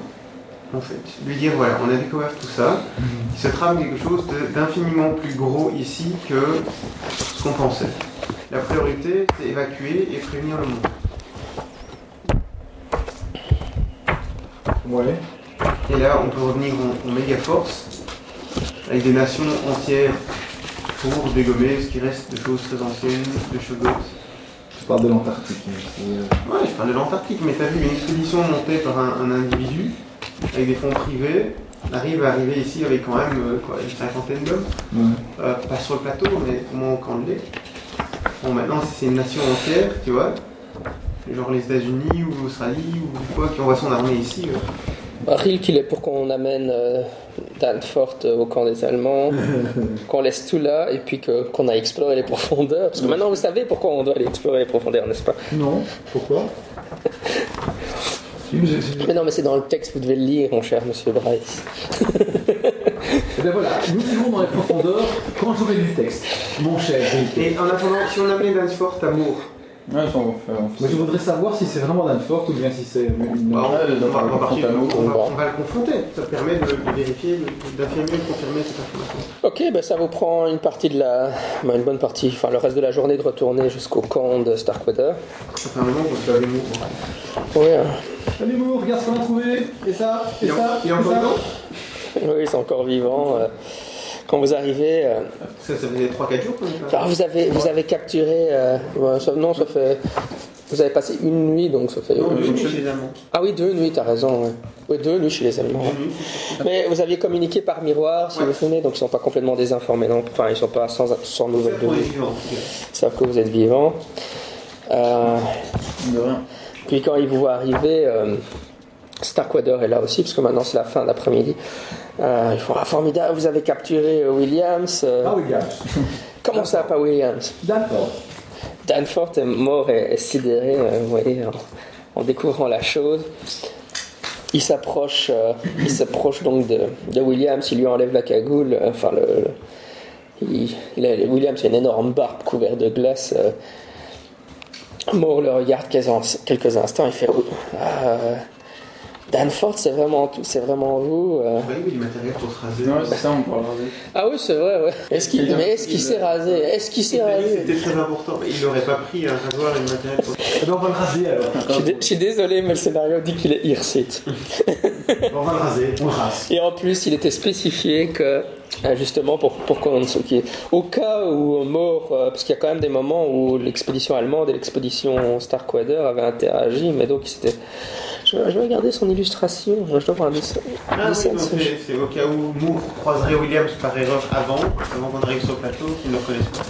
En fait, lui dire voilà, on a découvert tout ça. Il se trame quelque chose d'infiniment plus gros ici que ce qu'on pensait. La priorité, c'est évacuer et prévenir le monde. Ouais. Et là, on peut revenir en, en méga force, avec des nations entières pour dégommer ce qui reste de choses très anciennes, de Shogots. Tu parles de l'Antarctique. hein, euh, Ouais, je parle de l'Antarctique, mais t'as vu une expédition montée par un, un individu, avec des fonds privés, arrive à arriver ici avec quand même euh, quoi, une cinquantaine d'hommes. ouais. Euh, pas sur le plateau, mais au moins au camp de lait. Bon, maintenant, c'est une nation entière, tu vois, genre les États-Unis ou l'Australie ou quoi, qui envoie son armée ici, euh, Bah, Rilk, il est pour qu'on amène euh, Danforth euh, au camp des Allemands, qu'on laisse tout là et puis que, qu'on aille explorer les profondeurs. Parce que maintenant, vous savez pourquoi on doit aller explorer les profondeurs, n'est-ce pas? Non, pourquoi? mais non, mais c'est dans le texte, vous devez le lire, mon cher monsieur Bryce. Eh bien voilà, nous irons dans les profondeurs quand j'aurai lu le texte. Mon cher. Et en attendant, si on Danforth à Moore, Ouais, ça, on fait. on fait- Moi, je voudrais savoir si c'est vraiment Danforth ou bien si c'est une. Bah, on, va, on le confronter. Ça permet de, de vérifier, d'affirmer et de confirmer cette information. Ok, ben ça vous prend une partie de la. ben, une bonne partie, enfin le reste de la journée de retourner jusqu'au camp de Starkweather. Ça fait un moment que vous avez mis. Oui, hein. Salut Mour, regarde ce qu'on a trouvé Et ça Et ça il est et encore ça dedans oui, c'est encore vivant. euh. Quand vous arrivez, euh, Ça, ça faisait 3-4 jours ah, vous avez vous avez capturé. euh, ouais, ça- non, ça fait. Vous avez passé une nuit, donc ça fait. Non, nuits chez les Allemands. Ah oui, deux nuits, t'as raison. Ouais. Oui, deux nuits chez les Allemands. Mais vous aviez communiqué par miroir, si vous vous souvenez, donc ils sont pas complètement désinformés. Non Enfin, ils sont pas sans, sans nouvelles de vivant. Ils savent que vous êtes vivant. Euh, puis quand ils vous voient arriver, Starkweather est là aussi, parce que maintenant c'est la fin d'après-midi. Euh, ils font Ah, formidable, vous avez capturé euh, Williams. euh, Ah gars. comment ça, pas Williams? Danforth. Danforth est mort et, et sidéré, euh, vous voyez, en, en découvrant la chose. Il s'approche, il s'approche donc de, de Williams, il lui enlève la cagoule, enfin le, le- il, il a- Williams a une énorme barbe couverte de glace. Moore le regarde quelques, instants, il fait Oh, Danforth, c'est vraiment tout, c'est vraiment vous. euh. Oui, oui, du matériel pour se raser. Non, c'est ça, on pourra le raser. Ah oui, c'est vrai, ouais. Est-ce qu'il, mais est-ce qu'il s'est rasé? Est-ce qu'il s'est rasé? C'était très important. mais Il n'aurait pas pris un rasoir et du matériel pour. Eh ben, on va le raser alors. je suis, dé- je suis désolé, mais le scénario dit qu'il est Hirsite. On va le raser, on le rase. Et en plus, il était spécifié que, euh, justement, pour, pour qu'on se- qui- au cas où mort, euh, parce qu'il y a quand même des moments où l'expédition allemande et l'expédition Starkweather avaient interagi, mais donc c'était. Je, vais- je vais regarder son illustration, je dois voir un dessin. Ah oui, c'est au cas où Moore croiserait Williams par erreur avant, avant qu'on arrive sur le plateau, qu'il ne le connaisse pas.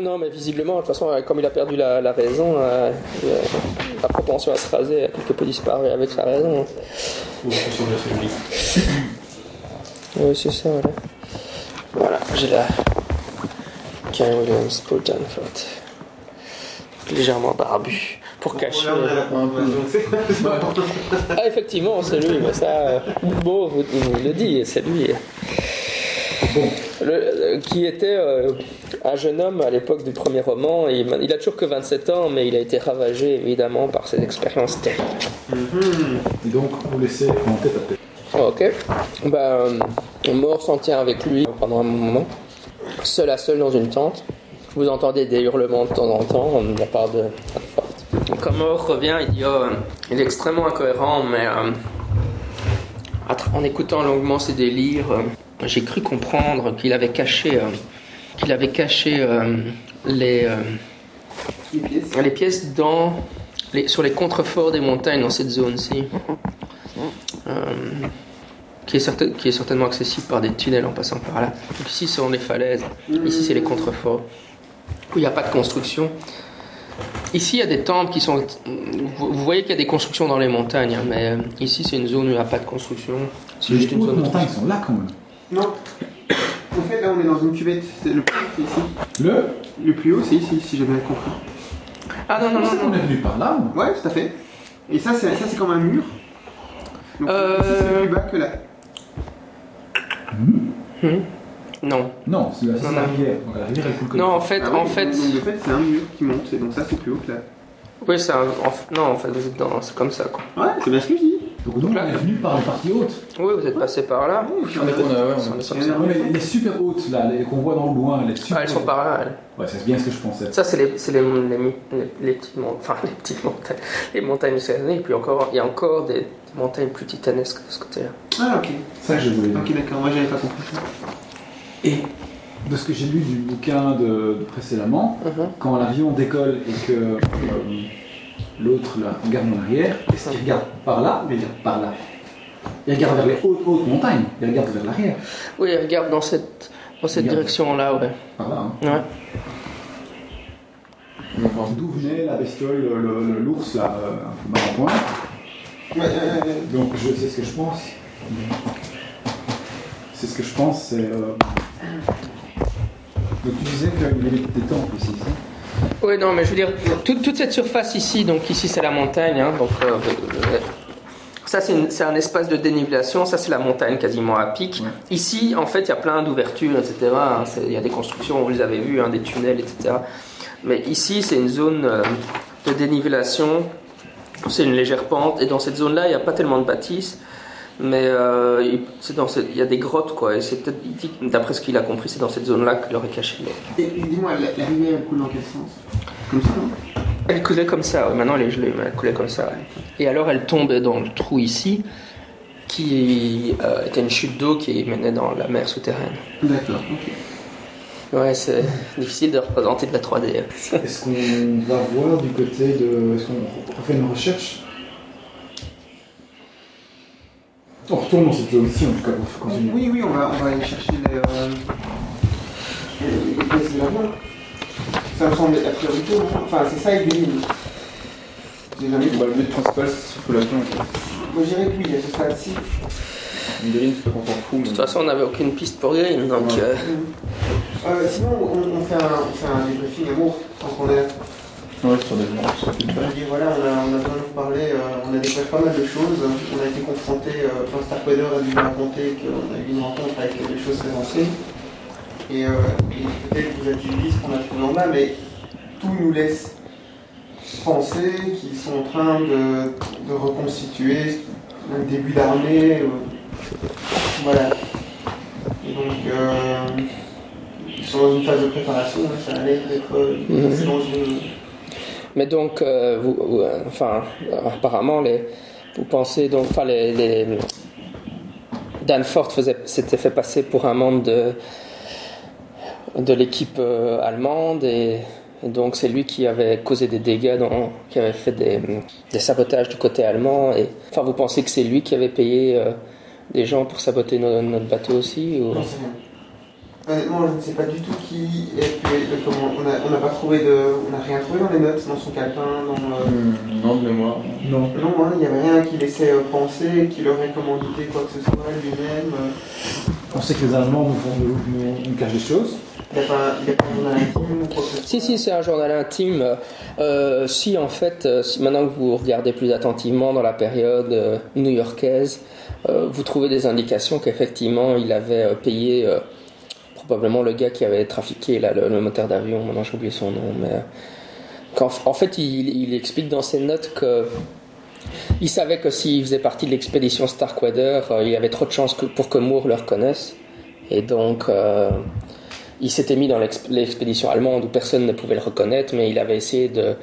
Non, mais visiblement, de toute façon, euh, comme il a perdu la, la raison, euh, a- la propension à se raser a quelque peu disparu avec sa raison. Oui, c'est ça, voilà. Voilà, j'ai la. Karen Williams, Paul Danforth. Légèrement barbu. Pour cacher. Ah, effectivement, c'est lui, mais ça. euh, Bon, vous, vous le dites, c'est lui. Le- qui était euh, un jeune homme à l'époque du premier roman. Il, il a toujours que 27 ans, mais il a été ravagé évidemment par ses expériences terribles. Mhm. Et donc, vous laissez en tête à tête. Oh, Ok. Ben, euh, Mort s'en tient avec lui pendant un moment, seul à seul dans une tente. Vous entendez des hurlements de temps en temps de la part de. Quand Mort revient, euh, il est extrêmement incohérent, mais euh, en écoutant longuement ses délires, euh, j'ai cru comprendre qu'il avait caché, qu'il avait caché les, Les pièces. dans les, sur les contreforts des montagnes dans cette zone-ci, qui, est certainement accessible par des tunnels en passant par là. Ici, ce sont les falaises. Ici, c'est les contreforts où il n'y a pas de construction. Ici, il y a des temples qui sont. Vous, voyez qu'il y a des constructions dans les montagnes, hein, mais euh, ici, c'est une zone où il n'y a pas de construction. C'est juste Les une zone de montagnes sont là quand même. Non. En fait, là, on est dans une cuvette. C'est le plus haut, c'est ici. Le? Le plus haut, c'est ici, si j'ai bien compris. Ah non, non, non, on non. est venu par là. ou? Ouais, tout à fait. Et ça, c'est ça, c'est comme un mur. Donc, Euh. c'est plus bas que là. Non. Non, c'est la, Non, non. rivière. Donc la rivière, elle coule comme Non, en fait, Ah oui, en fait. Donc, fait, c'est un mur qui monte. Et donc, ça, c'est plus haut que là. Oui, c'est un. en- Non, en fait, vous êtes dans. C'est comme ça, quoi. Ouais, c'est bien ce que je dis. Donc nous, on là- est venu par la partie haute. Oui, vous êtes passé par là. Je suis On est on On les super hautes, là, les qu'on voit dans le loin, les super Ah, elles sont par là, elles. Ouais, c'est bien ce que je pensais. Ça, c'est les, c'est les, les, les- les petites montagnes, enfin les petites montagnes, les montagnes du Et puis encore, il y a encore des, des montagnes plus titanesques de ce côté-là. Ah, ok. Ça que je voulais dire. Ok, d'accord. Moi, j'avais pas compris ça. Et de ce que j'ai lu du bouquin de, de précédemment, Mhm. quand l'avion décolle et que euh, l'autre regarde en arrière, est-ce qu'il regarde par là ou il regarde par là Il regarde vers les hautes, hautes montagnes, il regarde vers l'arrière. Oui, regarde dans cette, dans cette direction-là, ouais. Par là, hein. ouais. D'où venait la bestiole, le- le- le- l'ours là, euh, un peu mal en point. Ouais, Donc je sais ce que je pense. C'est ce que je pense, c'est. euh, Donc tu disais qu'il y avait des temples ici, ça? Oui, non, mais je veux dire, toute, toute cette surface ici, donc ici c'est la montagne, hein, donc euh, euh, ça c'est une- c'est un espace de dénivellation, ça c'est la montagne quasiment à pic. Ouais. Ici, en fait, il y a plein d'ouvertures, etc. hein, Il y a des constructions, vous les avez vues, hein, des tunnels, etc. Mais ici, c'est une zone euh, de dénivellation, c'est une légère pente, et dans cette zone-là, il n'y a pas tellement de bâtisses, mais euh, il- c'est dans cette- il y a des grottes, quoi, et c'est peut-être, que, d'après ce qu'il a compris, c'est dans cette zone-là qu'il aurait caché l'or. Et dis-moi, la, la rivière elle coule dans quel sens? Comme ça, non? Elle coulait comme ça, ouais. maintenant elle est gelée, mais elle coulait comme ça. ouais. Et alors elle tombait dans le trou ici, qui euh, était une chute d'eau qui menait dans la mer souterraine. D'accord, ok. Ouais, c'est difficile de représenter de la 3D. hein. Est-ce qu'on va voir du côté de. Est-ce qu'on refait une recherche? On retourne dans cette zone-ci en tout cas pour continuer. Oui, oui, on va, on va aller chercher les, euh, pièces de l'avion. Ça me semble la priorité, non Enfin, c'est ça avec des jamais vu. Bah, le but principal, c'est surtout l'avion. Moi, je dirais que oui, à ce stade-ci. Green, c'est pas qu'on s'en fout. De toute façon, on n'avait aucune piste pour Green, donc... Ouais. euh, Euh, sinon, on, on fait un, on fait un débriefing à Moore, tant qu'on est sur des voilà, on a, on a parler, euh, on a découvert pas mal de choses. On a été confronté, euh, enfin, a dû nous raconter qu'on a eu une rencontre avec des choses très anciennes. Et, euh, et peut-être que vous avez dit ce qu'on a trouvé en bas, mais tout nous laisse penser qu'ils sont en train de, de reconstituer un début d'armée. euh, voilà. Et donc, euh, ils sont dans une phase de préparation, ça a l'air d'être Mais donc, euh, vous, euh, enfin, apparemment, les, vous pensez donc, enfin, les, faisait- s'était fait passer pour un membre de de l'équipe euh, allemande et, donc c'est lui qui avait causé des dégâts, qui avait fait des, sabotages du côté allemand. Et enfin, vous pensez que c'est lui qui avait payé euh, des gens pour saboter no- notre bateau aussi ou... Honnêtement, je ne sais pas du tout qui est le comment. On n'a pas trouvé de. On n'a rien trouvé dans les notes, dans son calepin, dans. euh, Hmm, Non, de mémoire. Non. Non, hein, il n'y avait rien qui laissait euh, penser qu'il aurait commandité quoi que ce soit lui-même. euh. On sait que les Allemands nous, font, nous, nous- nous cachent des choses. Il n'y a pas a de journal intime ou quoi que ce soit. Si, si, c'est un journal intime. Euh, si, en fait, euh, si maintenant que vous regardez plus attentivement dans la période euh, new-yorkaise, euh, vous trouvez des indications qu'effectivement, il avait euh, payé euh, probablement le gars qui avait trafiqué là, le, moteur d'avion. Maintenant, j'ai oublié son nom. Mais, en fait, il, explique dans ses notes que. Il savait que s'il faisait partie de l'expédition Starkweather, euh, il y avait trop de chances pour que Moore le reconnaisse. Et donc, euh, il s'était mis dans l'exp- l'expédition allemande où personne ne pouvait le reconnaître, mais il avait essayé de,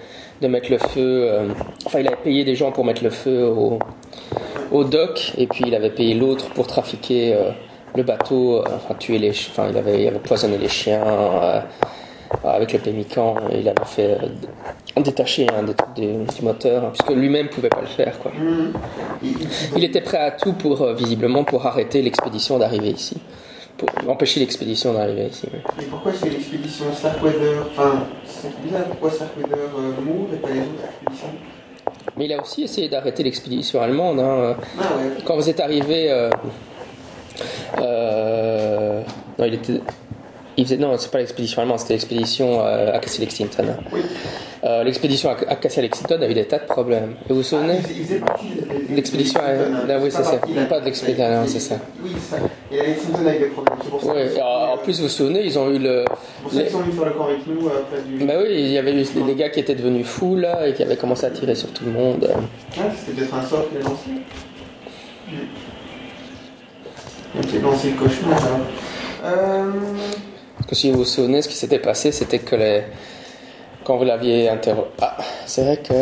de mettre le feu. euh, enfin, il avait payé des gens pour mettre le feu au, au dock, et puis il avait payé l'autre pour trafiquer euh, le bateau, euh, enfin tuer les, enfin il avait, il avait poisonné les chiens euh, avec le pémican, il avait fait euh, détacher un des trucs du, moteur, hein, puisque lui-même pouvait pas le faire, quoi. Mhm. Il- était prêt à tout pour, euh, visiblement, pour arrêter l'expédition d'arriver ici, pour empêcher l'expédition d'arriver ici. oui. Et pourquoi c'est l'expédition Starkweather Enfin, c'est bizarre, pourquoi Starkweather euh, Moore et pas les autres expéditions? Mais il a aussi essayé d'arrêter l'expédition allemande. hein. Ah ouais. Quand vous êtes arrivé, euh, non, il était, il faisait, non, c'est pas l'expédition allemande, c'était l'expédition euh, à Cassel-Lexington. hein. Oui. Euh, l'expédition à, à Cassel-Lexington a eu des tas de problèmes. Et vous vous souvenez? Ah, il faisait- il faisait partie de- de- L'expédition, là, oui, pas c'est ça. là. Pas de l'expédition, c'est ça. Oui, ça. Et la Lexington a eu des problèmes, pour ça. En, plus, vous vous souvenez, ils ont eu le. Pour ça qu'ils sont venus faire le camp avec nous après du. Bah oui, il y avait eu des gars qui étaient devenus fous là et qui avaient commencé à tirer sur tout le monde. Ah, c'était peut-être un sort qu'il a lancé. Lancé le cauchemar alors. Euh... Parce que si vous vous souvenez, ce qui s'était passé, c'était que les... quand vous l'aviez interrogé. Ah, c'est vrai que.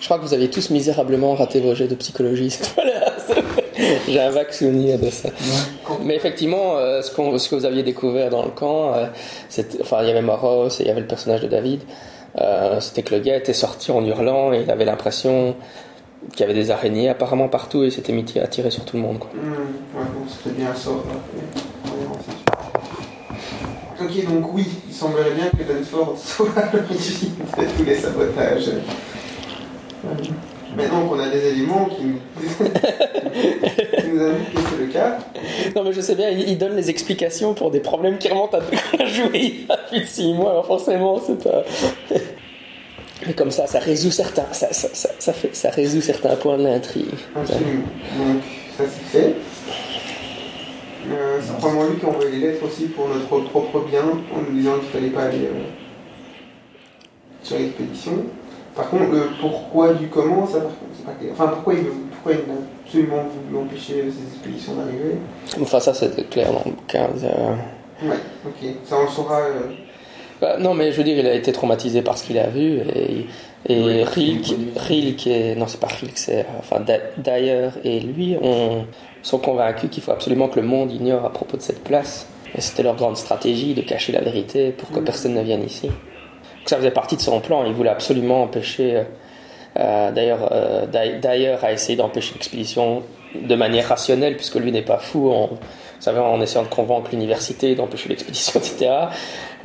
Je crois que vous aviez tous misérablement raté vos jets de psychologie cette fois-là. c'est vrai. J'ai un vague souvenir de ça. Mais effectivement, euh, ce, qu'on- ce que vous aviez découvert dans le camp, euh, enfin, il y avait Moros et il y avait le personnage de David. euh, c'était que le gars était sorti en hurlant et il avait l'impression qu'il y avait des araignées apparemment partout et s'était mis à tirer sur tout le monde. Quoi. Hmm, ouais, bon, c'était bien. Mais, ouais, sûr. Ok, donc oui, il semblerait bien que Danford soit à l'origine de tous les sabotages. Euh, Maintenant qu'on a des éléments qui nous, qui nous indiquent que c'est le cas, Non, mais je sais bien, il, il donne les explications pour des problèmes qui remontent à jouer de 6 mois, alors forcément, c'est pas. Mais comme ça, ça résout certains, ça, ça, ça, ça fait, ça résout certains points de l'intrigue. absolument. Donc ça c'est fait. Euh, c'est probablement lui qui a envoyé les lettres aussi pour notre propre bien, en nous disant qu'il fallait pas aller. euh, sur l'expédition. Par contre, le pourquoi du comment, ça par contre, c'est pas clair. Enfin, pourquoi il, pourquoi il a absolument voulu empêcher ces expéditions d'arriver? Enfin, ça c'était clair dans le bouquin. euh. Ouais, ok. Ça, on le saura. Bah, non, mais je veux dire, il a été traumatisé par ce qu'il a vu. Et, et Oui, Rilke, il- Rilke et, non, c'est pas Rilke, c'est. Enfin, Dyer et lui on, sont convaincus qu'il faut absolument que le monde ignore à propos de cette place. Et c'était leur grande stratégie de cacher la vérité pour que Mm. personne ne vienne ici. Donc, ça faisait partie de son plan. Il voulait absolument empêcher. euh, euh, D'ailleurs, euh, Dyer a essayé d'empêcher l'expédition de manière rationnelle, puisque lui n'est pas fou. Savez, en essayant de convaincre l'université d'empêcher l'expédition, etc.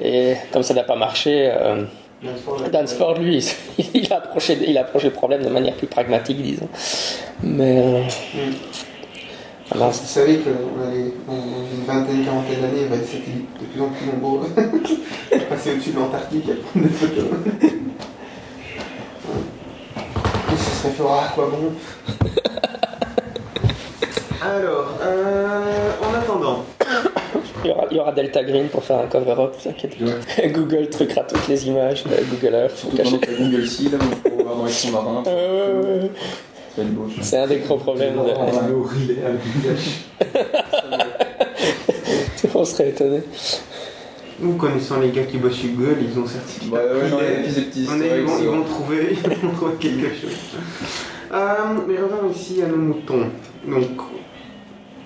Et comme ça n'a pas marché, euh, Dansford, lui, il a, approché, il a approché le problème de manière plus pragmatique, disons. Mais. euh, Mm. ah non, Vous savez qu'on a les- dans une vingtaine, quarantaine d'années, il va des satellites de plus en plus nombreux passer au-dessus de l'Antarctique et prendre des photos. Serait fort à quoi bon Alors, euh, il, y aura, il y aura Delta Green pour faire un cover-up, vous inquiétez pas. Google truquera toutes les images de Google Earth. pour cacher. Google Sea, là, on peut voir dans les fonds marins. Euh, ouais, ouais, ouais. Pense. C'est un des gros problèmes. On va De... On serait étonné. nous connaissons les gars qui bossent chez Google, ils ont certifié. Bah ouais, non, les fils des petits. On est, ils, vont, c'est- ils vont trouver, ils vont trouver quelque chose. Euh, mais revenons ici à nos moutons. Donc,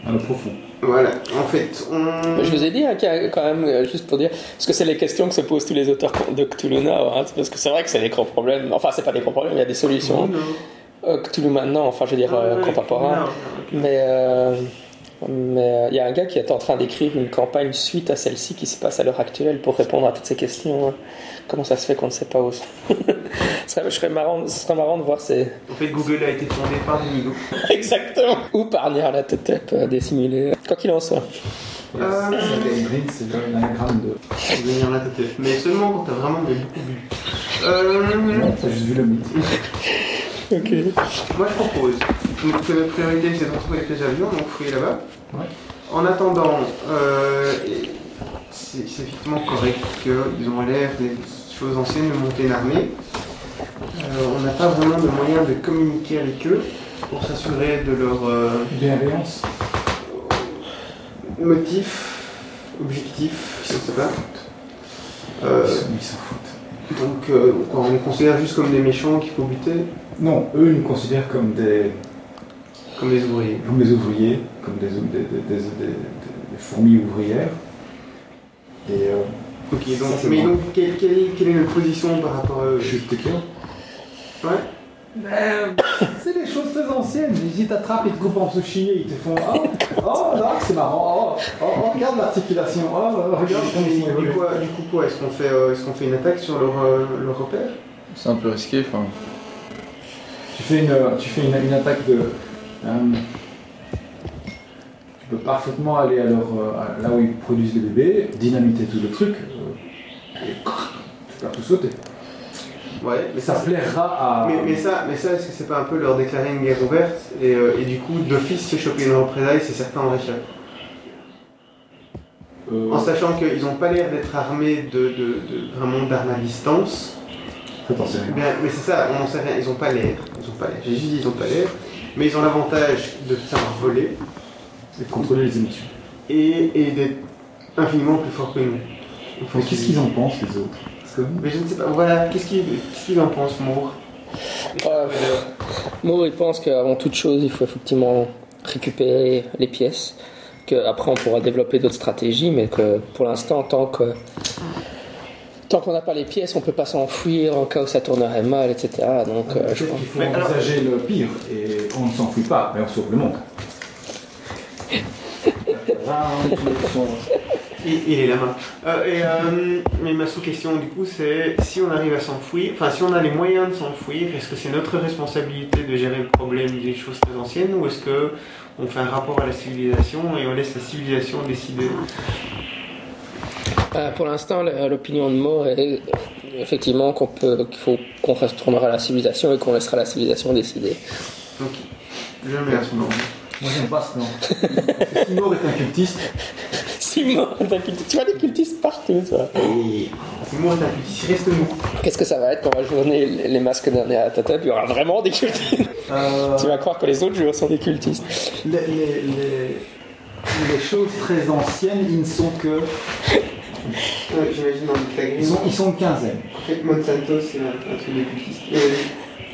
À le profond. Voilà, en fait, on. Je vous ai dit hein, qu'il y a quand même, euh, juste pour dire, parce que c'est les questions que se posent tous les auteurs de Cthulhu Now, hein, parce que c'est vrai que c'est des gros problèmes. Enfin, c'est pas des gros problèmes, il y a des solutions. Non, Euh, Cthulhu maintenant, enfin, je veux dire, euh, Ouais, contemporain. non. Mais euh, mais euh, il y a un gars qui est en train d'écrire une campagne suite à celle-ci qui se passe à l'heure actuelle pour répondre à toutes ces questions. hein. Comment ça se fait qu'on ne sait pas où Ce serait, je serais marrant, ce serait marrant de voir ces... En fait, Google a été fondé par des nigauds. Exactement Ou par Nyarlathotep euh, dissimulé. Quoi qu'il en soit. Euh, c'est de. Venir la tête. Mais seulement quand t'as vraiment beaucoup bu. Euh, T'as juste vu le mythe. Ok. moi, je propose donc, que notre priorité, c'est de retrouver les avions, donc fouiller là-bas. Ouais. En attendant, euh, c'est effectivement correct qu'ils ont l'air des choses anciennes de monter une armée. Euh, on n'a pas vraiment de moyen de communiquer avec eux pour s'assurer de leur euh, Bienveillance. motif, objectif, je ne sais pas. Euh, Ils s'en- foutent. donc, euh, quoi, on les considère juste comme des méchants qu'il faut buter, Non, eux, ils nous considèrent comme des, comme des ouvriers. comme des ouvriers, comme des- des fourmis ouvrières. Et euh, Ok, donc, mais donc, quelle, quelle est, quelle est notre position par rapport à eux je cœur. Ouais. Ben, c'est des choses très anciennes. Ils t'attrapent, ils te coupent en sushi et ils te font Oh, oh là, c'est marrant. Oh, oh, oh, regarde l'articulation. Oh, oh, regarde comment ils sont du, coup, euh, du coup, quoi Est-ce qu'on fait, euh, est-ce qu'on fait une attaque sur leur, euh, leur repère? C'est un peu risqué, enfin. Tu fais une, tu fais une, une attaque de. euh, peux parfaitement aller à leur, euh, à- là où ils produisent les bébés, dynamiter tout le truc, euh, et tu peux tout sauter. Ouais, mais Ça ça. plaira à. Mais, mais ça, mais ça, est-ce que c'est pas un peu leur déclarer une guerre ouverte et, euh, et du coup, d'office se choper une représailles si certains en réchappent euh, En sachant qu'ils n'ont pas l'air d'être armés de, de, de- vraiment d'armes à distance. Bien, mais c'est ça, on n'en sait rien, ils n'ont pas l'air. Ils ont pas l'air. J'ai juste dit ils n'ont pas l'air. Mais ils ont l'avantage de savoir voler Et contrôler les émotions. et, et d'être infiniment plus forts que nous. Mais qu'est-ce qu'ils en pensent, les autres? Que Mais je ne sais pas, voilà, qu'est-ce qu'ils en pensent, Moore Euh, Moore, il pense qu'avant toute chose, il faut effectivement récupérer les pièces. Qu'après, on pourra développer d'autres stratégies, mais que pour l'instant, tant que. Tant qu'on n'a pas les pièces, on peut pas s'enfuir en cas où ça tournerait mal, etc. Donc, euh, je pense. qu'il faut alors- envisager le pire et on ne s'enfuit pas, mais on sauve le monde. Il, il est là-bas. Euh, et, euh, mais ma sous-question, du coup, c'est si on arrive à s'enfuir, enfin, si on a les moyens de s'enfuir, est-ce que c'est notre responsabilité de gérer le problème des choses très anciennes ou est-ce que on fait un rapport à la civilisation et on laisse la civilisation décider? Euh, pour l'instant, l'opinion de Moore est effectivement qu'on peut, qu'il faut qu'on retournera à la civilisation et qu'on laissera la civilisation décider. Ok. Je mets à son nom. Moi j'aime pas ce nom. Parce que si Moore est un cultiste, Effectivement, t'as cultiste. tu vois des cultistes partout, toi. C'est moi, t'as cultiste, reste nous. Qu'est-ce que ça va être quand on va journer les masques derniers à ta table Il y aura vraiment des cultistes. Euh, Tu vas croire que les autres joueurs sont des cultistes. les, les- les- les choses très anciennes, ils ne sont que. Ouais, J'imagine. Ils sont, ils sont une quinzaine. En fait, Monsanto, c'est un, un truc de cultiste. Et,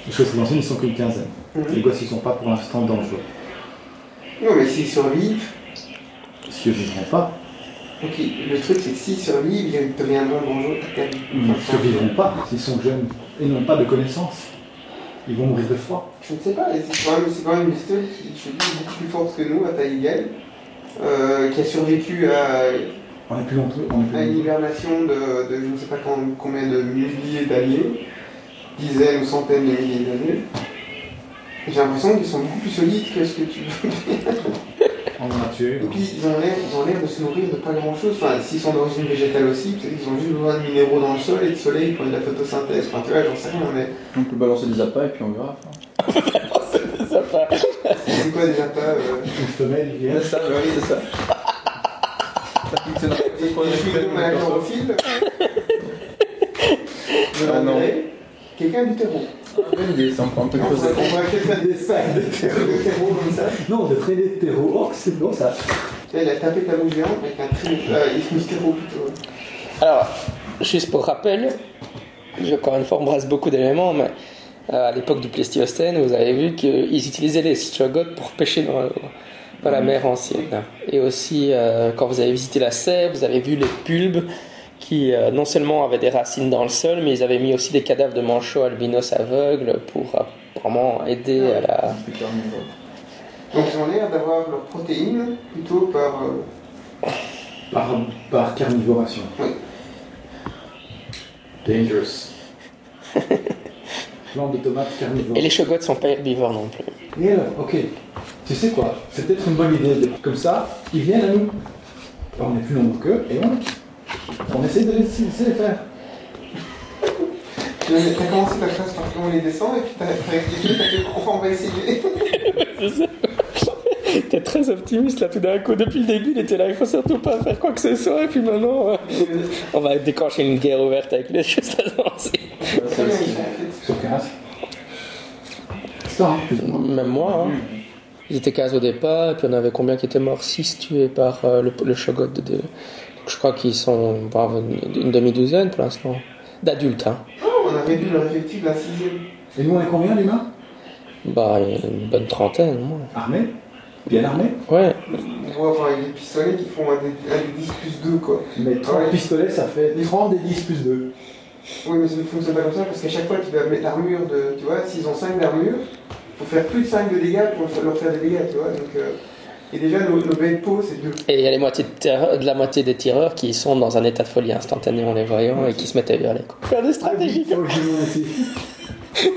Les choses très anciennes, ils sont qu'une quinzaine. Mhm. Les gosses, ils sont pas pour l'instant dangereux. Non, mais s'ils survivent, Parce qu'ils vivront pas. ok, le truc c'est que s'ils survivent, ils deviendront dangereux à ta vie. Ils ne survivront pas s'ils sont jeunes et n'ont pas de connaissances. Ils vont mourir de froid. Je ne sais pas, c'est quand même, c'est quand même une bestiole qui, je te dis, est beaucoup plus forte que nous, à taille égale, euh, qui a survécu à, On est plus longtemps. On est plus à une hibernation de, de je ne sais pas combien de milliers d'années, dizaines ou centaines de milliers d'années. J'ai l'impression qu'ils sont beaucoup plus solides que ce que tu veux. On en a tué. Et puis ils ont l'air, ils ont l'air de se nourrir de pas grand chose. Enfin, s'ils sont d'origine végétale aussi, peut-être qu'ils ont juste besoin de minéraux dans le sol et de soleil pour de la photosynthèse. Enfin, tu vois, j'en sais rien, mais On peut balancer des appâts et puis on verra. Ça va. c'est quoi déjà pas. Euh... Une femelle, il vient. C'est ça, oui, c'est ça. Ça fonctionne. Des à chlorophylle. Je Ah, non. Quelqu'un du terreau. Bonne idée, c'est encore un peu On pourrait on peut-être faire des sacs de terreau, de comme ça. Non, de traîner de terreau. Oh, c'est bon ça. Il a tapé ta bouche géante avec un tri. Euh, il du terreau plutôt. Alors, juste pour rappel, encore une fois embrasse beaucoup d'éléments, mais euh, à l'époque du Pléistocène, vous avez vu qu'ils utilisaient les strogotes pour pêcher dans, dans la mer ancienne. Et aussi, euh, quand vous avez visité la serre, vous avez vu les pulbes qui euh, non seulement avaient des racines dans le sol, mais ils avaient mis aussi des cadavres de manchots albinos aveugles pour euh, vraiment aider à la... Donc ils ont l'air d'avoir leurs protéines plutôt par. euh, Par, par carnivoration. Oui. Dangerous. Plante de tomates carnivore. Et les chogotes sont pas herbivores non plus. Et alors, ok. Tu sais quoi? C'est peut-être une bonne idée. de- Comme ça, ils viennent à nous. On est plus nombreux qu'eux et on, on essaie de les laisser les faire. Tu as commencé ta phrase par comment on les descend et puis t'as t'as réfléchi, t'as fait enfin on va essayer. C'est ça. T'es très optimiste là tout d'un coup. Depuis le début, il était là, il faut surtout pas faire quoi que ce soit. Et puis maintenant, euh, on va déclencher une guerre ouverte avec les choses anciennes. Très bien, ils sont faits. Sur 15. Ça, hein. Même moi, hein. Ils étaient 15 au départ, et puis on avait combien qui étaient morts? 6 tués par euh, le, le shogot de. de- je crois qu'ils sont une, une demi-douzaine pour l'instant. D'adultes, hein. Oh, on a réduit leur effectif d'un sixième. Et nous, on est combien, l'humain Bah, il y a une bonne trentaine, au moins. Armés? Bien armés? Ouais. On voit enfin, avec des pistolets qui font un des, un des 10 plus 2 quoi. Mais 30 Ouais. pistolets, ça fait 30 des 10 plus 2. Oui, mais ça ne fonctionne pas comme ça parce qu'à chaque fois tu dois mettre l'armure de. Tu vois, s'ils ont 5 d'armure, faut faire plus de 5 de dégâts pour leur faire des dégâts, tu vois. Donc, euh, et déjà, nos, nos baies de peau, c'est 2. Et il y a les moitiés de, terreur- de la moitié des tireurs qui sont dans un état de folie instantanée en les voyant et qui se mettent à hurler. quoi. Faire des stratégies, aussi.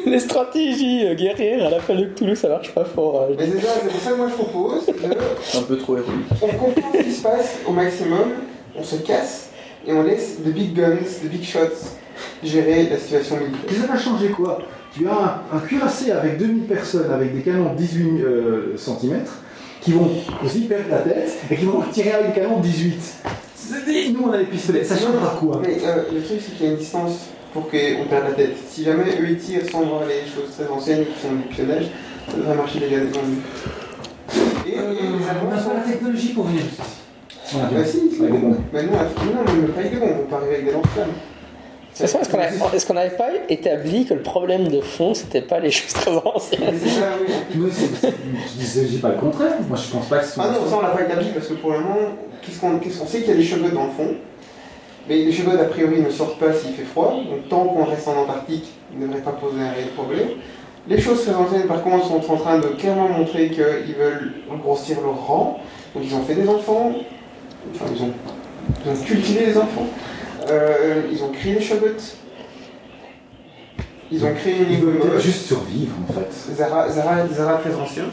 les stratégies euh, guerrières à la fin de Toulouse, ça marche pas fort. hein. Mais c'est ça, c'est pour ça que moi je propose de. C'est un peu trop héroïque. On comprend ce qui se passe au maximum, on se casse et on laisse de big guns, de big shots gérer la situation militaire. Et ça va changer quoi? Tu as un, un cuirassé avec 2000 personnes avec des canons de 18 cm qui vont aussi perdre la tête et qui vont tirer avec des canons de 18. C'est- Nous on a les pistolets, ça changera quoi Mais euh, le truc c'est qu'il y a une distance pour qu'on perde la tête. Si jamais eux ils tirent sans voir les choses très anciennes qui sont du pionnage, ça devrait marcher déjà devant nous. Et, et les Euh, On n'a pas la technologie pour venir jusqu'ici. On a Bah si, Avec des bombes. Mais non, non, même pas avec des bombes, on peut arriver avec des lance-flammes. De toute façon, est-ce qu'on n'avait pas établi que le problème de fond, c'était pas les choses très anciennes Mais c'est ça, oui. Je disais dis pas le contraire. Moi je pense pas que ce soit. Ah non, ça on l'a pas établi parce que pour le moment, qu'est-ce qu'on qu'est-ce qu'on sait qu'il y a des cheveux dans le fond? Mais les cheveux a priori ne sortent pas s'il fait froid, donc tant qu'on reste en Antarctique, il ne devrait pas poser un réel problème. Les choses très anciennes par contre sont en train de clairement montrer qu'ils veulent grossir leur rang, donc ils ont fait des enfants, enfin ils ont, ils ont cultivé les enfants, Euh, ils ont créé cheveux, ils ont créé une Ils juste survivre en fait. Zara, Zara, Zara très ancien.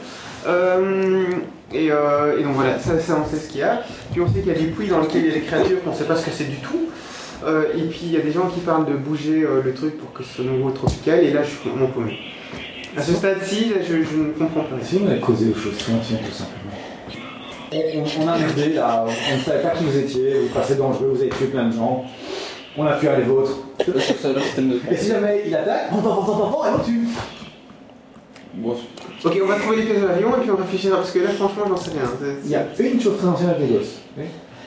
Euh, et, euh, et donc voilà, ça, ça on sait ce qu'il y a. Puis on sait qu'il y a des puits dans lesquels il y a des créatures qu'on ne sait pas ce que c'est du tout. Euh, et puis il y a des gens qui parlent de bouger euh, le truc pour que ce soit nouveau tropical. Et là je suis mon paumé. À ce stade-ci, je, je ne comprends pas. Si on a causé aux choses tout simplement. On, on- a merdé là, on ne savait pas qui vous étiez, vous passez dangereux, vous avez tué plein de gens. On a tué les vôtres. Et si jamais il attaque, on va, on et on tue. Bon, Ok, on va trouver les pièces de l'avion et puis on réfléchira parce que là, franchement, j'en sais rien. Il y a une chose très ancienne avec les gosses. Oui.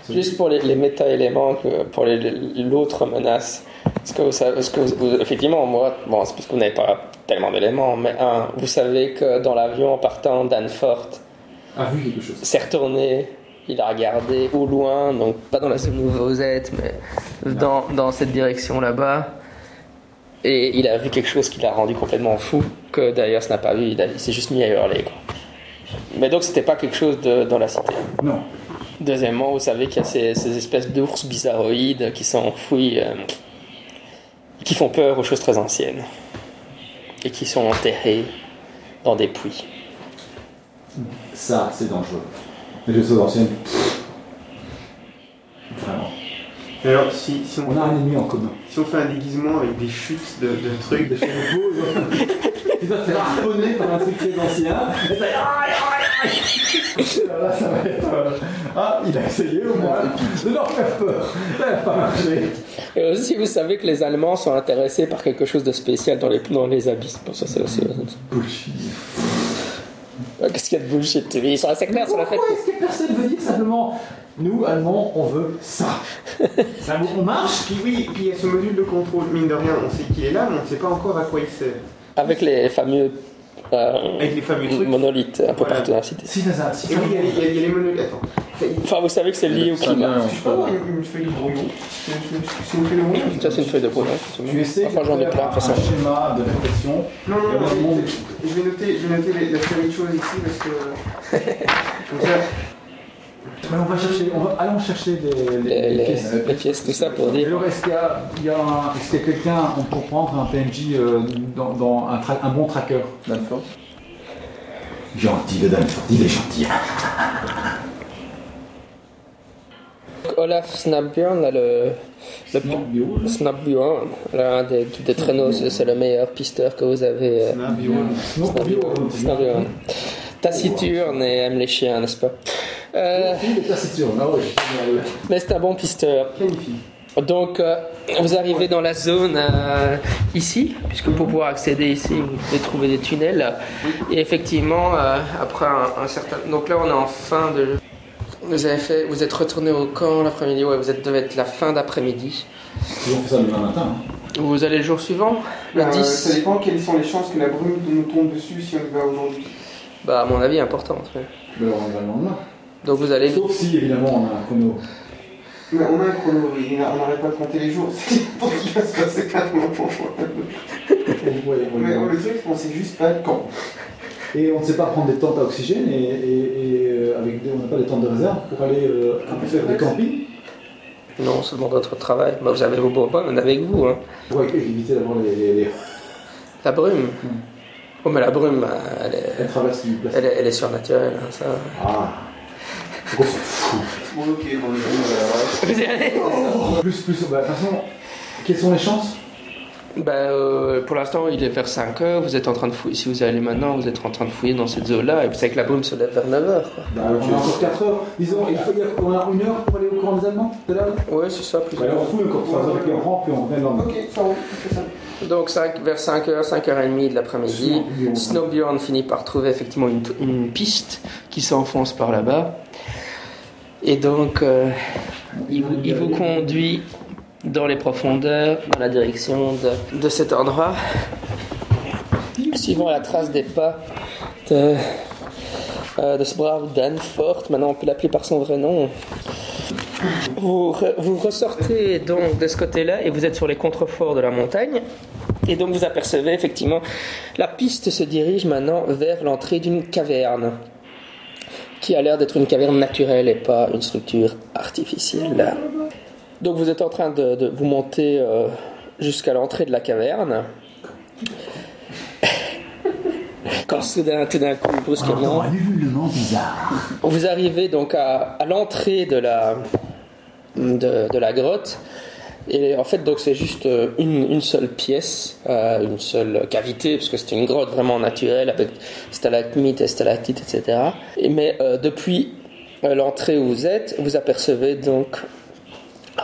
Juste pour les, les méta-éléments, que- pour les- les- l'autre menace. Est-ce que vous savez, est-ce que vous- vous- effectivement, moi, bon, c'est parce que vous n'avez pas tellement d'éléments, mais un, vous savez que dans l'avion en partant d'Anfort, A vu quelque chose. s'est retourné, il a regardé au loin, donc pas dans la zone où vous êtes, mais dans, dans cette direction là-bas. Et il a vu quelque chose qui l'a rendu complètement fou, que d'ailleurs ce n'a pas vu, il, s'est juste mis à hurler. Quoi. Mais donc c'était pas quelque chose de, dans la cité? Non. Deuxièmement, vous savez qu'il y a ces, ces espèces d'ours bizarroïdes qui sont enfouis, euh, qui font peur aux choses très anciennes, et qui sont enterrés dans des puits. Ça, c'est dangereux. Les choses anciennes. Vraiment. Mais alors, si, si, on, On a un ennemi en commun. si on fait un déguisement avec des chutes de, de trucs, chevaux Tu dois te faire harponner par un truc très ancien. Et ça aïe, aïe, aïe. Là, ça va être. euh, Ah, il a essayé au moins de leur faire peur. Ça n'a pas marché. Et aussi, vous savez que les Allemands sont intéressés par quelque chose de spécial dans les, dans les abysses. Pour ça, c'est aussi. Bullshit. Qu'est-ce qu'il y a de bullshit? Ils sont assez clairs sur le fait Pourquoi que. est-ce que personne veut dire simplement Nous, Allemands, on veut ça? Ça on marche? Puis oui, puis il y a ce module de contrôle, mine de rien, on sait qu'il est là, mais on ne sait pas encore à quoi il sert. Avec les fameux. euh, Avec les fameux trucs. monolithes un peu Voilà. partout dans la cité. Si, Nazar, si Et oui, il y a, il y a- il y a les monolithes. Attends. Enfin, vous savez que c'est lié au climat. une, une feuille de brouillon C'est une- feuille de brouillon Ça, c'est une feuille de brouillon. tu essaies Enfin, j'en ai de plein, de façon. un schéma de réflexion. Non, non, non, je, vais noter, je vais noter les- la série de choses ici parce que. Comme ça, Mais on va chercher, on va, allons chercher des, Les, les- pièces. les pièces, tout ça pour dire. alors, est-ce qu'il y a, il y a quelqu'un, on peut prendre un PNJ euh, dans, dans un, tra- un bon tracker? Danford. Gentil, le Danford, il est gentil. Olaf Snapbjörn, là, le. le Snapbjörn. Snapbjörn, l'un des, des traîneaux, c'est le meilleur pisteur que vous avez. euh, Snapbjörn. Snapbjörn. Taciturne et aime les chiens, n'est-ce pas? Euh, taciturne, ah ouais. Mais c'est un bon pisteur. Donc, euh, vous arrivez dans la zone euh, ici, puisque pour pouvoir accéder ici, vous devez trouver des tunnels. Et effectivement, euh, après un, un certain. Donc là, on est en fin de. Vous avez fait, vous êtes retourné au camp l'après-midi. Ouais, vous êtes devait être la fin d'après-midi. Ont fait ça demain matin. hein. Vous allez le jour suivant, le Euh, 10. Ça dépend quelles sont les chances que la brume nous tombe dessus si on y va aujourd'hui. Bah, à mon avis, importante. ouais. Mais on va le lendemain. Donc vous allez. Sauf si, évidemment, on a un chrono. Mais on a un chrono, oui, on n'arrête pas de compter les jours. C'est pour qu'il va se passer on Mais le truc, on sait juste pas quand. Et on ne sait pas prendre des tentes à oxygène et, et- et, euh, avec des- on n'a pas des tentes de réserve pour aller euh, faire des campings Non, seulement votre travail. Bah, vous avez vos bonbons avec vous. Hein. pour éviter d'avoir les, les, les, La brume. Hmm. Oh, mais la brume, euh, elle est, les traverses du plastique. elle est, elle est surnaturelle. hein, ça. Ah. Bon, ok, Plus, plus, bah, de toute façon, quelles sont les chances? Bah, euh, pour l'instant, il est vers 5 heures. Vous êtes en train de fouiller. Si vous y allez maintenant, vous êtes en train de fouiller dans cette zone-là. Et vous savez que la brume se lève vers 9 heures. bah, On a encore 4 heures. Disons, il faut, on a une heure pour aller au camp des Allemands tout à l'heure Ouais, c'est ça, plus Bah, alors on fout quand on va puis on rentre, puis on revient le lendemain. Ok, ça. Donc, cinq- vers 5h, 5h30 de l'après-midi, Snowbjorn. Finit par trouver effectivement une, une piste qui s'enfonce par là-bas. Et donc, euh, il, il vous conduit dans les profondeurs, dans la direction de, de cet endroit, suivant la trace des pas de, euh, de ce brave Dan Fort. Maintenant, on peut l'appeler par son vrai nom. Vous, vous ressortez donc de ce côté-là et vous êtes sur les contreforts de la montagne. Et donc vous apercevez effectivement, la piste se dirige maintenant vers l'entrée d'une caverne, qui a l'air d'être une caverne naturelle et pas une structure artificielle. Donc vous êtes en train de, de vous monter euh, jusqu'à l'entrée de la caverne. Quand soudain, tout d'un coup, brusquement, vous arrivez donc à, à l'entrée de la, de, de la grotte. Et en fait, donc c'est juste euh, une, une seule pièce, euh, une seule cavité, parce que c'est une grotte vraiment naturelle avec stalagmites et stalactites, etc. Et, mais euh, depuis l'entrée où vous êtes, vous apercevez donc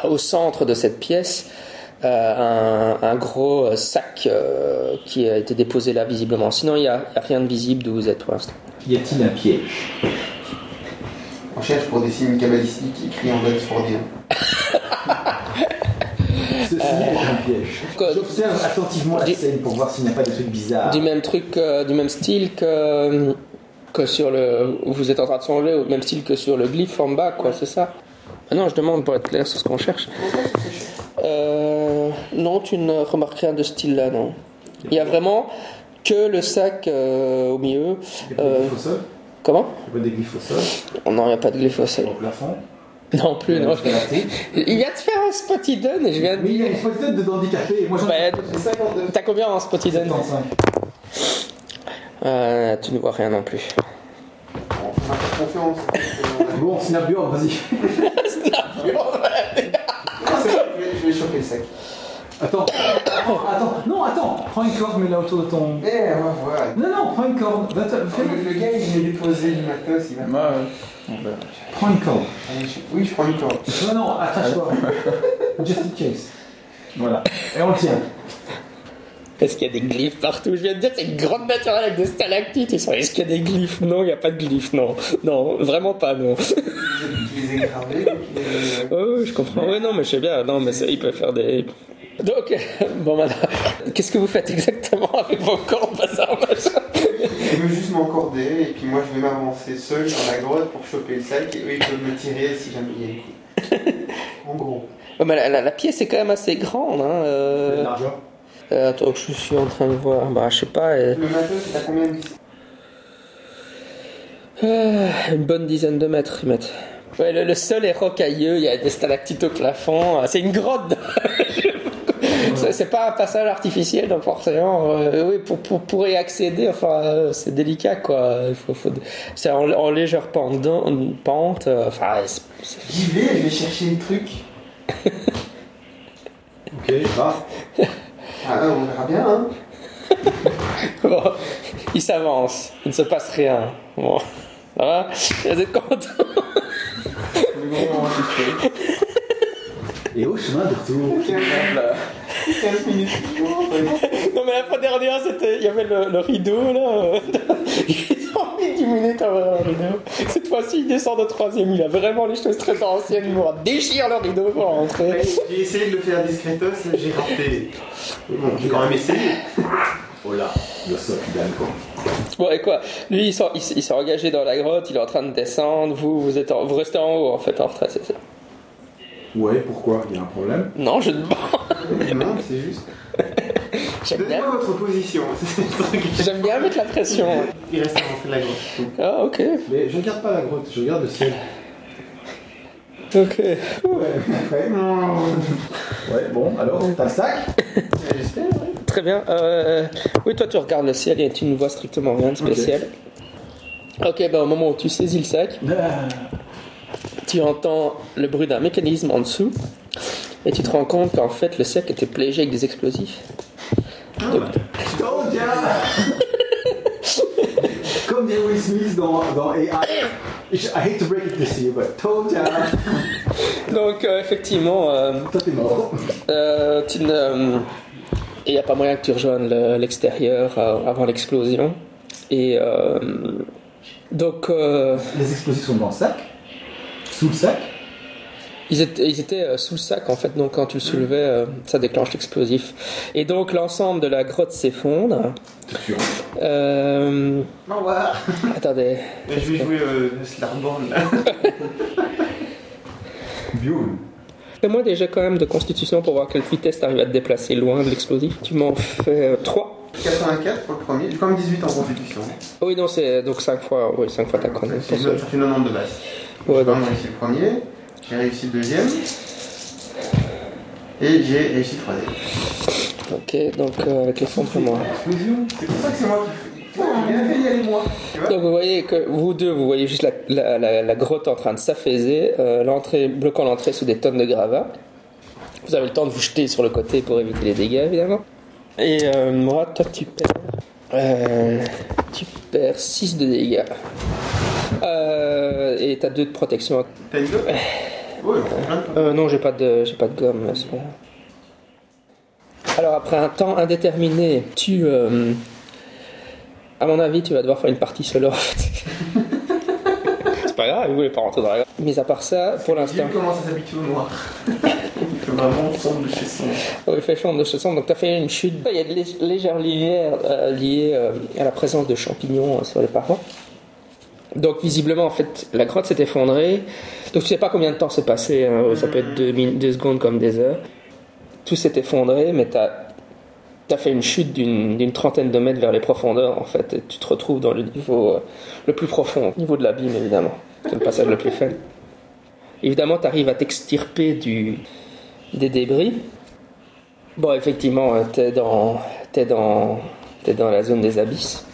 au centre de cette pièce euh, un, un gros euh, sac euh, qui a été déposé là visiblement. Sinon, il n'y a, rien de visible d'où vous êtes pour l'instant. Y a-t-il un piège? On cherche pour des signes cabalistiques écrits en date fordien. Ceci est un piège. Quoi? J'observe attentivement la Du- scène pour voir s'il n'y a pas des trucs bizarres. Du même truc, euh, du même style que, que sur le. vous êtes en train de songer, au même style que sur le glyphe en bas, quoi, c'est ça? Ah Non, je demande pour être clair sur ce qu'on cherche. Euh, non, tu ne remarques rien de ce style-là, non. Il y a vraiment que le sac euh, au milieu. Il y a pas Euh, Comment? Il y a pas au sol Non, il n'y a pas de glyphe au plafond Non plus, non. Il y a un Il vient de faire un spotty-dun et je viens de Mais il y a une photo de handicapé. Moi j'en ai Bah, J'ai 52. T'as combien en spotty-dun 75. euh, Tu ne vois rien non plus. On va faire confiance. Bon, Snapbjorn, vas-y. Je vais- choper le sac. Attends, attends, attends. Non, attends. Prends une corde, mets-la autour de ton. Eh, on va voir. Non, non, prends une corde. Va te- fais- Le, le gars, il m'a déposé du matos, il va. Ouais, ouais. Prends une corde. Allez, je- Oui, je prends une corde. Non, non, attache-toi. Just in case. Voilà. Et on le tient. Est-ce qu'il y a des glyphes partout Je viens de dire c'est une grande naturelle avec des stalactites. Ils sont, Est-ce qu'il y a des glyphes Non, il n'y a pas de glyphes, non. Non, vraiment pas, non. Je les gravés, Oh, oui, je comprends. Oui, non, mais je sais bien. Non, mais ça, il peut faire des. Donc, bon, maintenant, qu'est-ce que vous faites exactement avec vos cordes, bazar, Il veut juste m'encorder et puis moi je vais m'avancer seul dans la grotte pour choper le sac et eux ils peuvent me tirer si jamais il y a une coupe. En gros. Mais la, la- la pièce est quand même assez grande. Hein, euh, Largeur. Euh, attends, je suis en train de voir. Bah, je sais pas. euh, Le matos, il a combien de distance euh, une bonne dizaine de mètres, ils mettent. Ouais, le, le sol est rocailleux, il y a des stalactites au plafond. euh, C'est une grotte. C'est- C'est pas un passage artificiel, donc forcément. euh, oui, pour, pour, pour y accéder, enfin, euh, c'est délicat, quoi. Il faut, faut- c'est en, en légère pente, pente euh, enfin, c'est- c'est- J'y vais, je vais chercher le truc. Ok, va. Ah, on verra bien, hein. Bon, il s'avance, il ne se passe rien. Bon, ça va? Vous êtes content Le gros moment qui se fait. Et au chemin de retour. 15, 15 minutes. Oh. Non, mais la fois dernière, c'était, il y avait le, le rideau là. Ils ont mis 10 minutes à ouvrir le rideau. Cette fois-ci, il descend de troisième. Il a vraiment les choses très anciennes. Il déchire le rideau pour rentrer. J'ai essayé de le faire discretos, j'ai raté. Bon, j'ai quand même essayé. Oh là, le gagne quoi. Bon, et quoi? Lui, il s'est il engagé dans la grotte. Il est en train de descendre. Vous, vous, êtes en- vous restez en haut, en fait, en retraite. c'est ça Ouais, pourquoi? Il y a un problème Non, je demande. Non, c'est juste. J'aime bien, Donnez-moi votre position. c'est le truc. j'aime bien mettre la pression. Il reste à rentrer de la grotte. Ah, ok. Mais je regarde pas la grotte, je regarde le ciel. Ok. Ouais, bon, alors, t'as le sac? J'espère, ouais. Très bien. Euh, oui, toi, tu regardes le ciel et tu ne vois strictement rien de spécial. Ok, ben au moment où tu saisis le sac, tu entends le bruit d'un mécanisme en dessous et tu te rends compte qu'en fait le sac était piégé avec des explosifs. Donc, Told ya Comme dit Will Smith dans, dans AI. I hate to break it to you, but told ya donc, euh, effectivement, euh, Toi t'es mort. euh, tu ne- il n'y a pas moyen que tu rejoignes le- l'extérieur euh, avant l'explosion. Et euh, donc, euh, Les explosifs sont dans le sac Sous le sac Ils étaient, ils étaient euh, sous le sac en fait, donc quand tu le soulevais, euh, ça déclenche l'explosif. Et donc l'ensemble de la grotte s'effondre. sûr. Euh, Au revoir. attendez, Je vais jouer euh, Slarborn là. Bio. fais-moi déjà quand même de constitution pour voir quelle vitesse t'arrives à te déplacer loin de l'explosif. Tu m'en fais 3. 84 pour le premier, j'ai quand même 18 en constitution. oui, non, c'est donc 5 fois, oui, 5 fois ta 90 ça fait 90 de base. Ouais, J'ai donc, réussi le premier, j'ai réussi le deuxième, et j'ai réussi le troisième. ok, donc euh, avec l'effondrement. Explosion C'est pour ça que c'est moi qui fais. J'ai bien fait d'y aller moi. Tu vois Donc vous voyez que vous deux, vous voyez juste la, la- la- la grotte en train de s'affaiser, euh, l'entrée, bloquant l'entrée sous des tonnes de gravats. Vous avez le temps de vous jeter sur le côté pour éviter les dégâts, évidemment. Et euh, moi, toi, tu perds, euh, tu perds 6 de dégâts. Euh, et t'as deux de protection. T'as une gomme Oui, Euh, non, j'ai pas de, j'ai pas de gomme. pas. Alors après un temps indéterminé, tu, euh, à mon avis, tu vas devoir faire une partie solo. c'est pas grave, vous voulez pas rentrer dans la. Mais à part ça, pour l'instant, Gilles commence à s'habituer au noir. Il fait vraiment sombre de chez son. Oh, il fait chaud de ce sens, donc tu as fait une chute. Il y a de lég- légères lumières euh, liées euh, à la présence de champignons euh, sur les parois. Donc visiblement, en fait, la grotte s'est effondrée. Donc tu sais pas combien de temps s'est passé, hein, ça peut être deux, deux secondes comme des heures. Tout s'est effondré, mais tu as, fait une chute d'une trentaine de mètres vers les profondeurs, en fait. Et tu te retrouves dans le niveau euh, le plus profond, au niveau de l'abîme, évidemment. C'est le passage le plus faible. Évidemment, tu arrives à t'extirper des débris. Bon, effectivement, euh, dans, t'es dans la zone des abysses.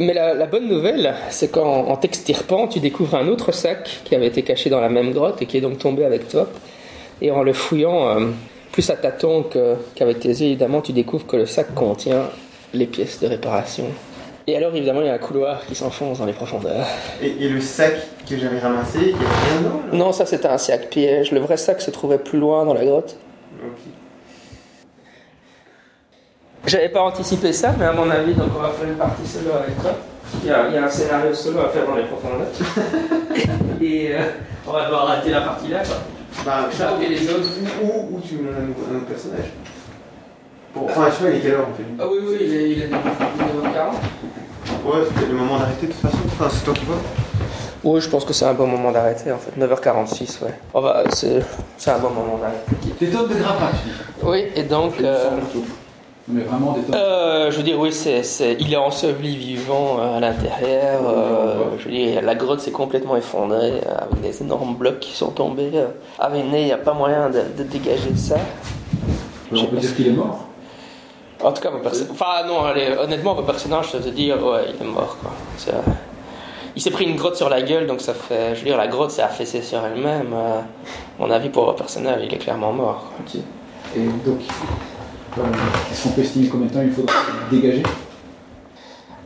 Mais la, la bonne nouvelle, c'est qu'en en t'extirpant, tu découvres un autre sac qui avait été caché dans la même grotte et qui est donc tombé avec toi. Et en le fouillant, euh, plus à tâtons qu'avec tes yeux, évidemment, tu découvres que le sac contient les pièces de réparation. Et alors, évidemment, il y a un couloir qui s'enfonce dans les profondeurs. Et, et le sac que j'avais ramassé, il y avait rien dedans Non, ça c'était un sac piège. Le vrai sac se trouvait plus loin dans la grotte. J'avais pas anticipé ça, mais à mon avis, donc on va faire une partie solo avec toi. Il y a, il y a un scénario solo à faire dans les profondeurs. Et euh, on va devoir arrêter la partie là, quoi. Bah, Ça, et les autres Ou, ou tu me donnes un, autre personnage. Bon, enfin, je sais pas, il est quelle heure en fait Ah oui, oui, il est, il est 9h40. Ouais, c'était le moment d'arrêter de toute façon. Enfin, c'est toi qui vois. Oui, je pense que c'est un bon moment d'arrêter en fait. 9h46, ouais. On va, c'est, c'est un bon moment d'arrêter. Tonnes de dis. Oui, et donc. Euh. Mais vraiment des. Euh, je veux dire, oui, c'est, c'est- il est enseveli vivant euh, à l'intérieur. euh, je veux dire, la grotte s'est complètement effondrée avec des énormes blocs qui sont tombés. À Véné, il n'y a pas moyen de, de dégager ça. on peut dire qu'il est mort. En tout cas, mon perso- enfin non, allez, honnêtement, mon personnage, je te dire, ouais, il est mort, quoi. C'est, Il s'est pris une grotte sur la gueule, donc ça fait, je veux dire, la grotte s'est affaissée sur elle-même. à mon avis, pour mon personnage, il est clairement mort. quoi. Ok. Et donc, est-ce qu'on peut estimer combien de temps il faudra dégager?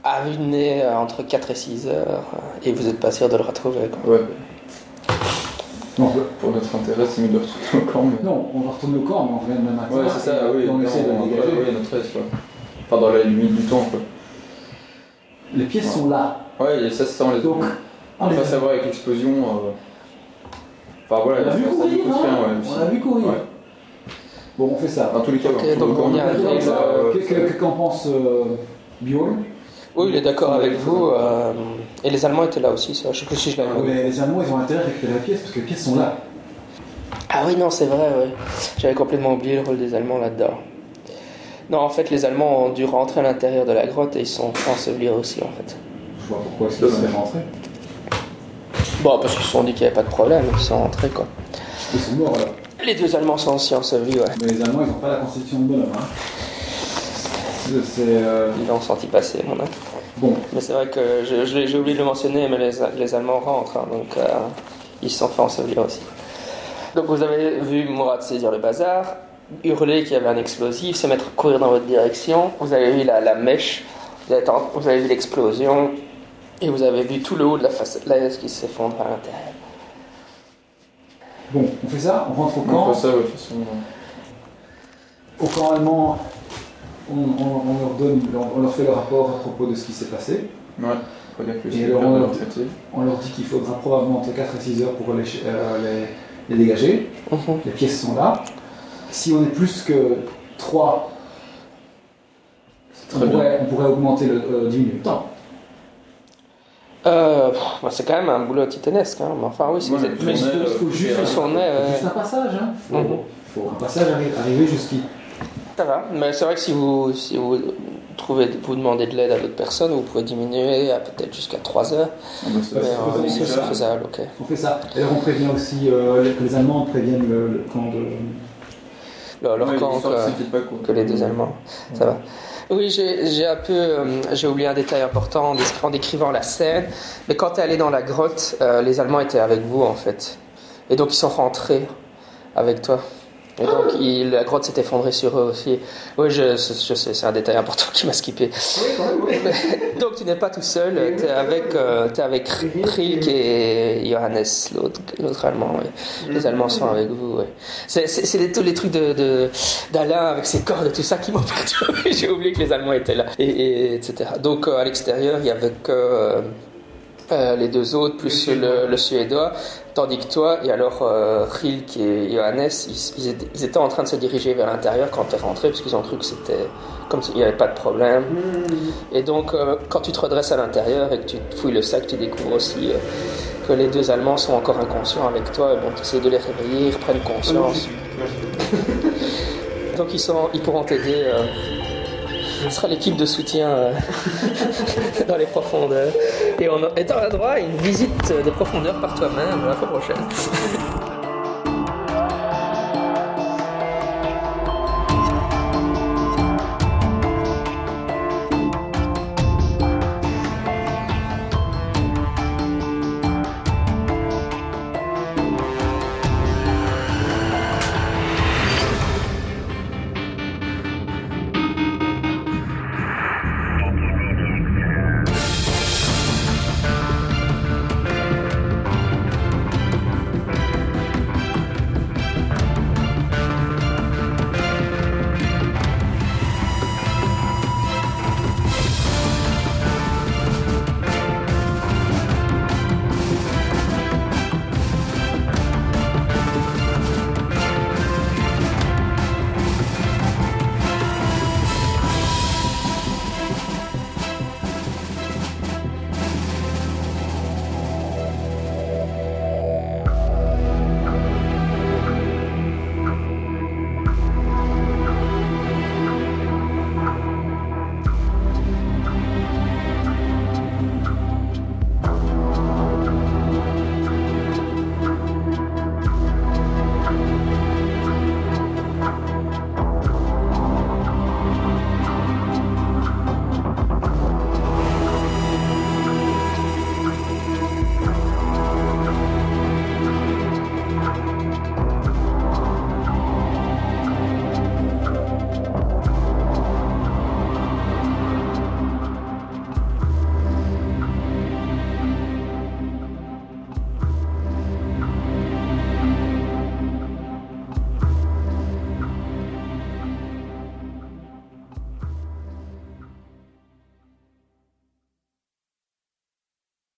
À nez, euh, entre 4 et 6 heures, euh, et vous n'êtes pas sûr de le retrouver, quoi. Ouais, Non, pour notre intérêt, c'est mieux de retourner au camp. Mais... non, on va retourner au camp, mais on revient demain matin. Ouais, c'est ça, oui. On essaie de on- le dégager. ouais, notre aise, quoi. Enfin, dans la limite du temps, quoi. Les pièces sont là. Ouais, et ça, c'est ça, on les Donc, On va savoir avec l'explosion. euh, Enfin, voilà, On a vu ça courir, nous coûte rien, hein ouais. On a vu courir. Ouais. Bon, on fait ça. Dans tous les cas, Ok, on retrouve donc on y arrive. D'accord, euh, que- que- que- Qu'en pense euh, Bjorn Oui, il est d'accord avec vous. euh, et les Allemands étaient là aussi, ça. Je sais plus si je l'avais dit. Mais Les Allemands, ils ont intérêt à récupérer les pièces parce que les pièces sont là. Ah oui, non, c'est vrai, ouais. J'avais complètement oublié le rôle des Allemands là-dedans. Non, en fait, les Allemands ont dû rentrer à l'intérieur de la grotte et ils sont ensevelir aussi, en fait. Je vois pourquoi est-ce qu'ils Dommage. sont rentrés. Bon, parce qu'ils se sont dit qu'il n'y avait pas de problème, ils sont rentrés, quoi. Ils sont morts là. Les deux Allemands sont aussi ensevelis, ouais. Mais les Allemands, ils n'ont pas la constitution de bonhomme. Hein. C'est- euh, Ils l'ont senti passer, mon avis. Bon, Mais c'est vrai que je- je l'ai- j'ai oublié de le mentionner, mais les, les Allemands rentrent, hein, donc euh, ils se sont fait ensevelir aussi. Donc vous avez vu Mourad saisir le bazar, hurler qu'il y avait un explosif, se mettre à courir dans votre direction. Vous avez vu la, la mèche, vous avez, tent- vous avez vu l'explosion, et vous avez vu tout le haut de la façade qui s'effondre à l'intérieur. Bon, on fait ça, on rentre au On camp. fait ça, ouais, de toute façon. Au camp allemand, on, on- on leur donne, on leur fait le rapport à propos de ce qui s'est passé. Ouais, Et on- traiter. On leur dit qu'il faudra probablement entre 4 et 6 heures pour les, euh, les- les dégager. Mhm. Les pièces sont là. Si on est plus que 3, C'est on très bien. pourrait, on pourrait augmenter le, euh, diminuer le temps. Euh, bah, c'est quand même un boulot titanesque, hein. mais enfin oui, si Ouais, vous êtes plus... euh, faut juste-. Juste un passage, hein. Faut, Mhm. faut un passage arri- arriver jusqu'ici. Ça va, mais c'est vrai que si vous, si vous trouvez, vous demandez de l'aide à d'autres personnes, vous pouvez diminuer à peut-être jusqu'à 3 heures. Ah, bah, ça, Mais c'est euh, faisable. c'est faisable, ok. On fait ça. Et alors on prévient aussi euh, que les Allemands préviennent le, le camp de. Le- leur Ouais, camp que les deux Allemands. Ça va. Oui, j'ai un peu, euh, j'ai oublié un détail important en décrivant la scène. Mais quand tu es allé dans la grotte, euh, les Allemands étaient avec vous en fait, et donc ils sont rentrés avec toi. Et donc il- la grotte s'est effondrée sur eux aussi. Oui, je, je sais, c'est un détail important qui m'a skippé. Oui, oui. Donc tu n'es pas tout seul, tu es avec, euh, t'es avec Rilk et Johannes, l'autre Allemand. Les Allemands sont avec vous. C'est tous les trucs de, de- d'Alain avec ses cordes et tout ça qui m'ont perturbé. J'ai oublié que les Allemands étaient là, et, et- etc. Donc euh, à l'extérieur, il y avait que euh, euh, les deux autres, plus Le le, Suédois. le Suédois, tandis que toi, et alors euh, Rilk et Johannes, ils, ils étaient, ils étaient en train de se diriger vers l'intérieur quand tu es rentré, parce qu'ils ont cru que c'était comme s'il n'y avait pas de problème. Mmh. Et donc, euh, quand tu te redresses à l'intérieur et que tu fouilles le sac, tu découvres aussi euh, que les deux Allemands sont encore inconscients avec toi. Et bon, tu essaies de les réveiller, ils reprennent conscience. Donc, ils, sont, ils pourront t'aider. Ce sera l'équipe de soutien euh, dans les profondeurs. Et on t'auras droit à une visite des profondeurs par toi-même la fois prochaine.